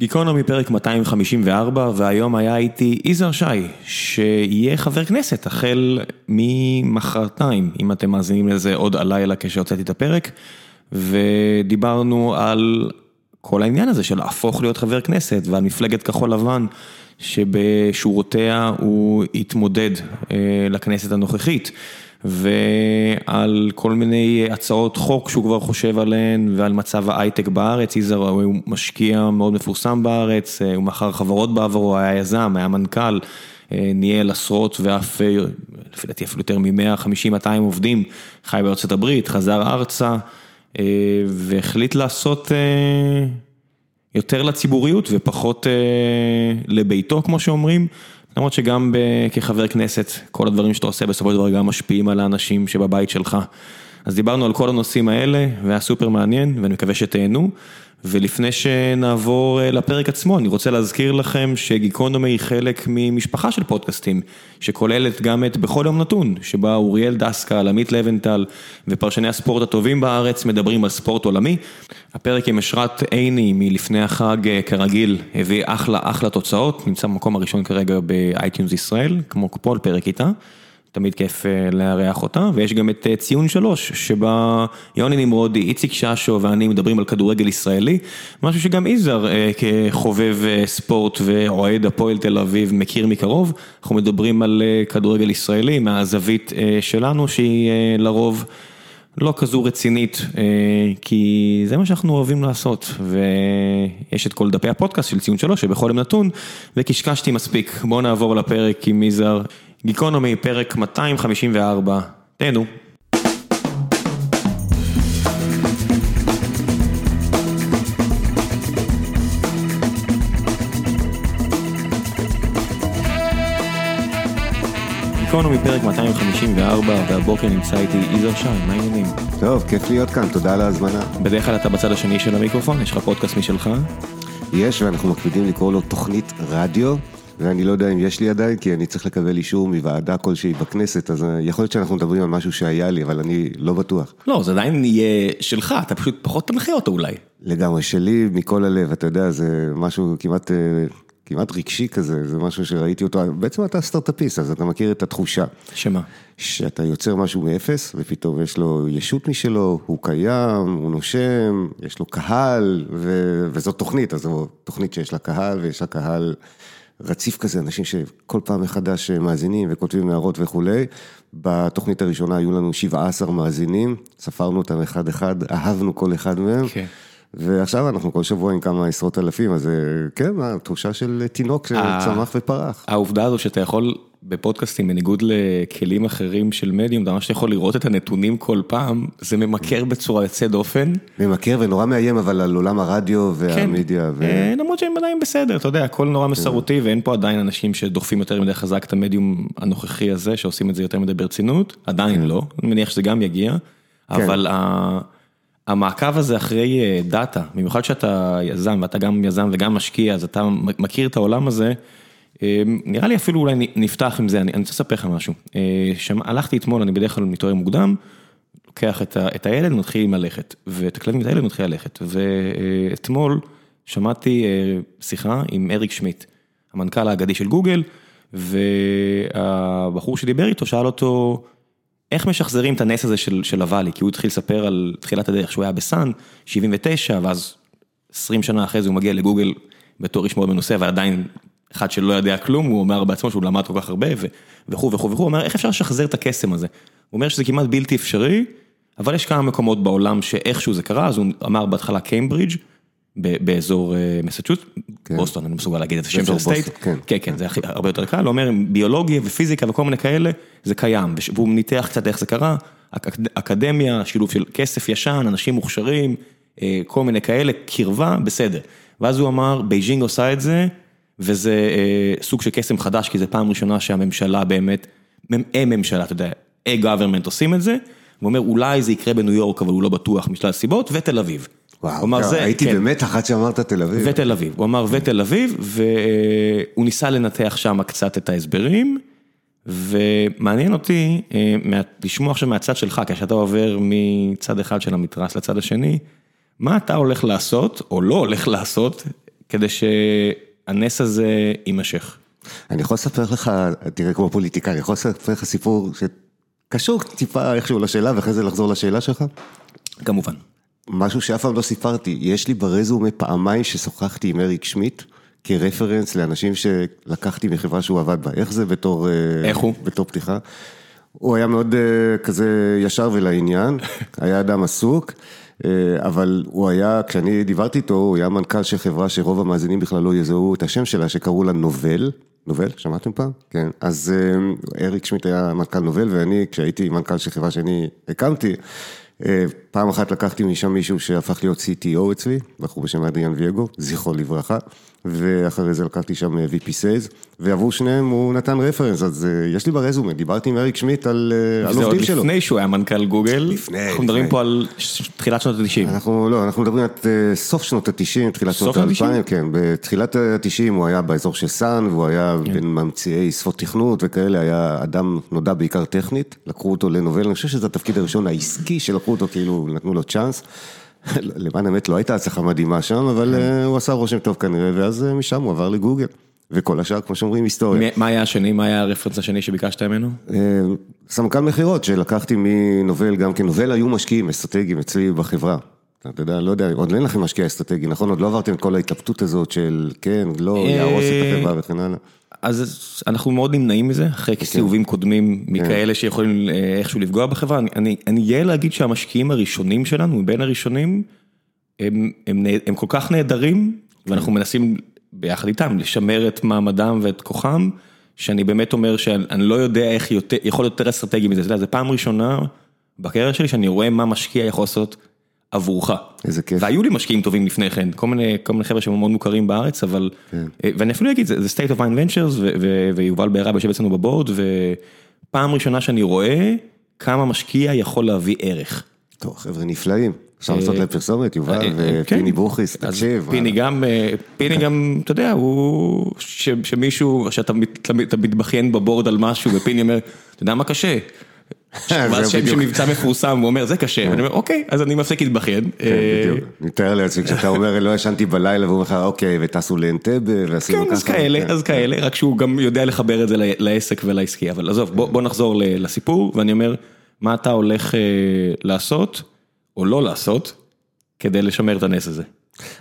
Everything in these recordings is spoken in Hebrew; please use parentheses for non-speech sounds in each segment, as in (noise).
גיקונומי פרק 254, והיום היה איתי יזהר שי, שיהיה חבר כנסת החל ממחרתיים, אם אתם מאזינים לזה עוד הלילה כשהוצאתי את הפרק, ודיברנו על כל העניין הזה של להפוך להיות חבר כנסת, ועל מפלגת כחול לבן, שבשורותיה הוא התמודד לכנסת הנוכחית. ועל כל מיני הצעות חוק שהוא כבר חושב עליהן ועל מצב ההייטק בארץ, יזהר הוא משקיע מאוד מפורסם בארץ, הוא מכר חברות בעברו, היה יזם, היה מנכ"ל, ניהל עשרות ואף, לפי דעתי אפילו יותר מ-150-200 עובדים, חי בארצות הברית, חזר ארצה והחליט לעשות יותר לציבוריות ופחות לביתו כמו שאומרים. למרות שגם כחבר כנסת, כל הדברים שאתה עושה בסופו של דבר גם משפיעים על האנשים שבבית שלך. אז דיברנו על כל הנושאים האלה, והיה סופר מעניין, ואני מקווה שתהנו. ולפני שנעבור לפרק עצמו, אני רוצה להזכיר לכם שגיקונומי היא חלק ממשפחה של פודקאסטים, שכוללת גם את בכל יום נתון, שבה אוריאל דסקל, עמית לוינטל ופרשני הספורט הטובים בארץ מדברים על ספורט עולמי. הפרק עם אושרת עיני מלפני החג, כרגיל, הביא אחלה אחלה תוצאות, נמצא במקום הראשון כרגע ב iTunes ישראל, כמו כל פרק איתה. תמיד כיף לארח אותה, ויש גם את ציון שלוש, שבה יוני נמרודי, איציק ששו ואני מדברים על כדורגל ישראלי, משהו שגם יזהר כחובב ספורט ואוהד הפועל תל אביב מכיר מקרוב, אנחנו מדברים על כדורגל ישראלי מהזווית שלנו שהיא לרוב לא כזו רצינית, כי זה מה שאנחנו אוהבים לעשות, ויש את כל דפי הפודקאסט של ציון שלוש שבכל יום נתון, וקשקשתי מספיק, בואו נעבור לפרק עם יזהר. גיקונומי, פרק 254, תהנו. גיקונומי, פרק 254, והבוקר נמצא איתי יזהר שי, מה העניינים? טוב, כיף להיות כאן, תודה על ההזמנה. בדרך כלל אתה בצד השני של המיקרופון, יש לך פודקאסט משלך? יש, ואנחנו מקפידים לקרוא לו תוכנית רדיו. ואני לא יודע אם יש לי עדיין, כי אני צריך לקבל אישור מוועדה כלשהי בכנסת, אז יכול להיות שאנחנו מדברים על משהו שהיה לי, אבל אני לא בטוח. לא, זה עדיין יהיה שלך, אתה פשוט פחות תנחה אותו אולי. לגמרי, שלי מכל הלב, אתה יודע, זה משהו כמעט, כמעט רגשי כזה, זה משהו שראיתי אותו, בעצם אתה סטארט-אפיסט, אז אתה מכיר את התחושה. שמה? שאתה יוצר משהו מאפס, ופתאום יש לו ישות משלו, הוא קיים, הוא נושם, יש לו קהל, וזאת תוכנית, אז זו תוכנית שיש לה קהל, ויש לה קהל... רציף כזה, אנשים שכל פעם מחדש מאזינים וכותבים הערות וכולי. בתוכנית הראשונה היו לנו 17 מאזינים, ספרנו אותם אחד אחד, אהבנו כל אחד מהם. Okay. ועכשיו אנחנו כל שבוע עם כמה עשרות אלפים, אז כן, התחושה של תינוק שצמח ופרח. העובדה הזו שאתה יכול בפודקאסטים, בניגוד לכלים אחרים של מדיום, אתה ממש יכול לראות את הנתונים כל פעם, זה ממכר בצורה יוצאת דופן. ממכר ונורא מאיים, אבל על עולם הרדיו והמדיה. כן, למרות שהם עדיין בסדר, אתה יודע, הכל נורא מסורתי, ואין פה עדיין אנשים שדוחפים יותר מדי חזק את המדיום הנוכחי הזה, שעושים את זה יותר מדי ברצינות, עדיין לא, אני מניח שזה גם יגיע, אבל המעקב הזה אחרי דאטה, במיוחד שאתה יזם, ואתה גם יזם וגם משקיע, אז אתה מכיר את העולם הזה. נראה לי אפילו אולי נפתח עם זה, אני רוצה לספר לך משהו. הלכתי אתמול, אני בדרך כלל מתעורר מוקדם, לוקח את הילד, מתחיל ללכת, ואת הכלבים, את הילד מתחיל ללכת, ואתמול שמעתי שיחה עם אריק שמיט, המנכ"ל האגדי של גוגל, והבחור שדיבר איתו שאל אותו, איך משחזרים את הנס הזה של ה Valley, כי הוא התחיל לספר על תחילת הדרך שהוא היה ב Sun, 79, ואז 20 שנה אחרי זה הוא מגיע לגוגל בתור איש מאוד מנוסה, ועדיין אחד שלא יודע כלום, הוא אומר בעצמו שהוא למד כל כך הרבה וכו' וכו' וכו', הוא אומר איך אפשר לשחזר את הקסם הזה? הוא אומר שזה כמעט בלתי אפשרי, אבל יש כמה מקומות בעולם שאיכשהו זה קרה, אז הוא אמר בהתחלה קיימברידג' באזור מסצ'וסט, בוסטון, אני מסוגל להגיד את השם של ה state, כן. כן, זה הרבה יותר קל, הוא אומר ביולוגיה ופיזיקה וכל מיני כאלה, זה קיים, והוא ניתח קצת איך זה קרה, אקדמיה, שילוב של כסף ישן, אנשים מוכשרים, כל מיני כאלה, קרבה, בסדר, ואז הוא אמר בייג'ינג עושה את זה, וזה סוג של קסם חדש, כי זו פעם ראשונה שהממשלה באמת, הם ממשלה, אתה יודע, a government עושים את זה, הוא אומר אולי זה יקרה בניו יורק, אבל הוא לא בטוח משלל הסיבות, ותל אביב. וואו, הייתי כן. באמת אחת שאמרת תל אביב. ותל אביב, הוא אמר ותל אביב, והוא ניסה לנתח שם קצת את ההסברים, ומעניין אותי לשמוע עכשיו מהצד שלך, כשאתה עובר מצד אחד של המתרס לצד השני, מה אתה הולך לעשות, או לא הולך לעשות, כדי שהנס הזה יימשך? אני יכול לספר לך, תראה כמו פוליטיקאי, אני יכול לספר לך סיפור שקשור טיפה איכשהו לשאלה ואחרי זה לחזור לשאלה שלך? כמובן. משהו שאף פעם לא סיפרתי, יש לי ברזומה פעמיים ששוחחתי עם אריק שמיט. כרפרנס לאנשים שלקחתי מחברה שהוא עבד בה, איך זה בתור... איך הוא? בתור פתיחה. הוא היה מאוד כזה ישר ולעניין, (laughs) היה אדם עסוק, אבל הוא היה, כשאני דיברתי איתו, הוא היה מנכ"ל של חברה שרוב המאזינים בכלל לא יזהו את השם שלה, שקראו לה נובל. נובל, שמעתם פעם? כן. אז אריק שמיט היה מנכ"ל נובל, ואני, כשהייתי מנכ"ל של חברה שאני הקמתי, פעם אחת לקחתי משם מישהו שהפך להיות CTO אצלי, בחור בשם אדריאן וייגו, זכרו לברכה, ואחרי זה לקחתי שם VP Sales, ועבור שניהם הוא נתן רפרנס, אז יש לי ברזומה, דיברתי עם אריק שמיט על עובדים שלו. זה עוד לפני שהוא היה מנכ"ל גוגל, לפני, אנחנו מדברים פה על תחילת שנות ה-90. אנחנו לא, אנחנו מדברים על סוף שנות ה-90, תחילת שנות ה-2000, כן, בתחילת ה-90 הוא היה באזור של סאן, והוא היה בין ממציאי שפות תכנות וכאלה, היה אדם נודע בעיקר טכנית, לקחו אותו לנובל, אני חושב שזה התפקיד הראשון העסקי שלקחו אותו, כאילו נתנו לו צ'אנס. (laughs) למען האמת לא הייתה הצלחה מדהימה שם, אבל הוא עשה רושם טוב כנראה, ואז משם הוא עבר לגוגל. וכל השאר, כמו שאומרים, היסטוריה. מה היה השני? מה היה הרפרנס השני שביקשת ממנו? סמנכ"ל מכירות שלקחתי מנובל, גם כן נובל היו משקיעים אסטרטגיים אצלי בחברה. אתה יודע, לא יודע, עוד אין לכם משקיע אסטרטגי, נכון? עוד לא עברתם את כל ההתלבטות הזאת של כן, לא, יהרוס את החברה וכן הלאה. אז אנחנו מאוד נמנעים מזה, אחרי סיבובים קודמים מכאלה שיכולים איכשהו לפגוע בחברה. אני גאה להגיד שהמשקיעים הראשונים שלנו, מבין הראשונים, הם כל כך נהדרים, ואנחנו מנסים ביחד איתם לשמר את מעמדם ואת כוחם, שאני באמת אומר שאני לא יודע איך יכול להיות יותר אסטרטגי מזה, זה פעם ראשונה בקריירה שלי שאני רואה מה משקיע יכול לעשות עבורך. איזה כיף. והיו לי משקיעים טובים לפני כן, כל מיני חבר'ה שהם מאוד מוכרים בארץ, אבל, ואני אפילו אגיד, זה state of mind ventures, ויובל בעירה יושב אצלנו בבורד, ופעם ראשונה שאני רואה כמה משקיע יכול להביא ערך. טוב, חבר'ה נפלאים. אפשר לעשות להם פרסומת, יובל ופיני בוכריס, תקשיב. פיני גם, פיני גם, אתה יודע, הוא, שמישהו, שאתה מתבכיין בבורד על משהו, ופיני אומר, אתה יודע מה קשה? ואז שם של מבצע מפורסם, הוא אומר, זה קשה, ואני אומר, אוקיי, אז אני מפסיק להתבכיין. כן, בדיוק, אני מתאר לעצמי, כשאתה אומר, לא ישנתי בלילה, והוא אומר לך, אוקיי, וטסו לאנטבה, ועשינו ככה. כן, אז כאלה, אז כאלה, רק שהוא גם יודע לחבר את זה לעסק ולעסקי, אבל עזוב, בוא נחזור לסיפור, ואני אומר, מה אתה הולך לעשות, או לא לעשות, כדי לשמר את הנס הזה.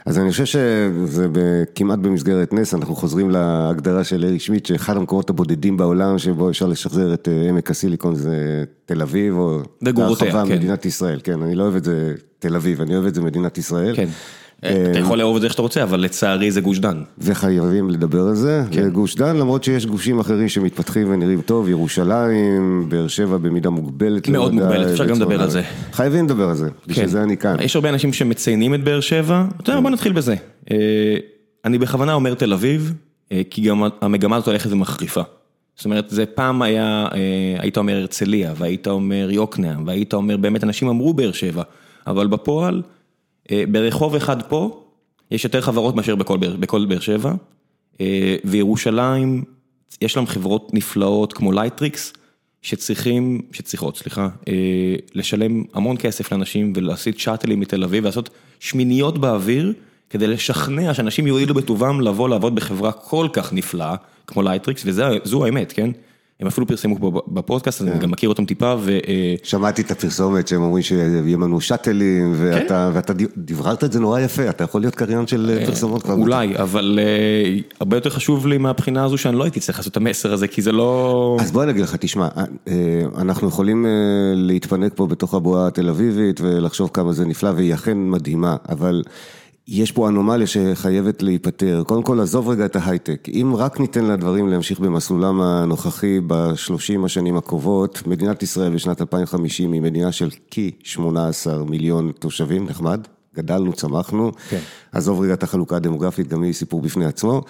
אז אני חושב שזה כמעט במסגרת נס, אנחנו חוזרים להגדרה של אריק שמיט, שאחד המקומות הבודדים בעולם שבו אפשר לשחזר את עמק הסיליקון זה תל אביב, או הרחבה מדינת ישראל, כן, אני לא אוהב את זה תל אביב, אני אוהב את זה מדינת ישראל. כן. אתה יכול לאהוב את זה איך שאתה רוצה, אבל לצערי זה גוש דן. וחייבים לדבר על זה, זה גוש דן, למרות שיש גושים אחרים שמתפתחים ונראים טוב, ירושלים, באר שבע במידה מוגבלת. מאוד מוגבלת, אפשר גם לדבר על זה. חייבים לדבר על זה, בשביל זה אני כאן. יש הרבה אנשים שמציינים את באר שבע, אתה יודע, בוא נתחיל בזה. אני בכוונה אומר תל אביב, כי גם המגמה הזאת הולכת ומחריפה. זאת אומרת, זה פעם היה, היית אומר הרצליה, והיית אומר יוקנעם, והיית אומר, באמת אנשים אמרו באר שבע, אבל בפועל, ברחוב אחד פה, יש יותר חברות מאשר בכל באר שבע, וירושלים, יש להם חברות נפלאות כמו לייטריקס, שצריכים, שצריכות, סליחה, לשלם המון כסף לאנשים ולעשות שאטלים מתל אביב, ולעשות שמיניות באוויר, כדי לשכנע שאנשים יועילו בטובם לבוא לעבוד בחברה כל כך נפלאה, כמו לייטריקס, וזו האמת, כן? הם אפילו פרסמו פה בפודקאסט, אני גם מכיר אותם טיפה ו... שמעתי את הפרסומת שהם אומרים שיהיה לנו שאטלים, ואתה דבררת את זה נורא יפה, אתה יכול להיות קריין של פרסומות כבר. אולי, אבל הרבה יותר חשוב לי מהבחינה הזו שאני לא הייתי צריך לעשות את המסר הזה, כי זה לא... אז בוא אני אגיד לך, תשמע, אנחנו יכולים להתפנק פה בתוך הבועה התל אביבית, ולחשוב כמה זה נפלא, והיא אכן מדהימה, אבל... יש פה אנומליה שחייבת להיפטר, קודם כל עזוב רגע את ההייטק, אם רק ניתן לדברים להמשיך במסלולם הנוכחי בשלושים השנים הקרובות, מדינת ישראל בשנת 2050 היא מדינה של כ-18 מיליון תושבים, נחמד, גדלנו, צמחנו, כן. עזוב רגע את החלוקה הדמוגרפית, גם היא סיפור בפני עצמו.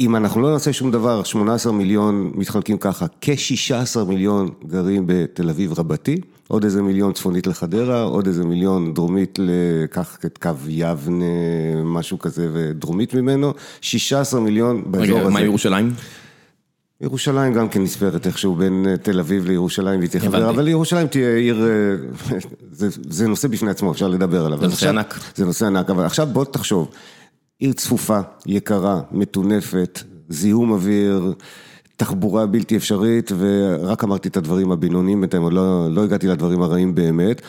אם אנחנו לא נעשה שום דבר, 18 מיליון מתחלקים ככה, כ-16 מיליון גרים בתל אביב רבתי, עוד איזה מיליון צפונית לחדרה, עוד איזה מיליון דרומית לקח את קו יבנה, משהו כזה, ודרומית ממנו, 16 מיליון באזור הזה. רגע, מה ירושלים? ירושלים גם כן נספרת איכשהו בין תל אביב לירושלים והיא תהיה חדרה, אבל ירושלים תהיה עיר, זה נושא בפני עצמו, אפשר לדבר עליו. זה נושא ענק. זה נושא ענק, אבל עכשיו בוא תחשוב. עיר צפופה, יקרה, מטונפת, זיהום אוויר, תחבורה בלתי אפשרית, ורק אמרתי את הדברים הבינוניים בינתיים, לא, לא הגעתי לדברים הרעים באמת.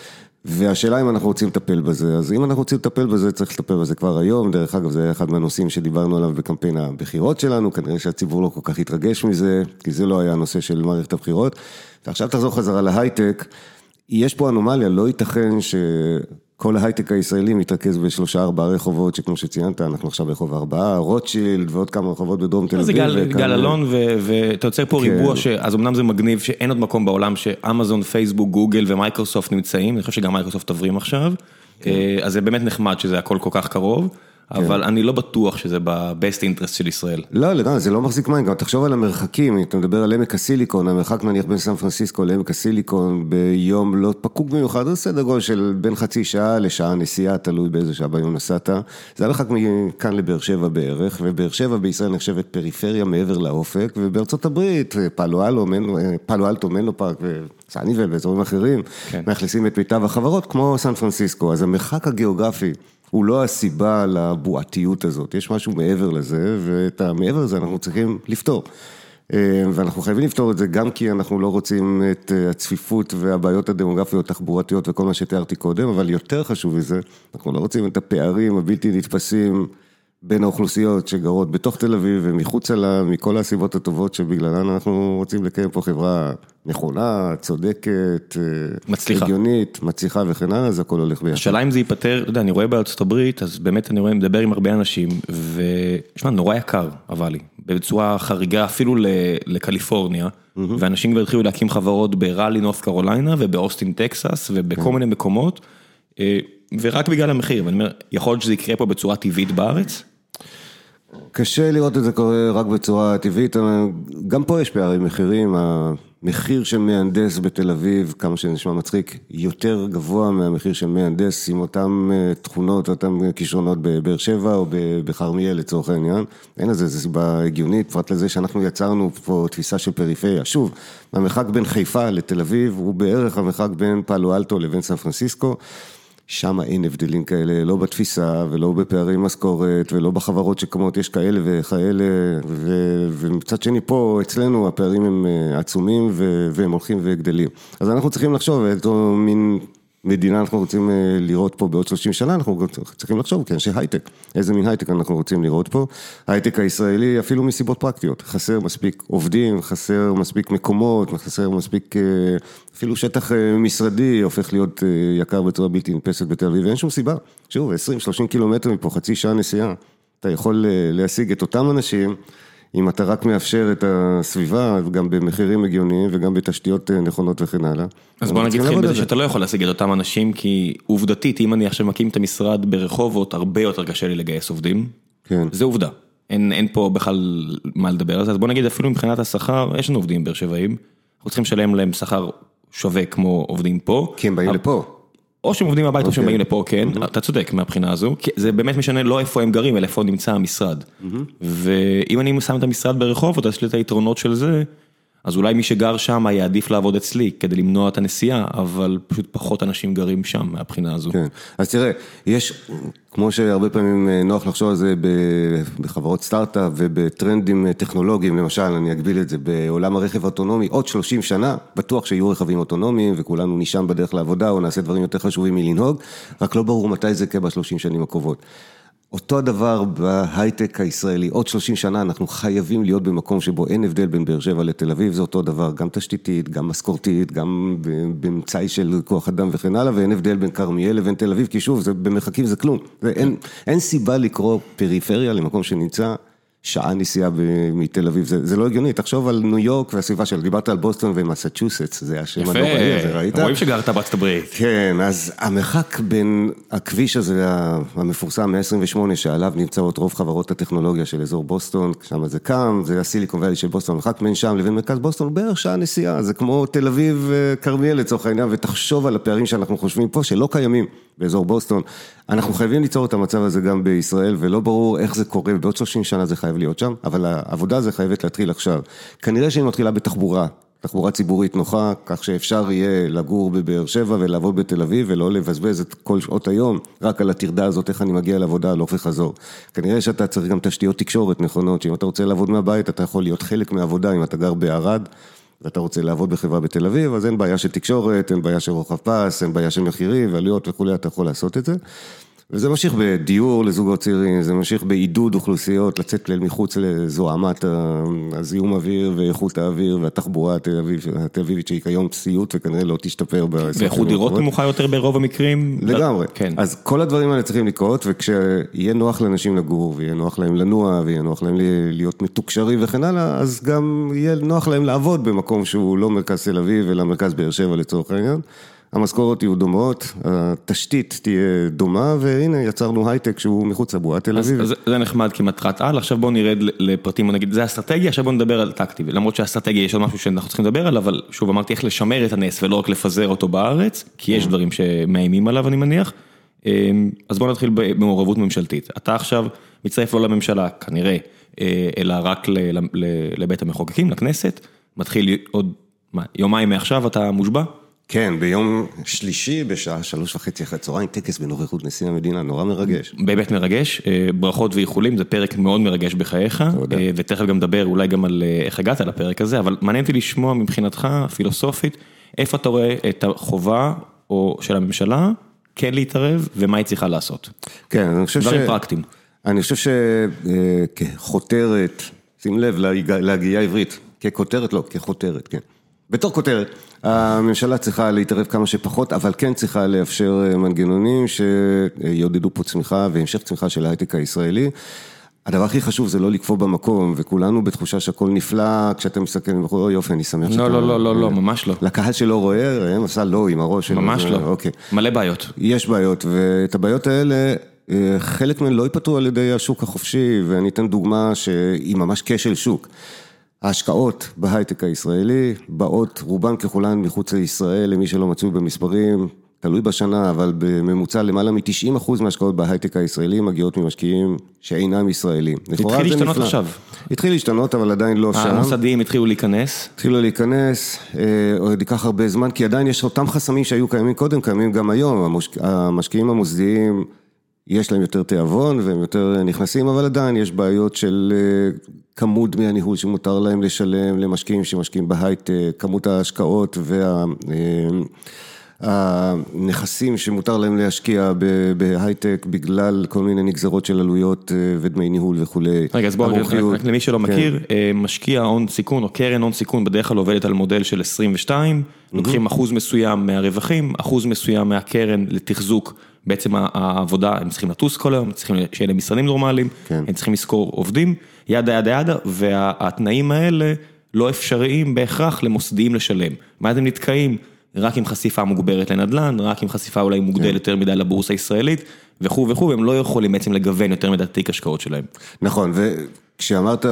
והשאלה אם אנחנו רוצים לטפל בזה, אז אם אנחנו רוצים לטפל בזה, צריך לטפל בזה כבר היום, דרך אגב זה היה אחד מהנושאים שדיברנו עליו בקמפיין הבחירות שלנו, כנראה שהציבור לא כל כך התרגש מזה, כי זה לא היה הנושא של מערכת הבחירות. ועכשיו תחזור חזרה להייטק, יש פה אנומליה, לא ייתכן ש... כל ההייטק הישראלי מתרכז בשלושה ארבעה רחובות, שכמו שציינת, אנחנו עכשיו ברחוב ארבעה, רוטשילד ועוד כמה רחובות בדרום תל אביב. יגאל אלון, ואתה יוצר פה כן. ריבוע, אז אמנם זה מגניב שאין עוד מקום בעולם שאמזון, פייסבוק, גוגל ומייקרוסופט נמצאים, אני חושב שגם מייקרוסופט עוברים עכשיו, כן. אז זה באמת נחמד שזה הכל כל כך קרוב. אבל אני לא בטוח שזה ב best interest של ישראל. לא, לגמרי, זה לא מחזיק מים, גם תחשוב על המרחקים, אתה מדבר על עמק הסיליקון, המרחק נניח בין סן פרנסיסקו לעמק הסיליקון ביום לא פקוק במיוחד, זה סדר גודל של בין חצי שעה לשעה נסיעה, תלוי באיזה שעה ביום נסעת. זה המרחק מכאן לבאר שבע בערך, ובאר שבע בישראל נחשבת פריפריה מעבר לאופק, ובארצות הברית, פאלו אלו, פאלו אלטו, מנו פארק וסניבל ואזורים אחרים, כן. מאכלסים את מיטב החברות כמו סן פרנסיסקו, אז המרחק הגיאוגרפי הוא לא הסיבה לבועתיות הזאת, יש משהו מעבר לזה, ואת המעבר לזה אנחנו צריכים לפתור. ואנחנו חייבים לפתור את זה גם כי אנחנו לא רוצים את הצפיפות והבעיות הדמוגרפיות, תחבורתיות וכל מה שתיארתי קודם, אבל יותר חשוב מזה, אנחנו לא רוצים את הפערים הבלתי נתפסים בין האוכלוסיות שגרות בתוך תל אביב ומחוצה לה, מכל הסיבות הטובות שבגללן אנחנו רוצים לקיים פה חברה נכונה, צודקת, מצליחה, הגיונית, מצליחה וכן הלאה, אז הכל הולך ביחד. השאלה אם זה ייפתר, אתה יודע, אני רואה בארצות הברית, אז באמת אני רואה, מדבר עם הרבה אנשים, ושמע, נורא יקר, אבל לי, בצורה חריגה אפילו לקליפורניה, ואנשים כבר התחילו להקים חברות בראלי, נורף קרוליינה, ובאוסטין, טקסס, ובכל מיני מקומות, ורק בגלל המחיר, ואני אומר, יכול להיות שזה יקרה פה בצורה טבעית בארץ? קשה לראות את זה קורה רק בצורה טבעית, גם פה יש פערים מחירים, המחיר של מהנדס בתל אביב, כמה שנשמע מצחיק, יותר גבוה מהמחיר של מהנדס עם אותן תכונות, אותן כישרונות בבאר שבע או בכרמיאל לצורך העניין, אין לזה איזו סיבה הגיונית, פרט לזה שאנחנו יצרנו פה תפיסה של פריפריה, שוב, המרחק בין חיפה לתל אביב הוא בערך המרחק בין פאלו אלטו לבין סן פרנסיסקו, שם אין הבדלים כאלה, לא בתפיסה ולא בפערי משכורת ולא בחברות שקמות, יש כאלה וכאלה, ו... ומצד שני פה אצלנו הפערים הם עצומים והם הולכים וגדלים. אז אנחנו צריכים לחשוב איזה מין מדינה אנחנו רוצים לראות פה בעוד 30 שנה, אנחנו צריכים לחשוב כאנשי הייטק, איזה מין הייטק אנחנו רוצים לראות פה. הייטק הישראלי אפילו מסיבות פרקטיות, חסר מספיק עובדים, חסר מספיק מקומות, חסר מספיק אפילו שטח משרדי הופך להיות יקר בצורה בלתי נתפסת בתל אביב, ואין שום סיבה. שוב, 20-30 קילומטר מפה, חצי שעה נסיעה, אתה יכול להשיג את אותם אנשים. אם אתה רק מאפשר את הסביבה, גם במחירים הגיוניים וגם בתשתיות נכונות וכן הלאה. אז בוא נגיד לכם בזה שאתה לא יכול להשיג את אותם אנשים, כי עובדתית, אם אני עכשיו מקים את המשרד ברחובות, הרבה יותר קשה לי לגייס עובדים. כן. זה עובדה. אין, אין פה בכלל מה לדבר על זה, אז בוא נגיד אפילו מבחינת השכר, יש לנו עובדים באר שבעים, אנחנו צריכים לשלם להם שכר שווה כמו עובדים פה. כי הם באים לפה. או שהם עובדים הביתה או שהם באים לפה, כן, אתה צודק מהבחינה הזו, כי זה באמת משנה לא איפה הם גרים, אלא איפה נמצא המשרד. ואם אני שם את המשרד ברחובות, אז יש לי את היתרונות של זה, אז אולי מי שגר שם יעדיף לעבוד אצלי כדי למנוע את הנסיעה, אבל פשוט פחות אנשים גרים שם מהבחינה הזו. כן, אז תראה, יש, כמו שהרבה פעמים נוח לחשוב על זה בחברות סטארט-אפ ובטרנדים טכנולוגיים, למשל, אני אגביל את זה בעולם הרכב האוטונומי, עוד 30 שנה, בטוח שיהיו רכבים אוטונומיים וכולנו נשם בדרך לעבודה או נעשה דברים יותר חשובים מלנהוג, רק לא ברור מתי זה יקרה בשלושים שנים הקרובות. אותו הדבר בהייטק הישראלי, עוד 30 שנה אנחנו חייבים להיות במקום שבו אין הבדל בין באר שבע לתל אביב, זה אותו דבר, גם תשתיתית, גם משכורתית, גם במצאי של כוח אדם וכן הלאה, ואין הבדל בין כרמיאל לבין תל אביב, כי שוב, זה, במרחקים זה כלום, אין, אין סיבה לקרוא פריפריה למקום שנמצא שעה נסיעה מתל אביב, זה, זה לא הגיוני, תחשוב על ניו יורק והסביבה שלה, דיברת על בוסטון ומסצ'וסטס, זה השם הנוראי הזה, ראית? יפה, רואים שגרת בארצות הברית. כן, אז המרחק בין הכביש הזה המפורסם, 128, שעליו נמצאות רוב חברות הטכנולוגיה של אזור בוסטון, שם זה קם, זה ה Silicon Valley של בוסטון, המרחק בין שם לבין מרכז בוסטון, בערך שעה נסיעה, זה כמו תל אביב, כרמיאל לצורך העניין, ותחשוב על הפערים שאנחנו חושבים פה, שלא קיימים באזור בוסטון. אנחנו חייבים ליצור את המצב הזה גם בישראל, ולא ברור איך זה קורה, בעוד 30 שנה זה חייב להיות שם, אבל העבודה הזו חייבת להתחיל עכשיו. כנראה שהיא מתחילה בתחבורה, תחבורה ציבורית נוחה, כך שאפשר יהיה לגור בבאר שבע ולעבוד בתל אביב ולא לבזבז את כל שעות היום רק על הטרדה הזאת, איך אני מגיע לעבודה הלוך וחזור. כנראה שאתה צריך גם תשתיות תקשורת נכונות, שאם אתה רוצה לעבוד מהבית, אתה יכול להיות חלק מהעבודה אם אתה גר בערד. ואתה רוצה לעבוד בחברה בתל אביב, אז אין בעיה של תקשורת, אין בעיה של רוחב פס, אין בעיה של מחירים ועלויות וכולי, אתה יכול לעשות את זה. וזה ממשיך בדיור לזוגות צעירים, זה ממשיך בעידוד אוכלוסיות לצאת מחוץ לזוהמת הזיהום האוויר ואיכות האוויר והתחבורה התל אביבית שהיא כיום סיוט וכנראה לא תשתפר. ואיכות דירות נמוכה יותר ברוב המקרים? לגמרי. כן. אז כל הדברים האלה צריכים לקרות וכשיהיה נוח לאנשים לגור ויהיה נוח להם לנוע ויהיה נוח להם להיות מתוקשרים וכן הלאה, אז גם יהיה נוח להם לעבוד במקום שהוא לא מרכז תל אביב אלא מרכז באר שבע לצורך העניין. המשכורות יהיו דומות, התשתית תהיה דומה, והנה יצרנו הייטק שהוא מחוץ לבועת תל אביב. אז זה נחמד כמטרת על, עכשיו בואו נרד לפרטים, נגיד זה אסטרטגיה, עכשיו בואו נדבר על טקטי, למרות שהאסטרטגיה יש עוד משהו שאנחנו צריכים לדבר עליו, אבל שוב אמרתי איך לשמר את הנס ולא רק לפזר אותו בארץ, כי יש דברים שמאיימים עליו אני מניח, אז בואו נתחיל במעורבות ממשלתית, אתה עכשיו מצטרף לא לממשלה כנראה, אלא רק לבית המחוקקים, לכנסת, מתחיל עוד, מה, יומיים מעכשיו אתה מושבע? כן, ביום שלישי בשעה שלוש וחצי אחרי צהריים, טקס בנוכחות נשיא המדינה, נורא מרגש. באמת מרגש, ברכות ואיחולים, זה פרק מאוד מרגש בחייך, ותכף גם נדבר אולי גם על איך הגעת לפרק הזה, אבל מעניין אותי לשמוע מבחינתך, פילוסופית, איפה אתה רואה את החובה של הממשלה כן להתערב, ומה היא צריכה לעשות. כן, אני חושב ש... דברים פרקטיים. אני חושב שכחותרת, שים לב להגייה עברית, ככותרת לא, כחותרת, כן. בתור כותרת, הממשלה צריכה להתערב כמה שפחות, אבל כן צריכה לאפשר מנגנונים שיעודדו פה צמיחה והמשך צמיחה של ההייטק הישראלי. הדבר הכי חשוב זה לא לקפוא במקום, וכולנו בתחושה שהכל נפלא, כשאתה מסתכל, אוי יופי, אני שמח שאתה... לא, לא, לא, לא, לא, ממש לא. לקהל שלא רואה, הם עשה לא עם הראש. ממש לא, אוקיי. מלא בעיות. יש בעיות, ואת הבעיות האלה, חלק מהן לא ייפתרו על ידי השוק החופשי, ואני אתן דוגמה שהיא ממש כשל שוק. ההשקעות בהייטק הישראלי באות רובן ככולן מחוץ לישראל, למי שלא מצוי במספרים, תלוי בשנה, אבל בממוצע למעלה מ-90% מההשקעות בהייטק הישראלי מגיעות ממשקיעים שאינם ישראלים. התחיל להשתנות עכשיו. התחיל להשתנות, אבל עדיין לא שם. המוסדיים התחילו להיכנס. התחילו להיכנס, עוד ייקח הרבה זמן, כי עדיין יש אותם חסמים שהיו קיימים קודם, קיימים גם היום. המשקיעים המוסדיים... יש להם יותר תיאבון והם יותר נכנסים, אבל עדיין יש בעיות של כמות דמי הניהול שמותר להם לשלם למשקיעים שמשקיעים בהייטק, כמות ההשקעות והנכסים שמותר להם להשקיע בהייטק בגלל כל מיני נגזרות של עלויות ודמי ניהול וכולי. רגע, אז בואו, רק למי שלא מכיר, משקיע הון סיכון או קרן הון סיכון בדרך כלל עובדת על מודל של 22, לוקחים אחוז מסוים מהרווחים, אחוז מסוים מהקרן לתחזוק. בעצם העבודה, הם צריכים לטוס כל היום, צריכים שיהיה להם משרדים נורמליים, כן. הם צריכים לשכור עובדים, ידה ידה ידה, והתנאים האלה לא אפשריים בהכרח למוסדיים לשלם. ואז הם נתקעים רק עם חשיפה מוגברת לנדל"ן, רק עם חשיפה אולי מוגדלת כן. יותר מדי לבורסה הישראלית, וכו' וכו', והם לא יכולים בעצם לגוון יותר מדי תיק השקעות שלהם. נכון, וכשאמרת,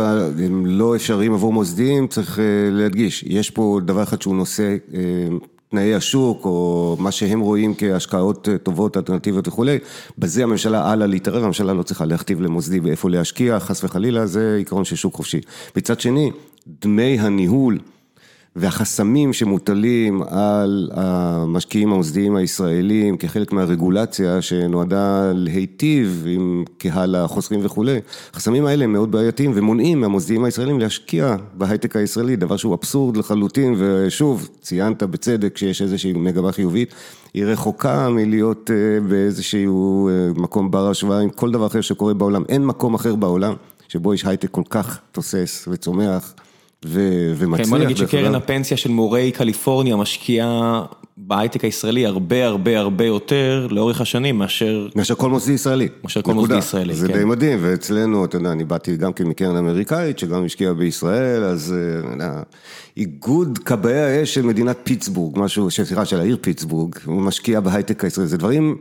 הם לא אפשריים עבור מוסדיים, צריך להדגיש, יש פה דבר אחד שהוא נושא... תנאי השוק או מה שהם רואים כהשקעות טובות, אלטרנטיביות וכולי, בזה הממשלה הלאה להתערב, הממשלה לא צריכה להכתיב למוסדי באיפה להשקיע, חס וחלילה, זה עיקרון של שוק חופשי. מצד שני, דמי הניהול והחסמים שמוטלים על המשקיעים המוסדיים הישראלים כחלק מהרגולציה שנועדה להיטיב עם קהל החוסכים וכולי, החסמים האלה הם מאוד בעייתיים ומונעים מהמוסדיים הישראלים להשקיע בהייטק הישראלי, דבר שהוא אבסורד לחלוטין ושוב, ציינת בצדק שיש איזושהי מגמה חיובית, היא רחוקה מלהיות באיזשהו מקום בר השוואה עם כל דבר אחר שקורה בעולם, אין מקום אחר בעולם שבו יש הייטק כל כך תוסס וצומח. ומצליח. כן, בוא נגיד שקרן הפנסיה של מורי קליפורניה משקיעה בהייטק הישראלי הרבה הרבה הרבה יותר לאורך השנים מאשר... מאשר כל מוסדי ישראלי. מאשר כל מוסדי ישראלי, כן. זה די מדהים, ואצלנו, אתה יודע, אני באתי גם כן מקרן אמריקאית, שגם השקיעה בישראל, אז איגוד כבאי האש של מדינת פיטסבורג, משהו, סליחה, של העיר פיטסבורג, הוא משקיע בהייטק הישראלי, זה דברים...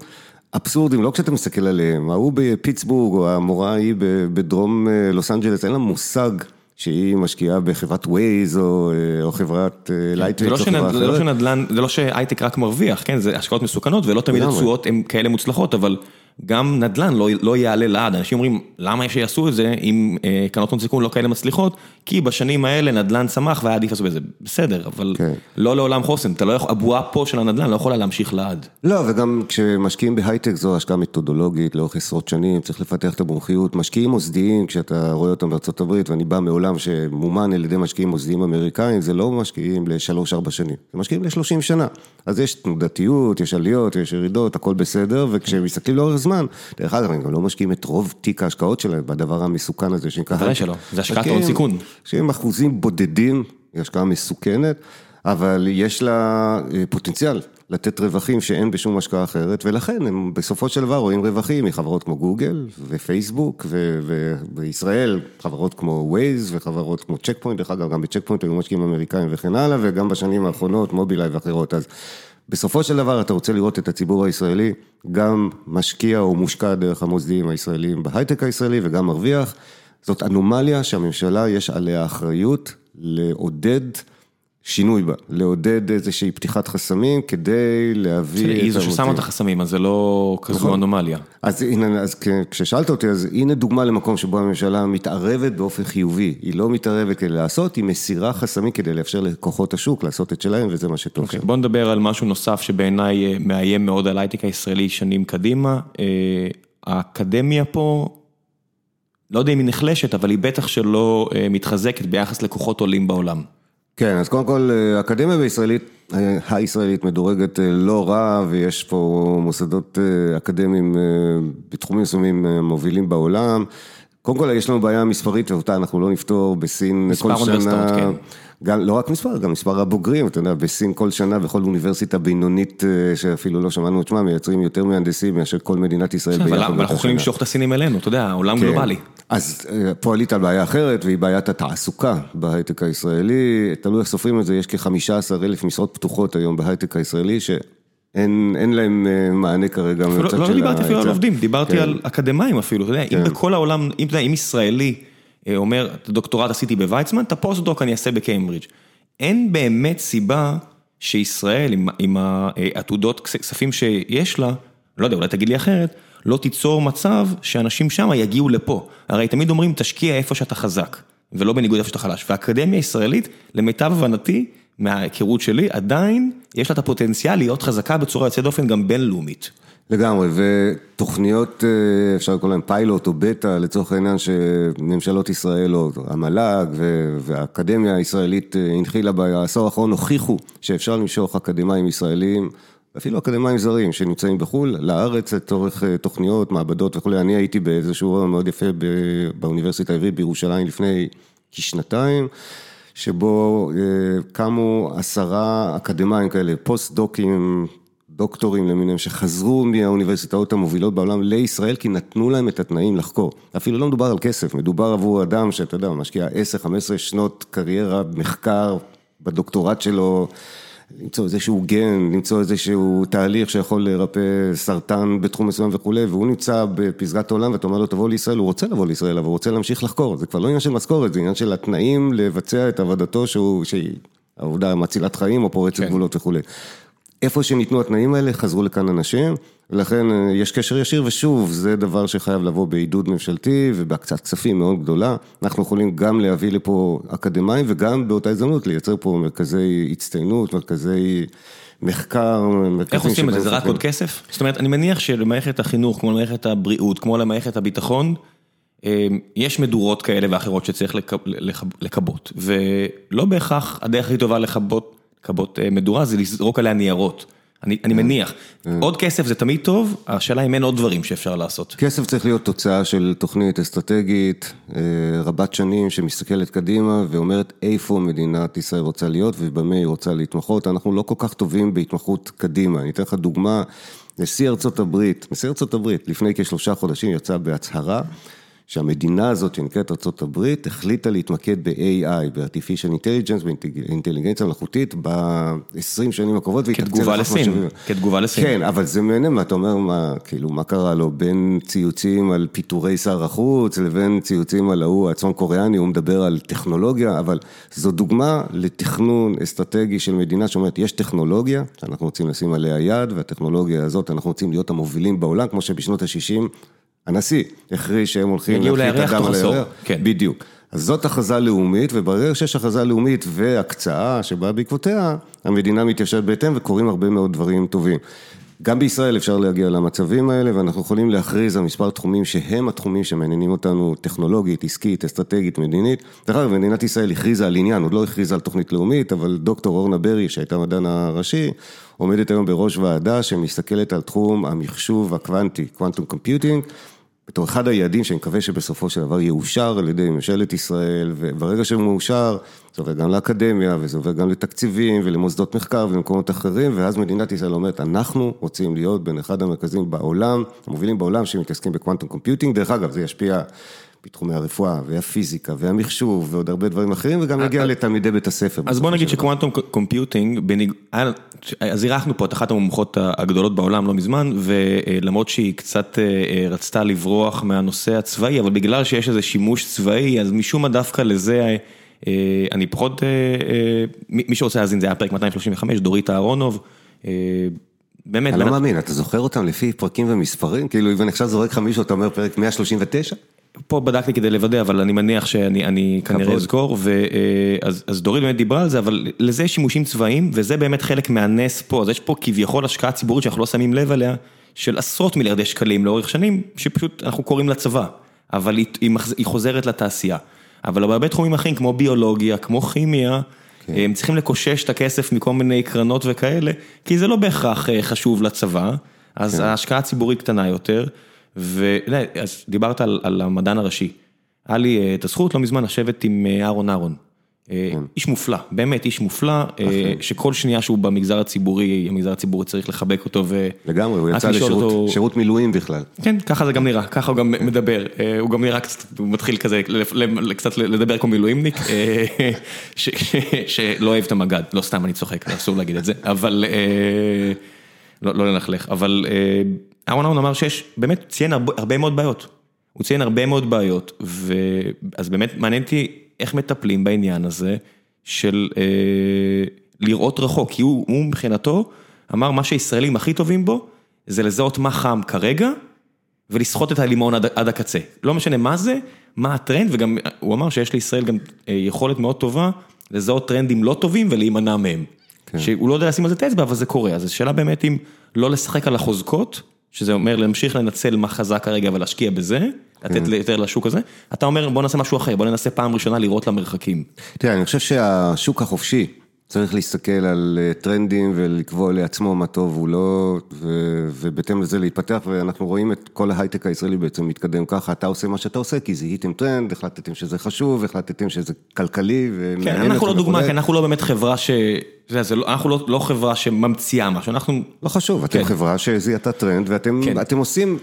אבסורדים, לא כשאתה מסתכל עליהם, ההוא בפיטסבורג או המורה ההיא בדרום לוס אנג'לס, אין לה מושג שהיא משקיעה בחברת Waze או חברת לייטוויץ או חברה אחרת. זה לא שנדל"ן, זה לא שהייטק רק מרוויח, כן, זה השקעות מסוכנות ולא תמיד התשואות הן כאלה מוצלחות, אבל גם נדל"ן לא, לא יעלה לעד, אנשים אומרים, למה יש שיעשו את זה אם אה, קרנות הון סיכון לא כאלה מצליחות? כי בשנים האלה נדל"ן צמח והיה עדיף לעשות בזה, בסדר, אבל כן. לא לעולם חוסן, אתה לא יכול, הבועה פה של הנדל"ן לא יכולה להמשיך לעד. לא, וגם כשמשקיעים בהייטק זו השקעה מתודולוגית לאורך עשרות שנים, צריך לפתח את המומחיות, משקיעים מוסדיים, כשאתה רואה אותם בארצות הברית, ואני בא מעולם שמומן על ידי משקיעים מוסדיים אמריקאים, זה לא משקיעים לשלוש-ארבע שנים, זה משקיעים לשלושים שנה. אז יש תנודתיות, יש עליות, יש ירידות, הכל בסדר, וכשמסתכלים לאורך זמן, דרך אגב, הם גם לא משקיעים את רוב תיק ההשקעות שלהם בדבר המסוכן הזה שנקרא... בוודאי שלא, זה השקעת הון סיכון. שהם אחוזים בודדים, היא השקעה מסוכנת, אבל יש לה אה, פוטנציאל לתת רווחים שאין בשום השקעה אחרת, ולכן הם בסופו של דבר רואים רווחים מחברות כמו גוגל ופייסבוק, ובישראל חברות כמו ווייז וחברות כמו צ'ק פוינט, דרך אגב גם בצ'ק פוינט היו משקיעים אמריקאים וכן הלאה, וגם בשנים האחרונות מובילאיי ואחרות. אז בסופו של דבר אתה רוצה לראות את הציבור הישראלי, גם משקיע או מושקע דרך המוסדיים הישראלים בהייטק הישראלי וגם מרוויח. זאת אנומליה שהממשלה יש עליה אחריות לעודד שינוי בה, לעודד איזושהי פתיחת חסמים כדי להביא המוטיב. היא זו ששמה את החסמים, אז זה לא כזו נכון. אנומליה. אז הנה, אז כששאלת אותי, אז הנה דוגמה למקום שבו הממשלה מתערבת באופן חיובי. היא לא מתערבת כדי לעשות, היא מסירה חסמים כדי לאפשר לכוחות השוק לעשות את שלהם, וזה מה שטוב okay, שם. בוא נדבר על משהו נוסף שבעיניי אה, מאיים מאוד על ההייטק הישראלי שנים קדימה. אה, האקדמיה פה, לא יודע אם היא נחלשת, אבל היא בטח שלא אה, מתחזקת ביחס לכוחות עולים בעולם. כן, אז קודם כל, האקדמיה בישראלית, הישראלית מדורגת לא רע, ויש פה מוסדות אקדמיים בתחומים מסוימים מובילים בעולם. קודם כל, יש לנו בעיה מספרית, ואותה אנחנו לא נפתור בסין כל שנה. מספר אוניברסיטאות, כן. גם, לא רק מספר, גם מספר הבוגרים, אתה יודע, בסין כל שנה, בכל אוניברסיטה בינונית, שאפילו לא שמענו את שמה, מייצרים יותר מהנדסים מאשר כל מדינת ישראל ביחד. אבל אנחנו יכולים למשוך את הסינים אלינו, אתה יודע, העולם כן. גלובלי. אז פה עלית על בעיה אחרת, והיא בעיית התעסוקה בהייטק הישראלי. תלוי איך סופרים את זה, יש כ-15 אלף משרות פתוחות היום בהייטק הישראלי, שאין להם מענה כרגע מהצד של ה... לא דיברתי אפילו על עובדים, דיברתי כן. על אקדמאים אפילו, אתה יודע, אם כן. בכל העולם, אם ישראלי אומר, את הדוקטורט עשיתי בוויצמן, את הפוסט-דוק אני אעשה בקיימברידג'. אין באמת סיבה שישראל, עם העתודות כספים שיש לה, לא יודע, אולי תגיד לי אחרת, לא תיצור מצב שאנשים שם יגיעו לפה. הרי תמיד אומרים, תשקיע איפה שאתה חזק, ולא בניגוד איפה שאתה חלש. והאקדמיה הישראלית, למיטב הבנתי, מההיכרות שלי, עדיין יש לה את הפוטנציאל להיות חזקה בצורה יוצאת דופן גם בינלאומית. לגמרי, ותוכניות, אה, אפשר לקרוא להן פיילוט או בטא, לצורך העניין שממשלות ישראל או המל"ג והאקדמיה הישראלית אה, הנחילה בעשור האחרון, הוכיחו שאפשר למשוך אקדמאים ישראלים. אפילו אקדמאים זרים שנמצאים בחו"ל, לארץ לצורך אה, תוכניות, מעבדות וכולי. אני הייתי באיזשהו אירוע מאוד יפה באוניברסיטה העברית בירושלים לפני כשנתיים, שבו קמו עשרה אקדמאים כאלה, פוסט-דוקים, דוקטורים למיניהם, שחזרו מהאוניברסיטאות המובילות בעולם לישראל, כי נתנו להם את התנאים לחקור. אפילו לא מדובר על כסף, מדובר עבור אדם שאתה יודע, משקיע 10-15 שנות קריירה, מחקר, בדוקטורט שלו. למצוא איזשהו גן, למצוא איזשהו תהליך שיכול לרפא סרטן בתחום מסוים וכולי, והוא נמצא בפסגת העולם ואתה אומר לו תבוא לישראל, הוא רוצה לבוא לישראל, אבל הוא רוצה להמשיך לחקור, זה כבר לא עניין של משכורת, זה עניין של התנאים לבצע את עבודתו שהוא, שהיא עבודה מצילת חיים או פורצת כן. גבולות וכולי. איפה שניתנו התנאים האלה, חזרו לכאן אנשים, ולכן אה, יש קשר ישיר, ושוב, זה דבר שחייב לבוא בעידוד ממשלתי ובהקצת כספים מאוד גדולה. אנחנו יכולים גם להביא לפה אקדמאים, וגם באותה הזדמנות לייצר פה מרכזי הצטיינות, מרכזי מחקר. איך עושים את זה? זה רק עוד כסף? זאת אומרת, אני מניח שלמערכת החינוך, כמו למערכת הבריאות, כמו למערכת הביטחון, אה, יש מדורות כאלה ואחרות שצריך לכבות, ולא בהכרח הדרך הכי טובה לכבות כבות אה, מדורה זה לזרוק עליה ניירות. אני אני כן. מניח, כן. עוד כסף זה תמיד טוב, השאלה אם אין עוד דברים שאפשר לעשות. כסף צריך להיות תוצאה של תוכנית אסטרטגית אה, רבת שנים שמסתכלת קדימה ואומרת איפה מדינת ישראל רוצה להיות ובמה היא רוצה להתמחות. אנחנו לא כל כך טובים בהתמחות קדימה. אני אתן לך דוגמה, נשיא ארצות הברית, נשיא ארצות הברית לפני כשלושה חודשים יצא בהצהרה שהמדינה הזאת שנקראת ארה"ב החליטה להתמקד ב-AI, ב-artificial intelligence, באינטליגנציה מלאכותית ב-20 שנים הקרובות. כתגובה לסין, כתגובה לסין. כן, אבל זה מעניין מה אתה אומר, מה, כאילו, מה קרה לו בין ציוצים על פיטורי שר החוץ לבין ציוצים על ההוא הצפון קוריאני, הוא מדבר על טכנולוגיה, אבל זו דוגמה לתכנון אסטרטגי של מדינה שאומרת, יש טכנולוגיה, אנחנו רוצים לשים עליה יד, והטכנולוגיה הזאת, אנחנו רוצים להיות המובילים בעולם, כמו שבשנות ה-60 הנשיא הכריז שהם הולכים להפחית אדם על הירח. כן. בדיוק. אז זאת הכרזה לאומית, וברגע שיש הכרזה לאומית והקצאה שבאה בעקבותיה, המדינה מתיישבת בהתאם וקורים הרבה מאוד דברים טובים. גם בישראל אפשר להגיע למצבים האלה, ואנחנו יכולים להכריז על מספר תחומים שהם התחומים שמעניינים אותנו טכנולוגית, עסקית, אסטרטגית, מדינית. דרך אגב, מדינת ישראל הכריזה על עניין, עוד לא הכריזה על תוכנית לאומית, אבל דוקטור אורנה ברי, שהייתה המדען הראשי, עומדת היום בראש ועדה שמסתכלת על תחום המחשוב הקוונטי, quantum computing. בתור אחד היעדים שאני מקווה שבסופו של דבר יאושר על ידי ממשלת ישראל, וברגע שהוא מאושר, זה עובר גם לאקדמיה, וזה עובר גם לתקציבים ולמוסדות מחקר ולמקומות אחרים, ואז מדינת ישראל אומרת, אנחנו רוצים להיות בין אחד המרכזים בעולם, המובילים בעולם שמתעסקים ב quantum computing, דרך אגב, זה ישפיע בתחומי הרפואה והפיזיקה והמחשוב ועוד הרבה דברים אחרים, וגם יגיע לתלמידי בית הספר. אז בוא נגיד שקוונטום קומפיוטינג, אז אירחנו פה את אחת המומחות הגדולות בעולם לא מזמן, ולמרות שהיא קצת רצתה לברוח מהנושא הצבאי, אבל בגלל שיש איזה שימוש צבאי, אז משום מה דווקא לזה, אני פחות, מי שרוצה להאזין זה היה פרק 235, דורית אהרונוב. באמת. אני לא מאמין, אתה זוכר אותם לפי פרקים ומספרים? כאילו, אם אני עכשיו זורק לך מישהו, אתה אומר פרק 139? פה בדקתי כדי לוודא, אבל אני מניח שאני כנראה אזכור, אז דורית באמת דיברה על זה, אבל לזה יש שימושים צבאיים, וזה באמת חלק מהנס פה, אז יש פה כביכול השקעה ציבורית שאנחנו לא שמים לב עליה, של עשרות מיליארדי שקלים לאורך שנים, שפשוט אנחנו קוראים לצבא, אבל היא חוזרת לתעשייה. אבל בהרבה תחומים אחרים, כמו ביולוגיה, כמו כימיה, הם צריכים לקושש את הכסף מכל מיני קרנות וכאלה, כי זה לא בהכרח חשוב לצבא, אז ההשקעה הציבורית קטנה יותר. ואז דיברת על המדען הראשי, היה לי את הזכות לא מזמן לשבת עם אהרון אהרון, איש מופלא, באמת איש מופלא, שכל שנייה שהוא במגזר הציבורי, המגזר הציבורי צריך לחבק אותו ו... לגמרי, הוא יצא לשירות מילואים בכלל. כן, ככה זה גם נראה, ככה הוא גם מדבר, הוא גם נראה קצת, הוא מתחיל כזה, קצת לדבר כמו מילואימניק, שלא אוהב את המג"ד, לא סתם אני צוחק, אסור להגיד את זה, אבל, לא ללכלך, אבל... אהרון אהרון אמר שיש, באמת ציין הרבה מאוד בעיות, הוא ציין הרבה מאוד בעיות, אז באמת מעניין אותי איך מטפלים בעניין הזה של לראות רחוק, כי הוא מבחינתו אמר מה שהישראלים הכי טובים בו, זה לזהות מה חם כרגע, ולסחוט את הלימון עד הקצה, לא משנה מה זה, מה הטרנד, וגם הוא אמר שיש לישראל גם יכולת מאוד טובה לזהות טרנדים לא טובים ולהימנע מהם. שהוא לא יודע לשים על זה את האצבע, אבל זה קורה, אז השאלה באמת אם לא לשחק על החוזקות. שזה אומר להמשיך לנצל מה חזק כרגע ולהשקיע בזה, לתת יותר לשוק הזה, אתה אומר בוא נעשה משהו אחר, בוא ננסה פעם ראשונה לראות למרחקים. תראה, אני חושב שהשוק החופשי צריך להסתכל על טרנדים ולקבוע לעצמו מה טוב הוא לא, ובהתאם לזה להתפתח, ואנחנו רואים את כל ההייטק הישראלי בעצם מתקדם ככה, אתה עושה מה שאתה עושה, כי זיהיתם טרנד, החלטתם שזה חשוב, החלטתם שזה כלכלי, כן, אנחנו לא דוגמה, כי אנחנו לא באמת חברה ש... אנחנו לא חברה שממציאה משהו, אנחנו... לא חשוב, אתם חברה שזיהתה טרנד, ואתם עושים...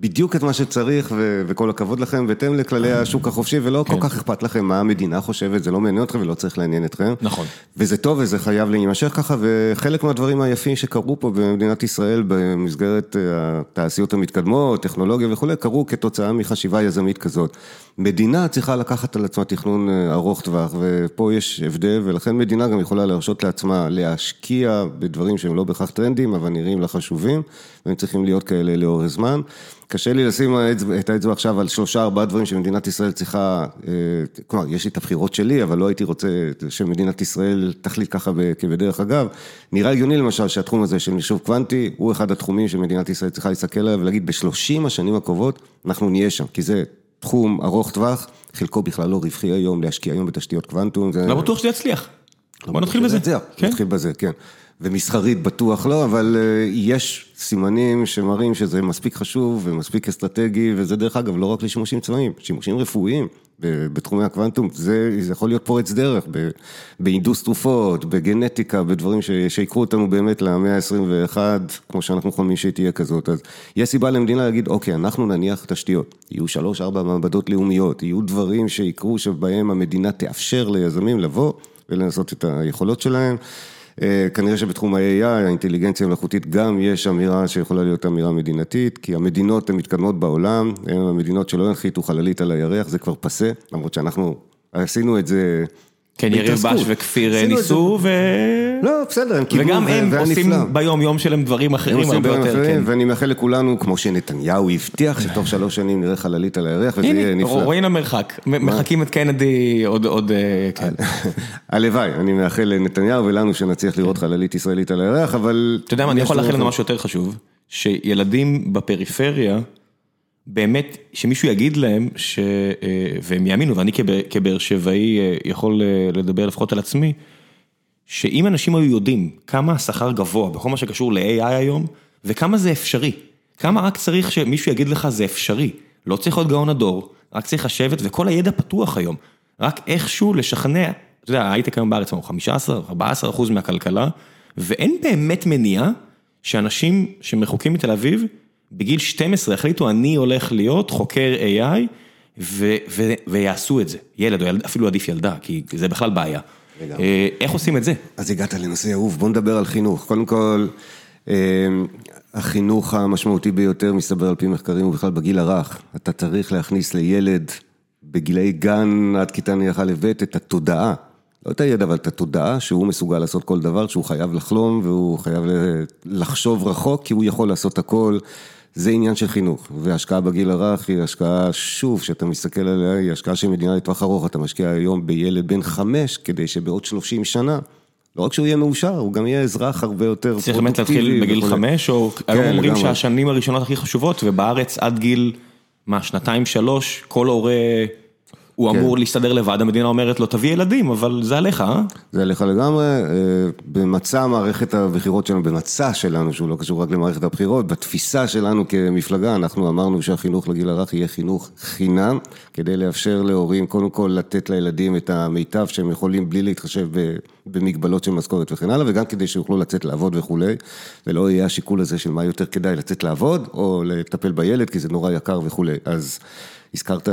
בדיוק את מה שצריך וכל הכבוד לכם, בהתאם לכללי השוק החופשי, ולא כל כך אכפת לכם מה המדינה חושבת, זה לא מעניין אתכם ולא צריך לעניין אתכם. נכון. וזה טוב וזה חייב להימשך ככה, וחלק מהדברים היפים שקרו פה במדינת ישראל, במסגרת התעשיות המתקדמות, טכנולוגיה וכולי, קרו כתוצאה מחשיבה יזמית כזאת. מדינה צריכה לקחת על עצמה תכנון ארוך טווח, ופה יש הבדל, ולכן מדינה גם יכולה להרשות לעצמה להשקיע בדברים שהם לא בהכרח טרנדים, אבל נראים לה חשובים, והם צריכים להיות כאלה לאורך זמן. קשה לי לשים את האצבע עכשיו על שלושה ארבעה דברים שמדינת ישראל צריכה, כלומר, יש לי את הבחירות שלי, אבל לא הייתי רוצה שמדינת ישראל תחליט ככה כבדרך אגב. נראה הגיוני למשל שהתחום הזה של מחשוב קוונטי, הוא אחד התחומים שמדינת ישראל צריכה להסתכל עליו ולהגיד, בשלושים השנים הקרובות אנחנו נהיה שם, כי זה תחום ארוך טווח, חלקו בכלל לא רווחי היום, להשקיע היום בתשתיות קוונטום. לא בטוח שזה יצליח. בוא נתחיל בזה. כן? נתחיל בזה, כן. ומסחרית בטוח לא, אבל אה, יש סימנים שמראים שזה מספיק חשוב ומספיק אסטרטגי, וזה דרך אגב לא רק לשימושים צבאיים, שימושים רפואיים בתחומי הקוונטום, זה, זה יכול להיות פורץ דרך בהינדוס תרופות, בגנטיקה, בדברים שיקחו אותנו באמת למאה ה-21, כמו שאנחנו חולמים תהיה כזאת. אז יש סיבה למדינה להגיד, אוקיי, אנחנו נניח תשתיות, יהיו שלוש-ארבע מעבדות לאומיות, יהיו דברים שיקרו שבהם המדינה תאפשר ליזמים לבוא ולנסות את היכולות שלהם. אה, כנראה שבתחום ה-AI, האינטליגנציה המלאכותית, גם יש אמירה שיכולה להיות אמירה מדינתית, כי המדינות הן מתקדמות בעולם, הן המדינות שלא הנחיתו חללית על הירח, זה כבר פסה, למרות שאנחנו עשינו את זה כן, יריב בש וכפיר ניסו, ו... לא, בסדר, הם קיבלו, וגם הם עושים ביום יום שלהם דברים אחרים הרבה יותר, כן. ואני מאחל לכולנו, כמו שנתניהו הבטיח, שתוך שלוש שנים נראה חללית על הירח, וזה יהיה נפלא. רואים המרחק, מחקים את קנדי עוד, אה, כן. (laughs) הלוואי, אני מאחל לנתניהו ולנו שנצליח לראות חללית ישראלית על הירח, אבל... אתה יודע מה, אני יכול לאחל לנו משהו יותר חשוב, שילדים בפריפריה, באמת, שמישהו יגיד להם, ש... אה, והם יאמינו, ואני כבאר שבעי אה, יכול אה, לדבר לפחות על עצמי, שאם אנשים היו יודעים כמה השכר גבוה בכל מה שקשור ל-AI היום, וכמה זה אפשרי, כמה רק צריך שמישהו יגיד לך זה אפשרי, לא צריך להיות גאון הדור, רק צריך לשבת, וכל הידע פתוח היום, רק איכשהו לשכנע, אתה יודע, ההייטק היום בארץ הוא 15-14 אחוז מהכלכלה, ואין באמת מניעה שאנשים שמחוקים מתל אביב, בגיל 12 החליטו, אני הולך להיות חוקר AI, ו- ו- ויעשו את זה, ילד או ילד, אפילו עדיף ילדה, כי זה בכלל בעיה. אה, איך עושים את זה? אז הגעת לנושא אהוב, בוא נדבר על חינוך. קודם כל, אה, החינוך המשמעותי ביותר, מסתבר על פי מחקרים, הוא בכלל בגיל הרך. אתה צריך להכניס לילד בגילי גן עד כיתה נניח א' ב' את התודעה. לא את הידע, אבל את התודעה שהוא מסוגל לעשות כל דבר, שהוא חייב לחלום והוא חייב לחשוב רחוק, כי הוא יכול לעשות הכל. זה עניין של חינוך, והשקעה בגיל הרך היא השקעה, שוב, כשאתה מסתכל עליה, היא השקעה של מדינה לטווח ארוך, אתה משקיע היום בילד בן חמש, כדי שבעוד שלושים שנה, לא רק שהוא יהיה מאושר, הוא גם יהיה אזרח הרבה יותר פרודוקטיבי. צריך באמת להתחיל בגיל חמש, או כן, היום אומרים שהשנים הראשונות הכי חשובות, ובארץ עד גיל, מה, שנתיים, שלוש, כל הורה... הוא כן. אמור להסתדר לבד, המדינה אומרת לו, תביא ילדים, אבל זה עליך, אה? זה עליך לגמרי. אה, במצע מערכת הבחירות שלנו, במצע שלנו, שהוא לא קשור רק למערכת הבחירות, בתפיסה שלנו כמפלגה, אנחנו אמרנו שהחינוך לגיל הרך יהיה חינוך חינם, כדי לאפשר להורים, קודם כל לתת לילדים את המיטב שהם יכולים בלי להתחשב במגבלות של משכורת וכן הלאה, וגם כדי שיוכלו לצאת לעבוד וכולי. זה לא יהיה השיקול הזה של מה יותר כדאי לצאת לעבוד, או לטפל בילד, כי זה נורא יקר וכולי. אז... הזכרת,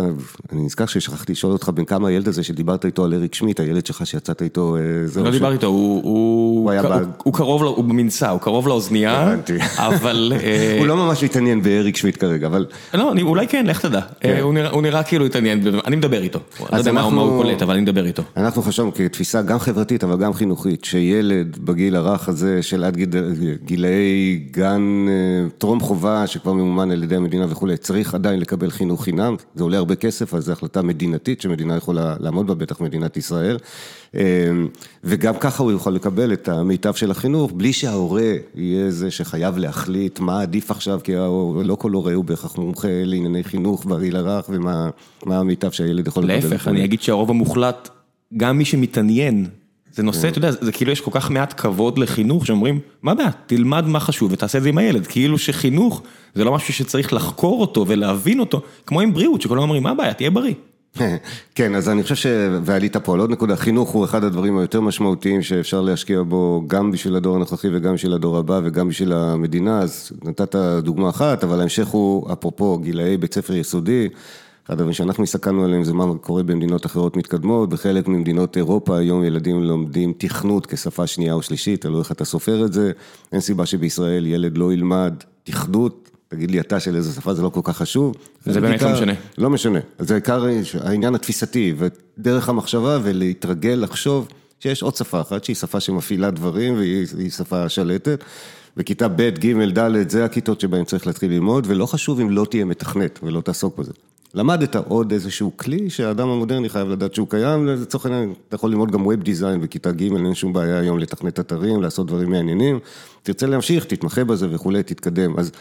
אני נזכר ששכחתי לשאול אותך בין כמה הילד הזה שדיברת איתו על אריק שמיט, הילד שלך שיצאת איתו, אה, לא דיברתי איתו, הוא קרוב, הוא במנסה, הוא קרוב לאוזנייה, אבל... (laughs) אה, הוא לא ממש התעניין באריק שמיט כרגע, אבל... לא, אולי כן, לך תדע, כן. הוא נראה כאילו התעניין, אני מדבר איתו, לא יודע מה הוא קולט, אבל אני מדבר איתו. אנחנו חשבנו כתפיסה גם חברתית, אבל גם חינוכית, שילד בגיל הרך הזה של עד גילאי גן אה, טרום חובה, שכבר ממומן על ידי המדינה וכולי, צריך עדיין לקבל חינוך חינם. זה עולה הרבה כסף, אז זו החלטה מדינתית שמדינה יכולה לעמוד בה, בטח מדינת ישראל. אמ, וגם ככה הוא יוכל לקבל את המיטב של החינוך, בלי שההורה יהיה זה שחייב להחליט מה עדיף עכשיו, כי לא כל הורה הוא בהכרח מומחה לענייני חינוך בגיל הרך, ומה המיטב שהילד יכול לקבל. להפך, אני אגיד שהרוב המוחלט, גם מי שמתעניין, זה נושא. אתה יודע, זה כאילו יש כל כך מעט כבוד לחינוך, שאומרים, מה הבעיה, תלמד מה חשוב ותעשה את זה עם הילד, כאילו שחינוך זה לא משהו שצריך לחקור אותו ולהבין אותו, כמו עם בריאות, שכולם אומרים, מה הבעיה, תהיה בריא. (laughs) כן, אז אני חושב ש... ועלית פה על עוד נקודה, חינוך הוא אחד הדברים היותר משמעותיים שאפשר להשקיע בו גם בשביל הדור הנוכחי וגם בשביל הדור הבא וגם בשביל המדינה, אז נתת דוגמה אחת, אבל ההמשך הוא, אפרופו גילאי בית ספר יסודי, אחד הדברים שאנחנו הסתכלנו עליהם זה מה קורה במדינות אחרות מתקדמות, בחלק ממדינות אירופה היום ילדים לומדים תכנות כשפה שנייה או שלישית, תלוי איך אתה סופר את זה, אין סיבה שבישראל ילד לא ילמד תכנות, תגיד לי אתה של איזה שפה זה לא כל כך חשוב. זה באמת לא משנה. לא משנה, זה העיקר העניין התפיסתי ודרך המחשבה ולהתרגל לחשוב שיש עוד שפה אחת שהיא שפה שמפעילה דברים והיא שפה שלטת. וכיתה ב', ג', ד', זה הכיתות שבהן צריך להתחיל ללמוד, ולא חשוב אם לא תהיה מתכנת ולא תעסוק בזה. למדת עוד איזשהו כלי שהאדם המודרני חייב לדעת שהוא קיים, לצורך העניין אתה יכול ללמוד גם ווב דיזיין בכיתה ג', אין שום בעיה היום לתכנת אתרים, לעשות דברים מעניינים, תרצה להמשיך, תתמחה בזה וכולי, תתקדם. אז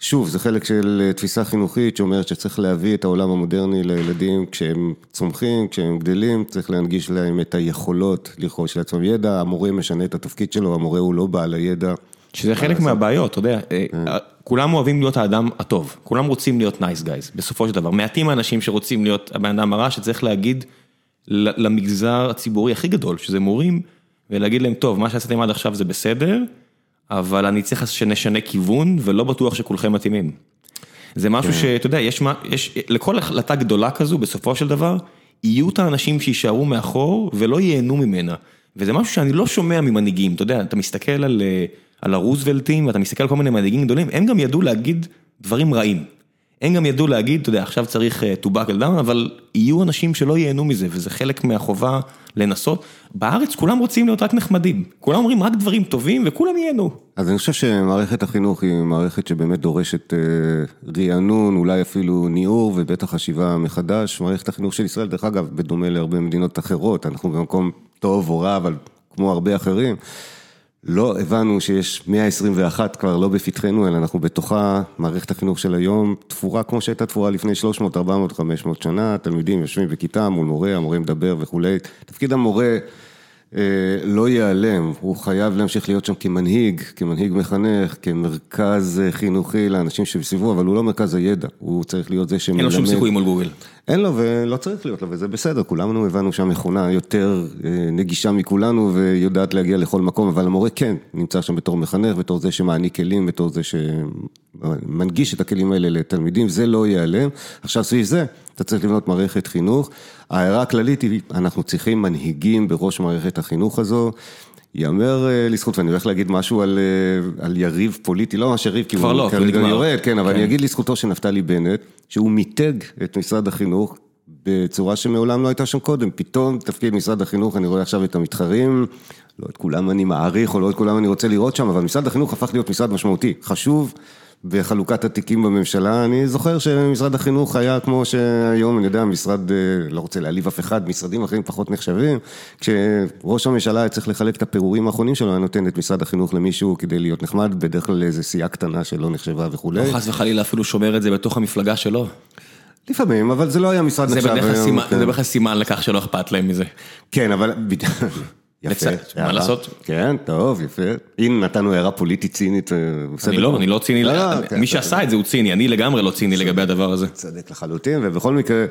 שוב, זה חלק של תפיסה חינוכית שאומרת שצריך להביא את העולם המודרני לילדים כשהם צומחים, כשהם גדלים, צריך להנגיש להם את היכולות לרכוש לעצמם ידע, המורה משנה את התפקיד שלו, המורה הוא לא בעל הידע. שזה חלק מהבעיות, אתה יודע, אה, כן. כולם אוהבים להיות האדם הטוב, כולם רוצים להיות nice guys, בסופו של דבר, מעטים האנשים שרוצים להיות הבן אדם הרע, שצריך להגיד למגזר הציבורי הכי גדול, שזה מורים, ולהגיד להם, טוב, מה שעשיתם עד עכשיו זה בסדר, אבל אני צריך שנשנה כיוון, ולא בטוח שכולכם מתאימים. זה משהו כן. שאתה יודע, יש, יש, לכל החלטה גדולה כזו, בסופו של דבר, יהיו את האנשים שיישארו מאחור ולא ייהנו ממנה. וזה משהו שאני לא שומע ממנהיגים, אתה יודע, אתה מסתכל על, אה, על הרוזוולטים, ואתה מסתכל על כל מיני מנהיגים גדולים, הם גם ידעו להגיד דברים רעים. הם גם ידעו להגיד, אתה יודע, עכשיו צריך אה, to buckle down, אבל יהיו אנשים שלא ייהנו מזה, וזה חלק מהחובה לנסות. בארץ כולם רוצים להיות רק נחמדים, כולם אומרים רק דברים טובים וכולם ייהנו. אז אני חושב שמערכת החינוך היא מערכת שבאמת דורשת אה, רענון, אולי אפילו ניעור ובטח חשיבה מחדש. מערכת החינוך של ישראל, דרך אגב, בדומה להרבה מדינות אחרות, אנחנו במקום טוב או רע, אבל כמו הרבה אחרים, לא הבנו שיש 121 כבר לא בפתחנו, אלא אנחנו בתוכה, מערכת החינוך של היום תפורה כמו שהייתה תפורה לפני 300, 400, 500 שנה, תלמידים יושבים בכיתה מול מורה, המורה מדבר וכולי. תפקיד המורה לא ייעלם, הוא חייב להמשיך להיות שם כמנהיג, כמנהיג מחנך, כמרכז אה, חינוכי לאנשים שמסביבו, אבל הוא לא מרכז הידע, הוא צריך להיות זה שמלמד. אין לו שום סיכוי מול גוגל. אין לו ולא צריך להיות לו, וזה בסדר, כולנו הבנו שהמכונה יותר אה, נגישה מכולנו ויודעת להגיע לכל מקום, אבל המורה כן נמצא שם בתור מחנך, בתור זה שמעניק כלים, בתור זה שמנגיש את הכלים האלה לתלמידים, זה לא ייעלם. עכשיו סביב זה, אתה צריך לבנות מערכת חינוך. ההערה הכללית היא, אנחנו צריכים מנהיגים בראש מערכת החינוך הזו. יאמר אה, לזכות, ואני הולך להגיד משהו על, אה, על יריב פוליטי, לא ממש יריב, כי הוא לא, כרגע. יורד, כן, אבל כן. אני אגיד לזכותו של נפתלי בנט, שהוא מיתג את משרד החינוך בצורה שמעולם לא הייתה שם קודם. פתאום תפקיד משרד החינוך, אני רואה עכשיו את המתחרים, לא את כולם אני מעריך או לא את כולם אני רוצה לראות שם, אבל משרד החינוך הפך להיות משרד משמעותי, חשוב. בחלוקת התיקים בממשלה, אני זוכר שמשרד החינוך היה כמו שהיום, אני יודע, משרד, אה, לא רוצה להעליב אף אחד, משרדים אחרים פחות נחשבים, כשראש הממשלה היה צריך לחלק את הפירורים האחרונים שלו, היה נותן את משרד החינוך למישהו כדי להיות נחמד, בדרך כלל לאיזו סיעה קטנה שלא נחשבה וכולי. או חס וחלילה אפילו שומר את זה בתוך המפלגה שלו. לפעמים, אבל זה לא היה משרד נחשב. כן. זה בדרך כלל סימן לכך שלא אכפת להם מזה. כן, אבל... יפה, מה. לעשות? כן, טוב, יפה. הנה, נתנו הערה פוליטית צינית, אה, בסדר. אני לא, אני לא ציני, לא, לא, מי כן. שעשה את זה הוא ציני, אני לגמרי לא ציני לגבי הדבר הזה. צודק לחלוטין, ובכל מקרה,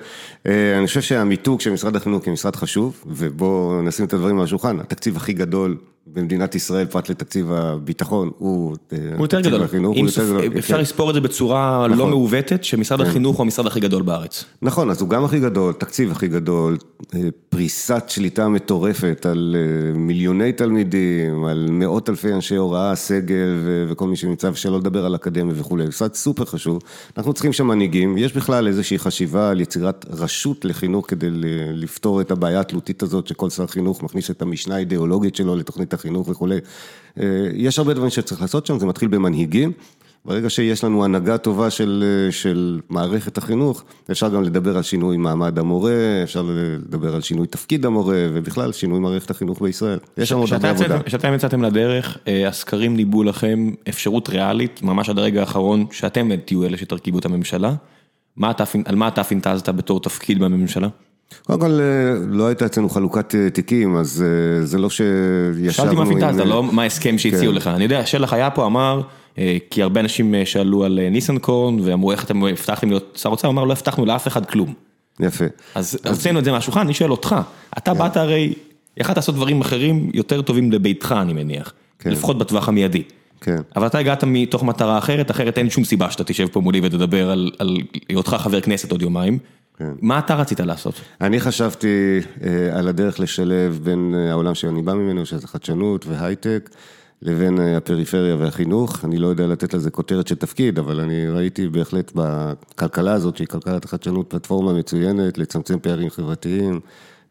אה, אני חושב שהמיתוג של משרד החינוך כמשרד חשוב, ובואו נשים את הדברים על השולחן, התקציב הכי גדול במדינת ישראל, פרט לתקציב הביטחון, הוא... אה, הוא יותר גדול. החינוך, הוא יותר גדול. אפשר כן. לספור את זה בצורה לא נכון. מעוותת, שמשרד החינוך הוא המשרד הכי גדול בארץ. נכון, אז הוא גם הכי גדול, תקציב הכי גדול, אה, פריסת שליטה מטורפת על אה, מיליוני תלמידים, על מאות אלפי אנשי הוראה, סגל וכל מי שנמצא, ושלא לדבר על אקדמיה וכולי, משרד סופר חשוב. אנחנו צריכים שם מנהיגים, יש בכלל איזושהי חשיבה על יצירת רשות לחינוך כדי לפתור את הבעיה התלותית הזאת שכל שר חינוך מכניס את המשנה האידיאולוגית שלו לתוכנית החינוך וכולי. אה, יש הרבה דברים שצריך לעשות שם, זה מתחיל במנהיגים. ברגע שיש לנו הנהגה טובה של, של מערכת החינוך, אפשר גם לדבר על שינוי מעמד המורה, אפשר לדבר על שינוי תפקיד המורה, ובכלל שינוי מערכת החינוך בישראל. יש שם עוד הרבה עבודה. כשאתם יצאתם לדרך, אה, הסקרים ניבאו לכם אפשרות ריאלית, ממש עד הרגע האחרון, שאתם תהיו אלה שתרכיבו את הממשלה. מה אתה, על מה אתה פינטזת בתור תפקיד בממשלה? קודם כל, אה, לא הייתה אצלנו חלוקת אה, תיקים, אז אה, זה לא שישבנו שאלתי מה פינטזת, לא מה ההסכם שהציעו כן. לך. אני יודע, שלח היה פה, אמר, כי הרבה אנשים שאלו על ניסנקורן, ואמרו איך אתם הבטחתם להיות שר אוצר, הוא אמר לא הבטחנו לאף אחד כלום. יפה. אז הוצאנו את זה מהשולחן, אני שואל אותך, אתה כן. באת הרי, יכלת לעשות דברים אחרים יותר טובים לביתך, אני מניח. כן. לפחות בטווח המיידי. כן. אבל אתה הגעת מתוך מטרה אחרת, אחרת אין שום סיבה שאתה תשב פה מולי ותדבר על היותך חבר כנסת עוד יומיים. כן. מה אתה רצית לעשות? אני חשבתי אה, על הדרך לשלב בין אה, העולם שאני בא ממנו, שזה חדשנות והייטק, לבין אה, הפריפריה והחינוך. אני לא יודע לתת לזה כותרת של תפקיד, אבל אני ראיתי בהחלט בכלכלה הזאת, שהיא כלכלת החדשנות, פלטפורמה מצוינת, לצמצם פערים חברתיים,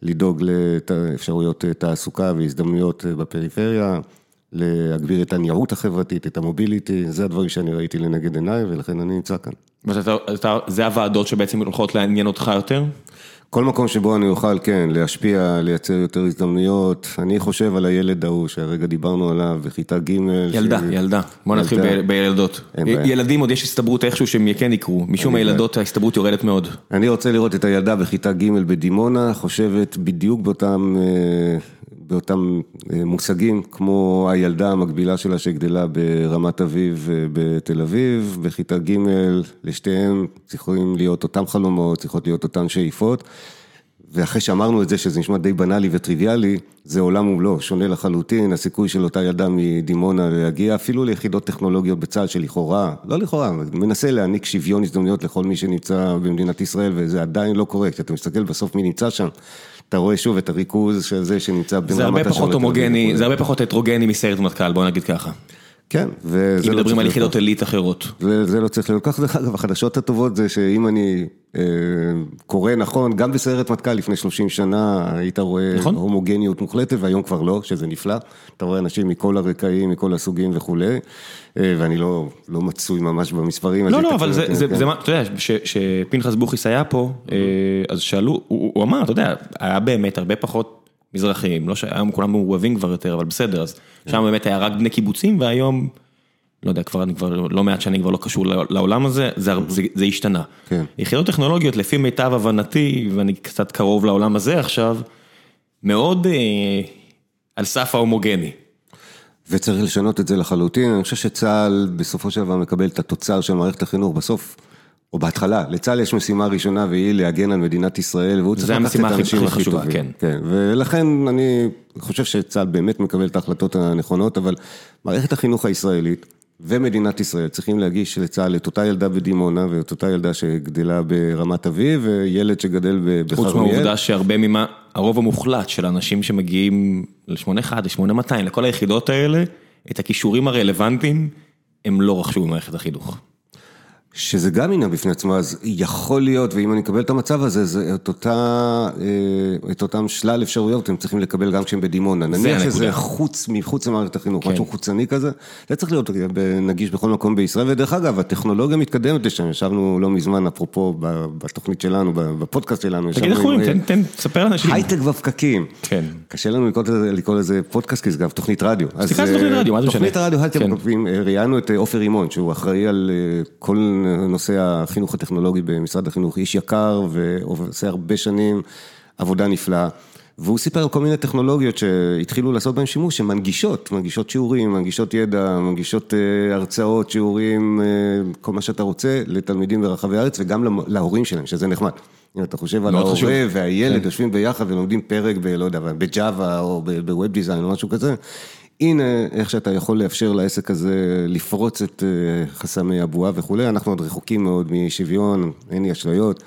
לדאוג לאפשרויות אה, תעסוקה והזדמנויות בפריפריה. להגביר את הנראות החברתית, את המוביליטי, זה הדברים שאני ראיתי לנגד עיניי, ולכן אני נמצא כאן. זה הוועדות שבעצם הולכות לעניין אותך יותר? כל מקום שבו אני אוכל, כן, להשפיע, לייצר יותר הזדמנויות. אני חושב על הילד ההוא שהרגע דיברנו עליו, בכיתה ג' ילדה, שהיא- ילדה. בוא נתחיל. ב- בילדות. ילדים עוד יש הסתברות איכשהו שהם כן יקרו. משום מה אין בעיה. ילדות ההסתברות יורדת מאוד. אני רוצה לראות את הילדה בכיתה ג' בדימונה, חושבת בדיוק באותם, אה, באותם אה, מושגים, כמו הילדה המקבילה שלה שגדלה ברמת אביב אה, בתל אביב, בכיתה ג' לשתיהם צריכים להיות אותם חלומות, צריכות להיות אותן שאיפות. ואחרי שאמרנו את זה, שזה נשמע די בנאלי וטריוויאלי, זה עולם ומלואו, שונה לחלוטין, הסיכוי של אותה ילדה מדימונה להגיע אפילו ליחידות טכנולוגיות בצה"ל שלכאורה, לא לכאורה, מנסה להעניק שוויון הזדמנויות לכל מי שנמצא במדינת ישראל, וזה עדיין לא קורה, כשאתה מסתכל בסוף מי נמצא שם, אתה רואה שוב את הריכוז של זה שנמצא בין זה הרבה רמת השרון פחות הומוגני. זה הרבה פחות הטרוגני מסיירת מטכ"ל, בוא נגיד ככה. כן, וזה אם לא מדברים צריך על להיות יחידות ככה. עילית אחרות. זה, לא צריך להיות ככה, דרך אגב, החדשות הטובות זה שאם אני אה, קורא נכון, גם בסיירת מטכ"ל לפני 30 שנה היית רואה נכון. הומוגניות מוחלטת והיום כבר לא, שזה נפלא, אתה רואה אנשים מכל הרקעים, מכל הסוגים וכולי, אה, ואני לא, לא מצוי ממש במספרים. לא, לא, אבל זה, אותי, זה, כן. זה, מה- אתה יודע, כשפנחס בוכריס היה פה, אה, אז שאלו, הוא הוא אמר, אתה יודע, היה באמת הרבה פחות מזרחים, לא שהיום כולם מעורבים כבר יותר, אבל בסדר, אז שם באמת היה רק בני קיבוצים, והיום, לא יודע, כבר אני כבר לא מעט שנים כבר לא קשור לעולם הזה, זה, זה, זה השתנה. כן. יחידות טכנולוגיות, לפי מיטב הבנתי, ואני קצת קרוב לעולם הזה עכשיו, מאוד אה, על סף ההומוגני. וצריך לשנות את זה לחלוטין, אני חושב שצה"ל בסופו של דבר מקבל את התוצר של מערכת החינוך בסוף. או בהתחלה, לצה"ל יש משימה ראשונה והיא להגן על מדינת ישראל והוא צריך לקחת את האנשים הכי הכי חשובה, טובים. כן. כן, ולכן אני חושב שצה"ל באמת מקבל את ההחלטות הנכונות, אבל מערכת החינוך הישראלית ומדינת ישראל צריכים להגיש לצה"ל את אותה ילדה בדימונה ואת אותה ילדה שגדלה ברמת אביב וילד שגדל ב- חוץ. מהעובדה שהרבה ממה, הרוב המוחלט של האנשים שמגיעים ל-81, ל-8200, לכל היחידות האלה, את הכישורים הרלוונטיים, הם לא רכשו במערכת החינוך. שזה גם עניין בפני עצמו, אז יכול להיות, ואם אני אקבל את המצב הזה, זה את אותה, אה, את אותם שלל אפשרויות הם צריכים לקבל גם כשהם בדימונה. נניח. שזה חוץ, מחוץ למערכת החינוך, כן. משהו חוצני כזה, זה צריך להיות נגיש בכל מקום בישראל, ודרך אגב, הטכנולוגיה מתקדמת לשם, ישבנו לא מזמן, אפרופו, בתוכנית שלנו, בפודקאסט שלנו, תגיד איך קוראים, תן, תן, תספר לאנשים. הייטק והפקקים. כן. קשה לנו לקרוא לזה, לקרוא לזה פודקאסט, כי זה גם תוכנית רדיו. סליחה, זה תוכנית אה, רדיו, מה זה משנה? תוכנית הרדיו, הייטק כן. והפקקים, אה, ראיינו את אה, עופר רימון, שהוא אחראי על אה, כל נושא החינוך הטכנולוגי במשרד החינוך, איש יקר ועושה הרבה שנים עבודה נפלאה. והוא סיפר על כל מיני טכנולוגיות שהתחילו לעשות בהן שימוש, שמנגישות, מנגישות שיעורים, מנגישות ידע, מנגישות אה, הרצאות, שיעורים, אה, כל מה שאתה רוצה, לתלמידים ברחבי הארץ וגם להורים שלהם, שזה נחמד. אם אתה חושב על. ההורה והילד יושבים ביחד ולומדים פרק ב... לא יודע, בג'אווה או בווב דיזיין או משהו כזה. הנה איך שאתה יכול לאפשר לעסק הזה לפרוץ את אה, חסמי הבועה וכולי, אנחנו עוד רחוקים מאוד משוויון, אין לי אשליות.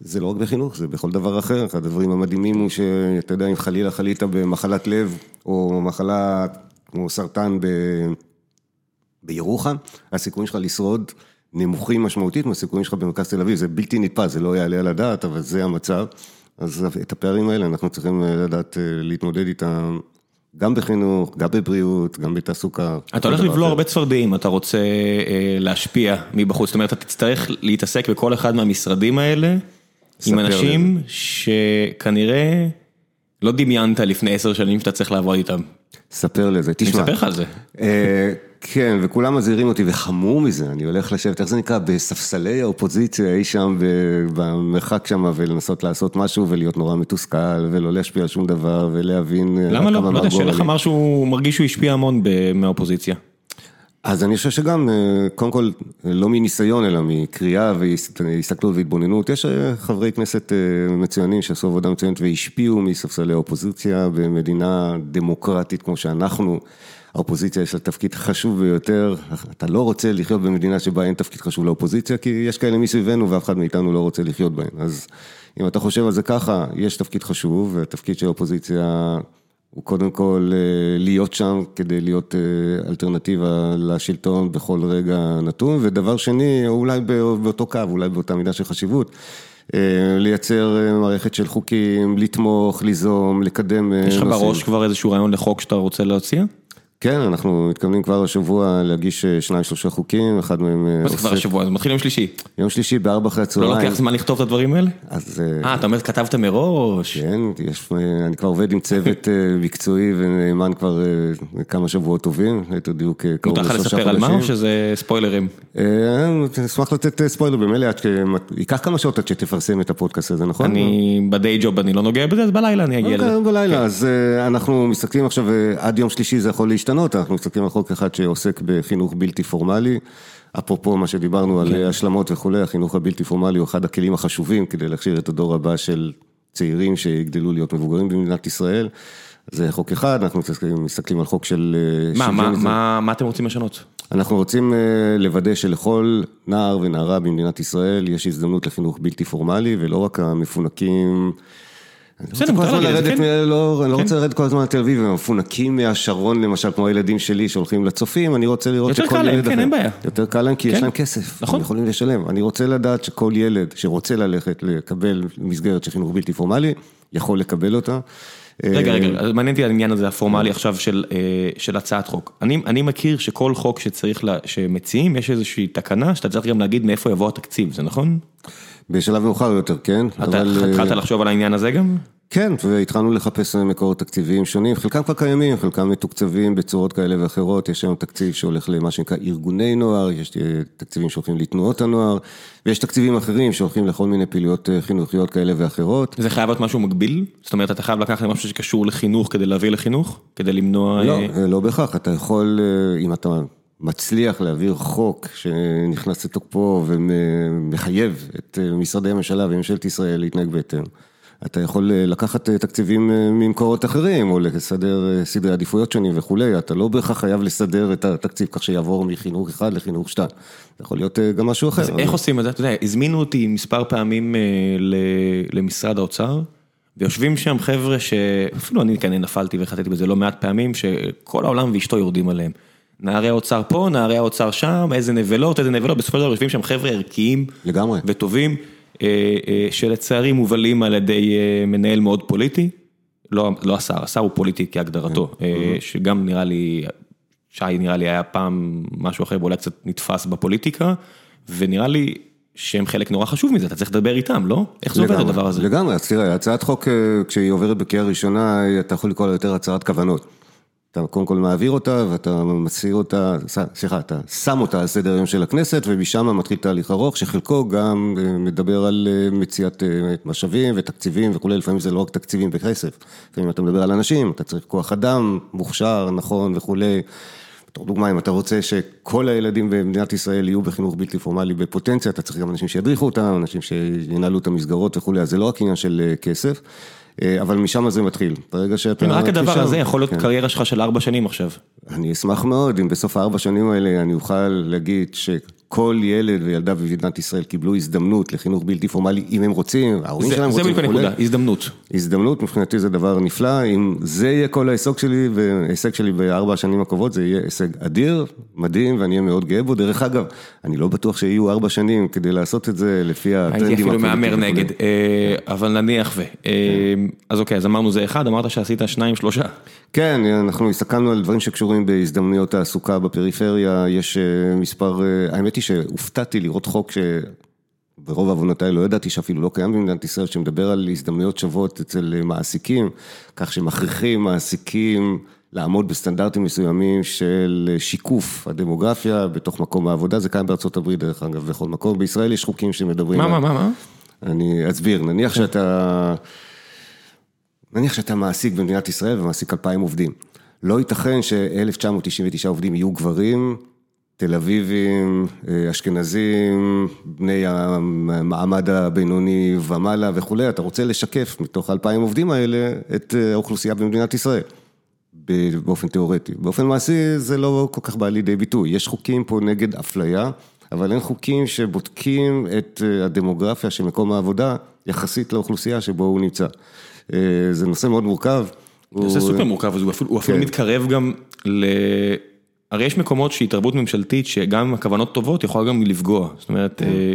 זה לא רק בחינוך, זה בכל דבר אחר, אחד הדברים המדהימים הוא שאתה יודע, אם חלילה חלית במחלת לב או מחלה כמו סרטן ב... בירוחם, הסיכויים שלך לשרוד נמוכים משמעותית מהסיכויים שלך במרכז תל אביב, זה בלתי נתפס, זה לא יעלה על הדעת, אבל זה המצב. אז את הפערים האלה אנחנו צריכים אה, לדעת אה, להתמודד איתם, גם בחינוך, גם בבריאות, גם בתעסוקה. אתה הולך לבלוע. הרבה צפרדעים, אתה רוצה אה, להשפיע מבחוץ, זאת אומרת, אתה תצטרך להתעסק בכל אחד מהמשרדים האלה, עם אנשים שכנראה לא דמיינת לפני עשר שנים שאתה צריך לעבוד איתם. ספר לזה, אני תשמע. מספר לך על זה. כן, וכולם מזהירים אותי, וחמור מזה, אני הולך לשבת, איך זה נקרא, בספסלי האופוזיציה, אי שם במרחק שם, ולנסות לעשות משהו ולהיות נורא מתוסכל, ולא להשפיע על שום דבר, ולהבין... אה, למה לא? לא יודע, גורלי. אמר שהוא מרגיש שהוא השפיע המון מהאופוזיציה. אז אני חושב שגם, אה, קודם כל, לא מניסיון, אלא מקריאה והסתכלות והתבוננות, יש אה, חברי כנסת מצוינים שעשו עבודה מצוינת והשפיעו מספסלי האופוזיציה במדינה דמוקרטית כמו שאנחנו. האופוזיציה יש לה תפקיד חשוב ביותר, אתה לא רוצה לחיות במדינה שבה אין תפקיד חשוב לאופוזיציה, כי יש כאלה מסביבנו ואף אחד מאיתנו לא רוצה לחיות בהן. אז אם אתה חושב על זה ככה, יש תפקיד חשוב, והתפקיד של האופוזיציה הוא קודם כל אה, להיות שם כדי להיות אה, אלטרנטיבה לשלטון בכל רגע נתון, ודבר שני, אולי באותו קו, אולי באותה מידה של חשיבות, אה, לייצר מערכת של חוקים, לתמוך, ליזום, לקדם יש לך. בראש כבר איזשהו רעיון לחוק שאתה רוצה להציע? כן, אנחנו מתכוונים כבר השבוע להגיש אה, שניים שלושה חוקים, אחד מהם... אה, מה זה כבר השבוע? זה מתחיל יום שלישי. יום שלישי בארבע אחרי לא הצהריים. לוקח זמן לכתוב את הדברים האלה? אז אה, אה, אתה אומר כתבת מראש. כן, יש, אני כבר עובד עם צוות מקצועי ונאמן כבר כמה שבועות טובים, ליתר דיוק קרוב מותר לך לשלושה לספר על מה או חודשים. שזה ספוילרים? אני אשמח לתת ספוילר במילא, ייקח כמה שעות עד שתפרסם את הפודקאסט הזה, נכון? אני בדיי ג'וב אני לא נוגע בזה, אז בלילה אני אגיע אוקיי, לזה. בלילה, אז אה, אנחנו מסתכלים עכשיו, עד יום שלישי זה יכול להשתנות, אנחנו מסתכלים על חוק אחד שעוסק בחינוך בלתי פורמלי. אפרופו מה שדיברנו על אה, השלמות וכולי, החינוך הבלתי פורמלי הוא אחד הכלים החשובים כדי להכשיר את הדור הבא של צעירים שיגדלו להיות מבוגרים במדינת ישראל. זה חוק אחד, אנחנו מסתכלים, מסתכלים על חוק של... אה, מה, מה, מה, מה אתם רוצים לשנות? אנחנו רוצים אה, לוודא שלכל נער ונערה במדינת ישראל יש הזדמנות לחינוך בלתי פורמלי, ולא רק המפונקים. בסדר, מותר לרדת, כן. לא, אני לא רוצה לרדת כל הזמן לתל אביב, הם המפונקים מהשרון למשל, כמו הילדים שלי שהולכים לצופים, אני רוצה לראות יותר שכל קל להם, ילד כן, אין בעיה. יותר קל להם כי יש כן. להם כסף, נכון. הם יכולים לשלם. אני רוצה לדעת שכל ילד שרוצה ללכת לקבל מסגרת של חינוך בלתי פורמלי, יכול לקבל אותה. רגע, אה, רגע, אז מעניין אותי העניין הזה הפורמלי עכשיו של, אה, של הצעת חוק. אני, אני מכיר שכל חוק שצריך, לה, שמציעים, יש איזושהי תקנה שאתה צריך גם להגיד מאיפה יבוא התקציב, זה נכון? בשלב מאוחר יותר, כן. אתה אבל, אה, התחלת לחשוב על העניין הזה גם? כן, והתחלנו לחפש מקורות תקציביים שונים, חלקם כבר קיימים, חלקם מתוקצבים בצורות כאלה ואחרות, יש היום תקציב שהולך למה שנקרא ארגוני נוער, יש אה, תקציבים שהולכים לתנועות הנוער, ויש תקציבים אחרים שהולכים לכל מיני פעילויות אה, חינוכיות כאלה ואחרות. זה חייב להיות משהו מקביל? זאת אומרת, אתה חייב לקחת משהו שקשור לחינוך כדי להביא לחינוך? כדי למנוע... לא, לא בהכרח, אתה יכול, אם אתה מצליח להעביר חוק שנכנס לתוקפו ומחייב את משרדי הממשלה וממשלת ישראל להתנהג בהתאם. אתה יכול אה, לקחת אה, תקציבים אה, ממקורות אחרים, או לסדר סדרי עדיפויות שונים וכולי, אתה לא בהכרח חייב לסדר את התקציב כך שיעבור מחינוך אחד לחינוך שתיים. זה יכול להיות גם משהו אחר. אז איך עושים את זה? אתה יודע, הזמינו אותי מספר פעמים למשרד האוצר, ויושבים שם חבר'ה שאפילו אני כנראה נפלתי וחטאתי בזה לא מעט פעמים, שכל העולם ואשתו יורדים עליהם. נערי האוצר פה, נערי האוצר שם, איזה נבלות, איזה נבלות, בסופו של דבר יושבים שם חבר'ה ערכיים. לגמרי. וטובים, אה, אה, שלצערי מובלים על ידי אה, מנהל מאוד פוליטי, לא, לא השר, השר הוא פוליטי כהגדרתו, אה, שגם נראה לי, שי נראה לי היה פעם משהו אחר ואולי קצת נתפס בפוליטיקה, ונראה לי שהם חלק נורא חשוב מזה, אתה צריך לדבר איתם, לא? איך זה עובד הדבר הזה? לגמרי, אז תראה, הצעת חוק, כשהיא עוברת בקריאה ראשונה, אתה יכול לקרוא לה יותר הצהרת כוונות. אתה קודם כל מעביר אותה, ואתה מסיר אותה, סליחה, אתה שם אותה על סדר היום של הכנסת, ומשם מתחיל תהליך ארוך, שחלקו גם אה, מדבר על אה, מציאת אה, משאבים ותקציבים וכולי, לפעמים זה לא רק תקציבים וכסף, לפעמים אתה מדבר על אנשים, אתה צריך כוח אדם מוכשר, נכון וכולי. בתור דוגמה, אם אתה רוצה שכל הילדים במדינת ישראל יהיו בחינוך בלתי פורמלי בפוטנציה, אתה צריך גם אנשים שידריכו אותם, אנשים שינהלו את המסגרות וכולי, אז זה לא רק עניין של כסף, אבל משם זה מתחיל. ברגע שאתה... רק הדבר הזה יכול להיות כן. קריירה שלך של ארבע שנים עכשיו. אני אשמח מאוד אם בסוף הארבע שנים האלה אני אוכל להגיד שכל ילד וילדה במדינת ישראל קיבלו הזדמנות לחינוך בלתי פורמלי, אם הם רוצים, ההורים זה שלהם זה רוצים בדיוק וכולי. הנקודה, הזדמנות. הזדמנות, מבחינתי זה דבר נפלא, אם זה יהיה כל ההישג שלי, וההישג שלי בארבע השנים הקרובות, זה יהיה הישג אדיר, מדהים, ואני אהיה מאוד גאה בו. דרך אגב, אני לא בטוח שיהיו ארבע שנים כדי לעשות את זה לפי הטרנדים. הייתי אפילו מהמר. נגד, אה, אבל נניח ו... אה, אז אוקיי, אז אמרנו זה אחד, אמרת שעשית שניים, שלושה. כן, אנחנו הסתכלנו על דברים שקשורים בהזדמנויות תעסוקה בפריפריה, יש אה, מספר, האמת היא שהופתעתי לראות חוק שברוב עוונותיי לא ידעתי שאפילו לא קיים במדינת ישראל, שמדבר על הזדמנויות שוות אצל מעסיקים, כך שמכריחים מעסיקים לעמוד בסטנדרטים מסוימים של שיקוף הדמוגרפיה בתוך מקום העבודה, זה קיים בארצות הברית דרך אגב, בכל מקום, בישראל יש חוקים שמדברים מה, על... מה, מה, מה? אני אסביר, נניח שאתה, נניח שאתה מעסיק במדינת ישראל ומעסיק 2,000 עובדים. לא ייתכן ש-1999 עובדים יהיו גברים, תל אביבים, אה, אשכנזים, בני המעמד הבינוני ומעלה וכולי, אתה רוצה לשקף מתוך 2,000 עובדים האלה את אה, האוכלוסייה במדינת ישראל. באופן תיאורטי. באופן מעשי זה לא כל כך בא לידי ביטוי. יש חוקים פה נגד אפליה, אבל אין חוקים שבודקים את אה, הדמוגרפיה של מקום העבודה יחסית לאוכלוסייה שבו הוא נמצא. זה נושא מאוד מורכב. זה נושא הוא- סופר מורכב, הוא אפילו, הוא אפילו כן. מתקרב גם ל... הרי יש מקומות שהתערבות ממשלתית שגם עם הכוונות טובות יכולה גם לפגוע, זאת אומרת, כן. אה,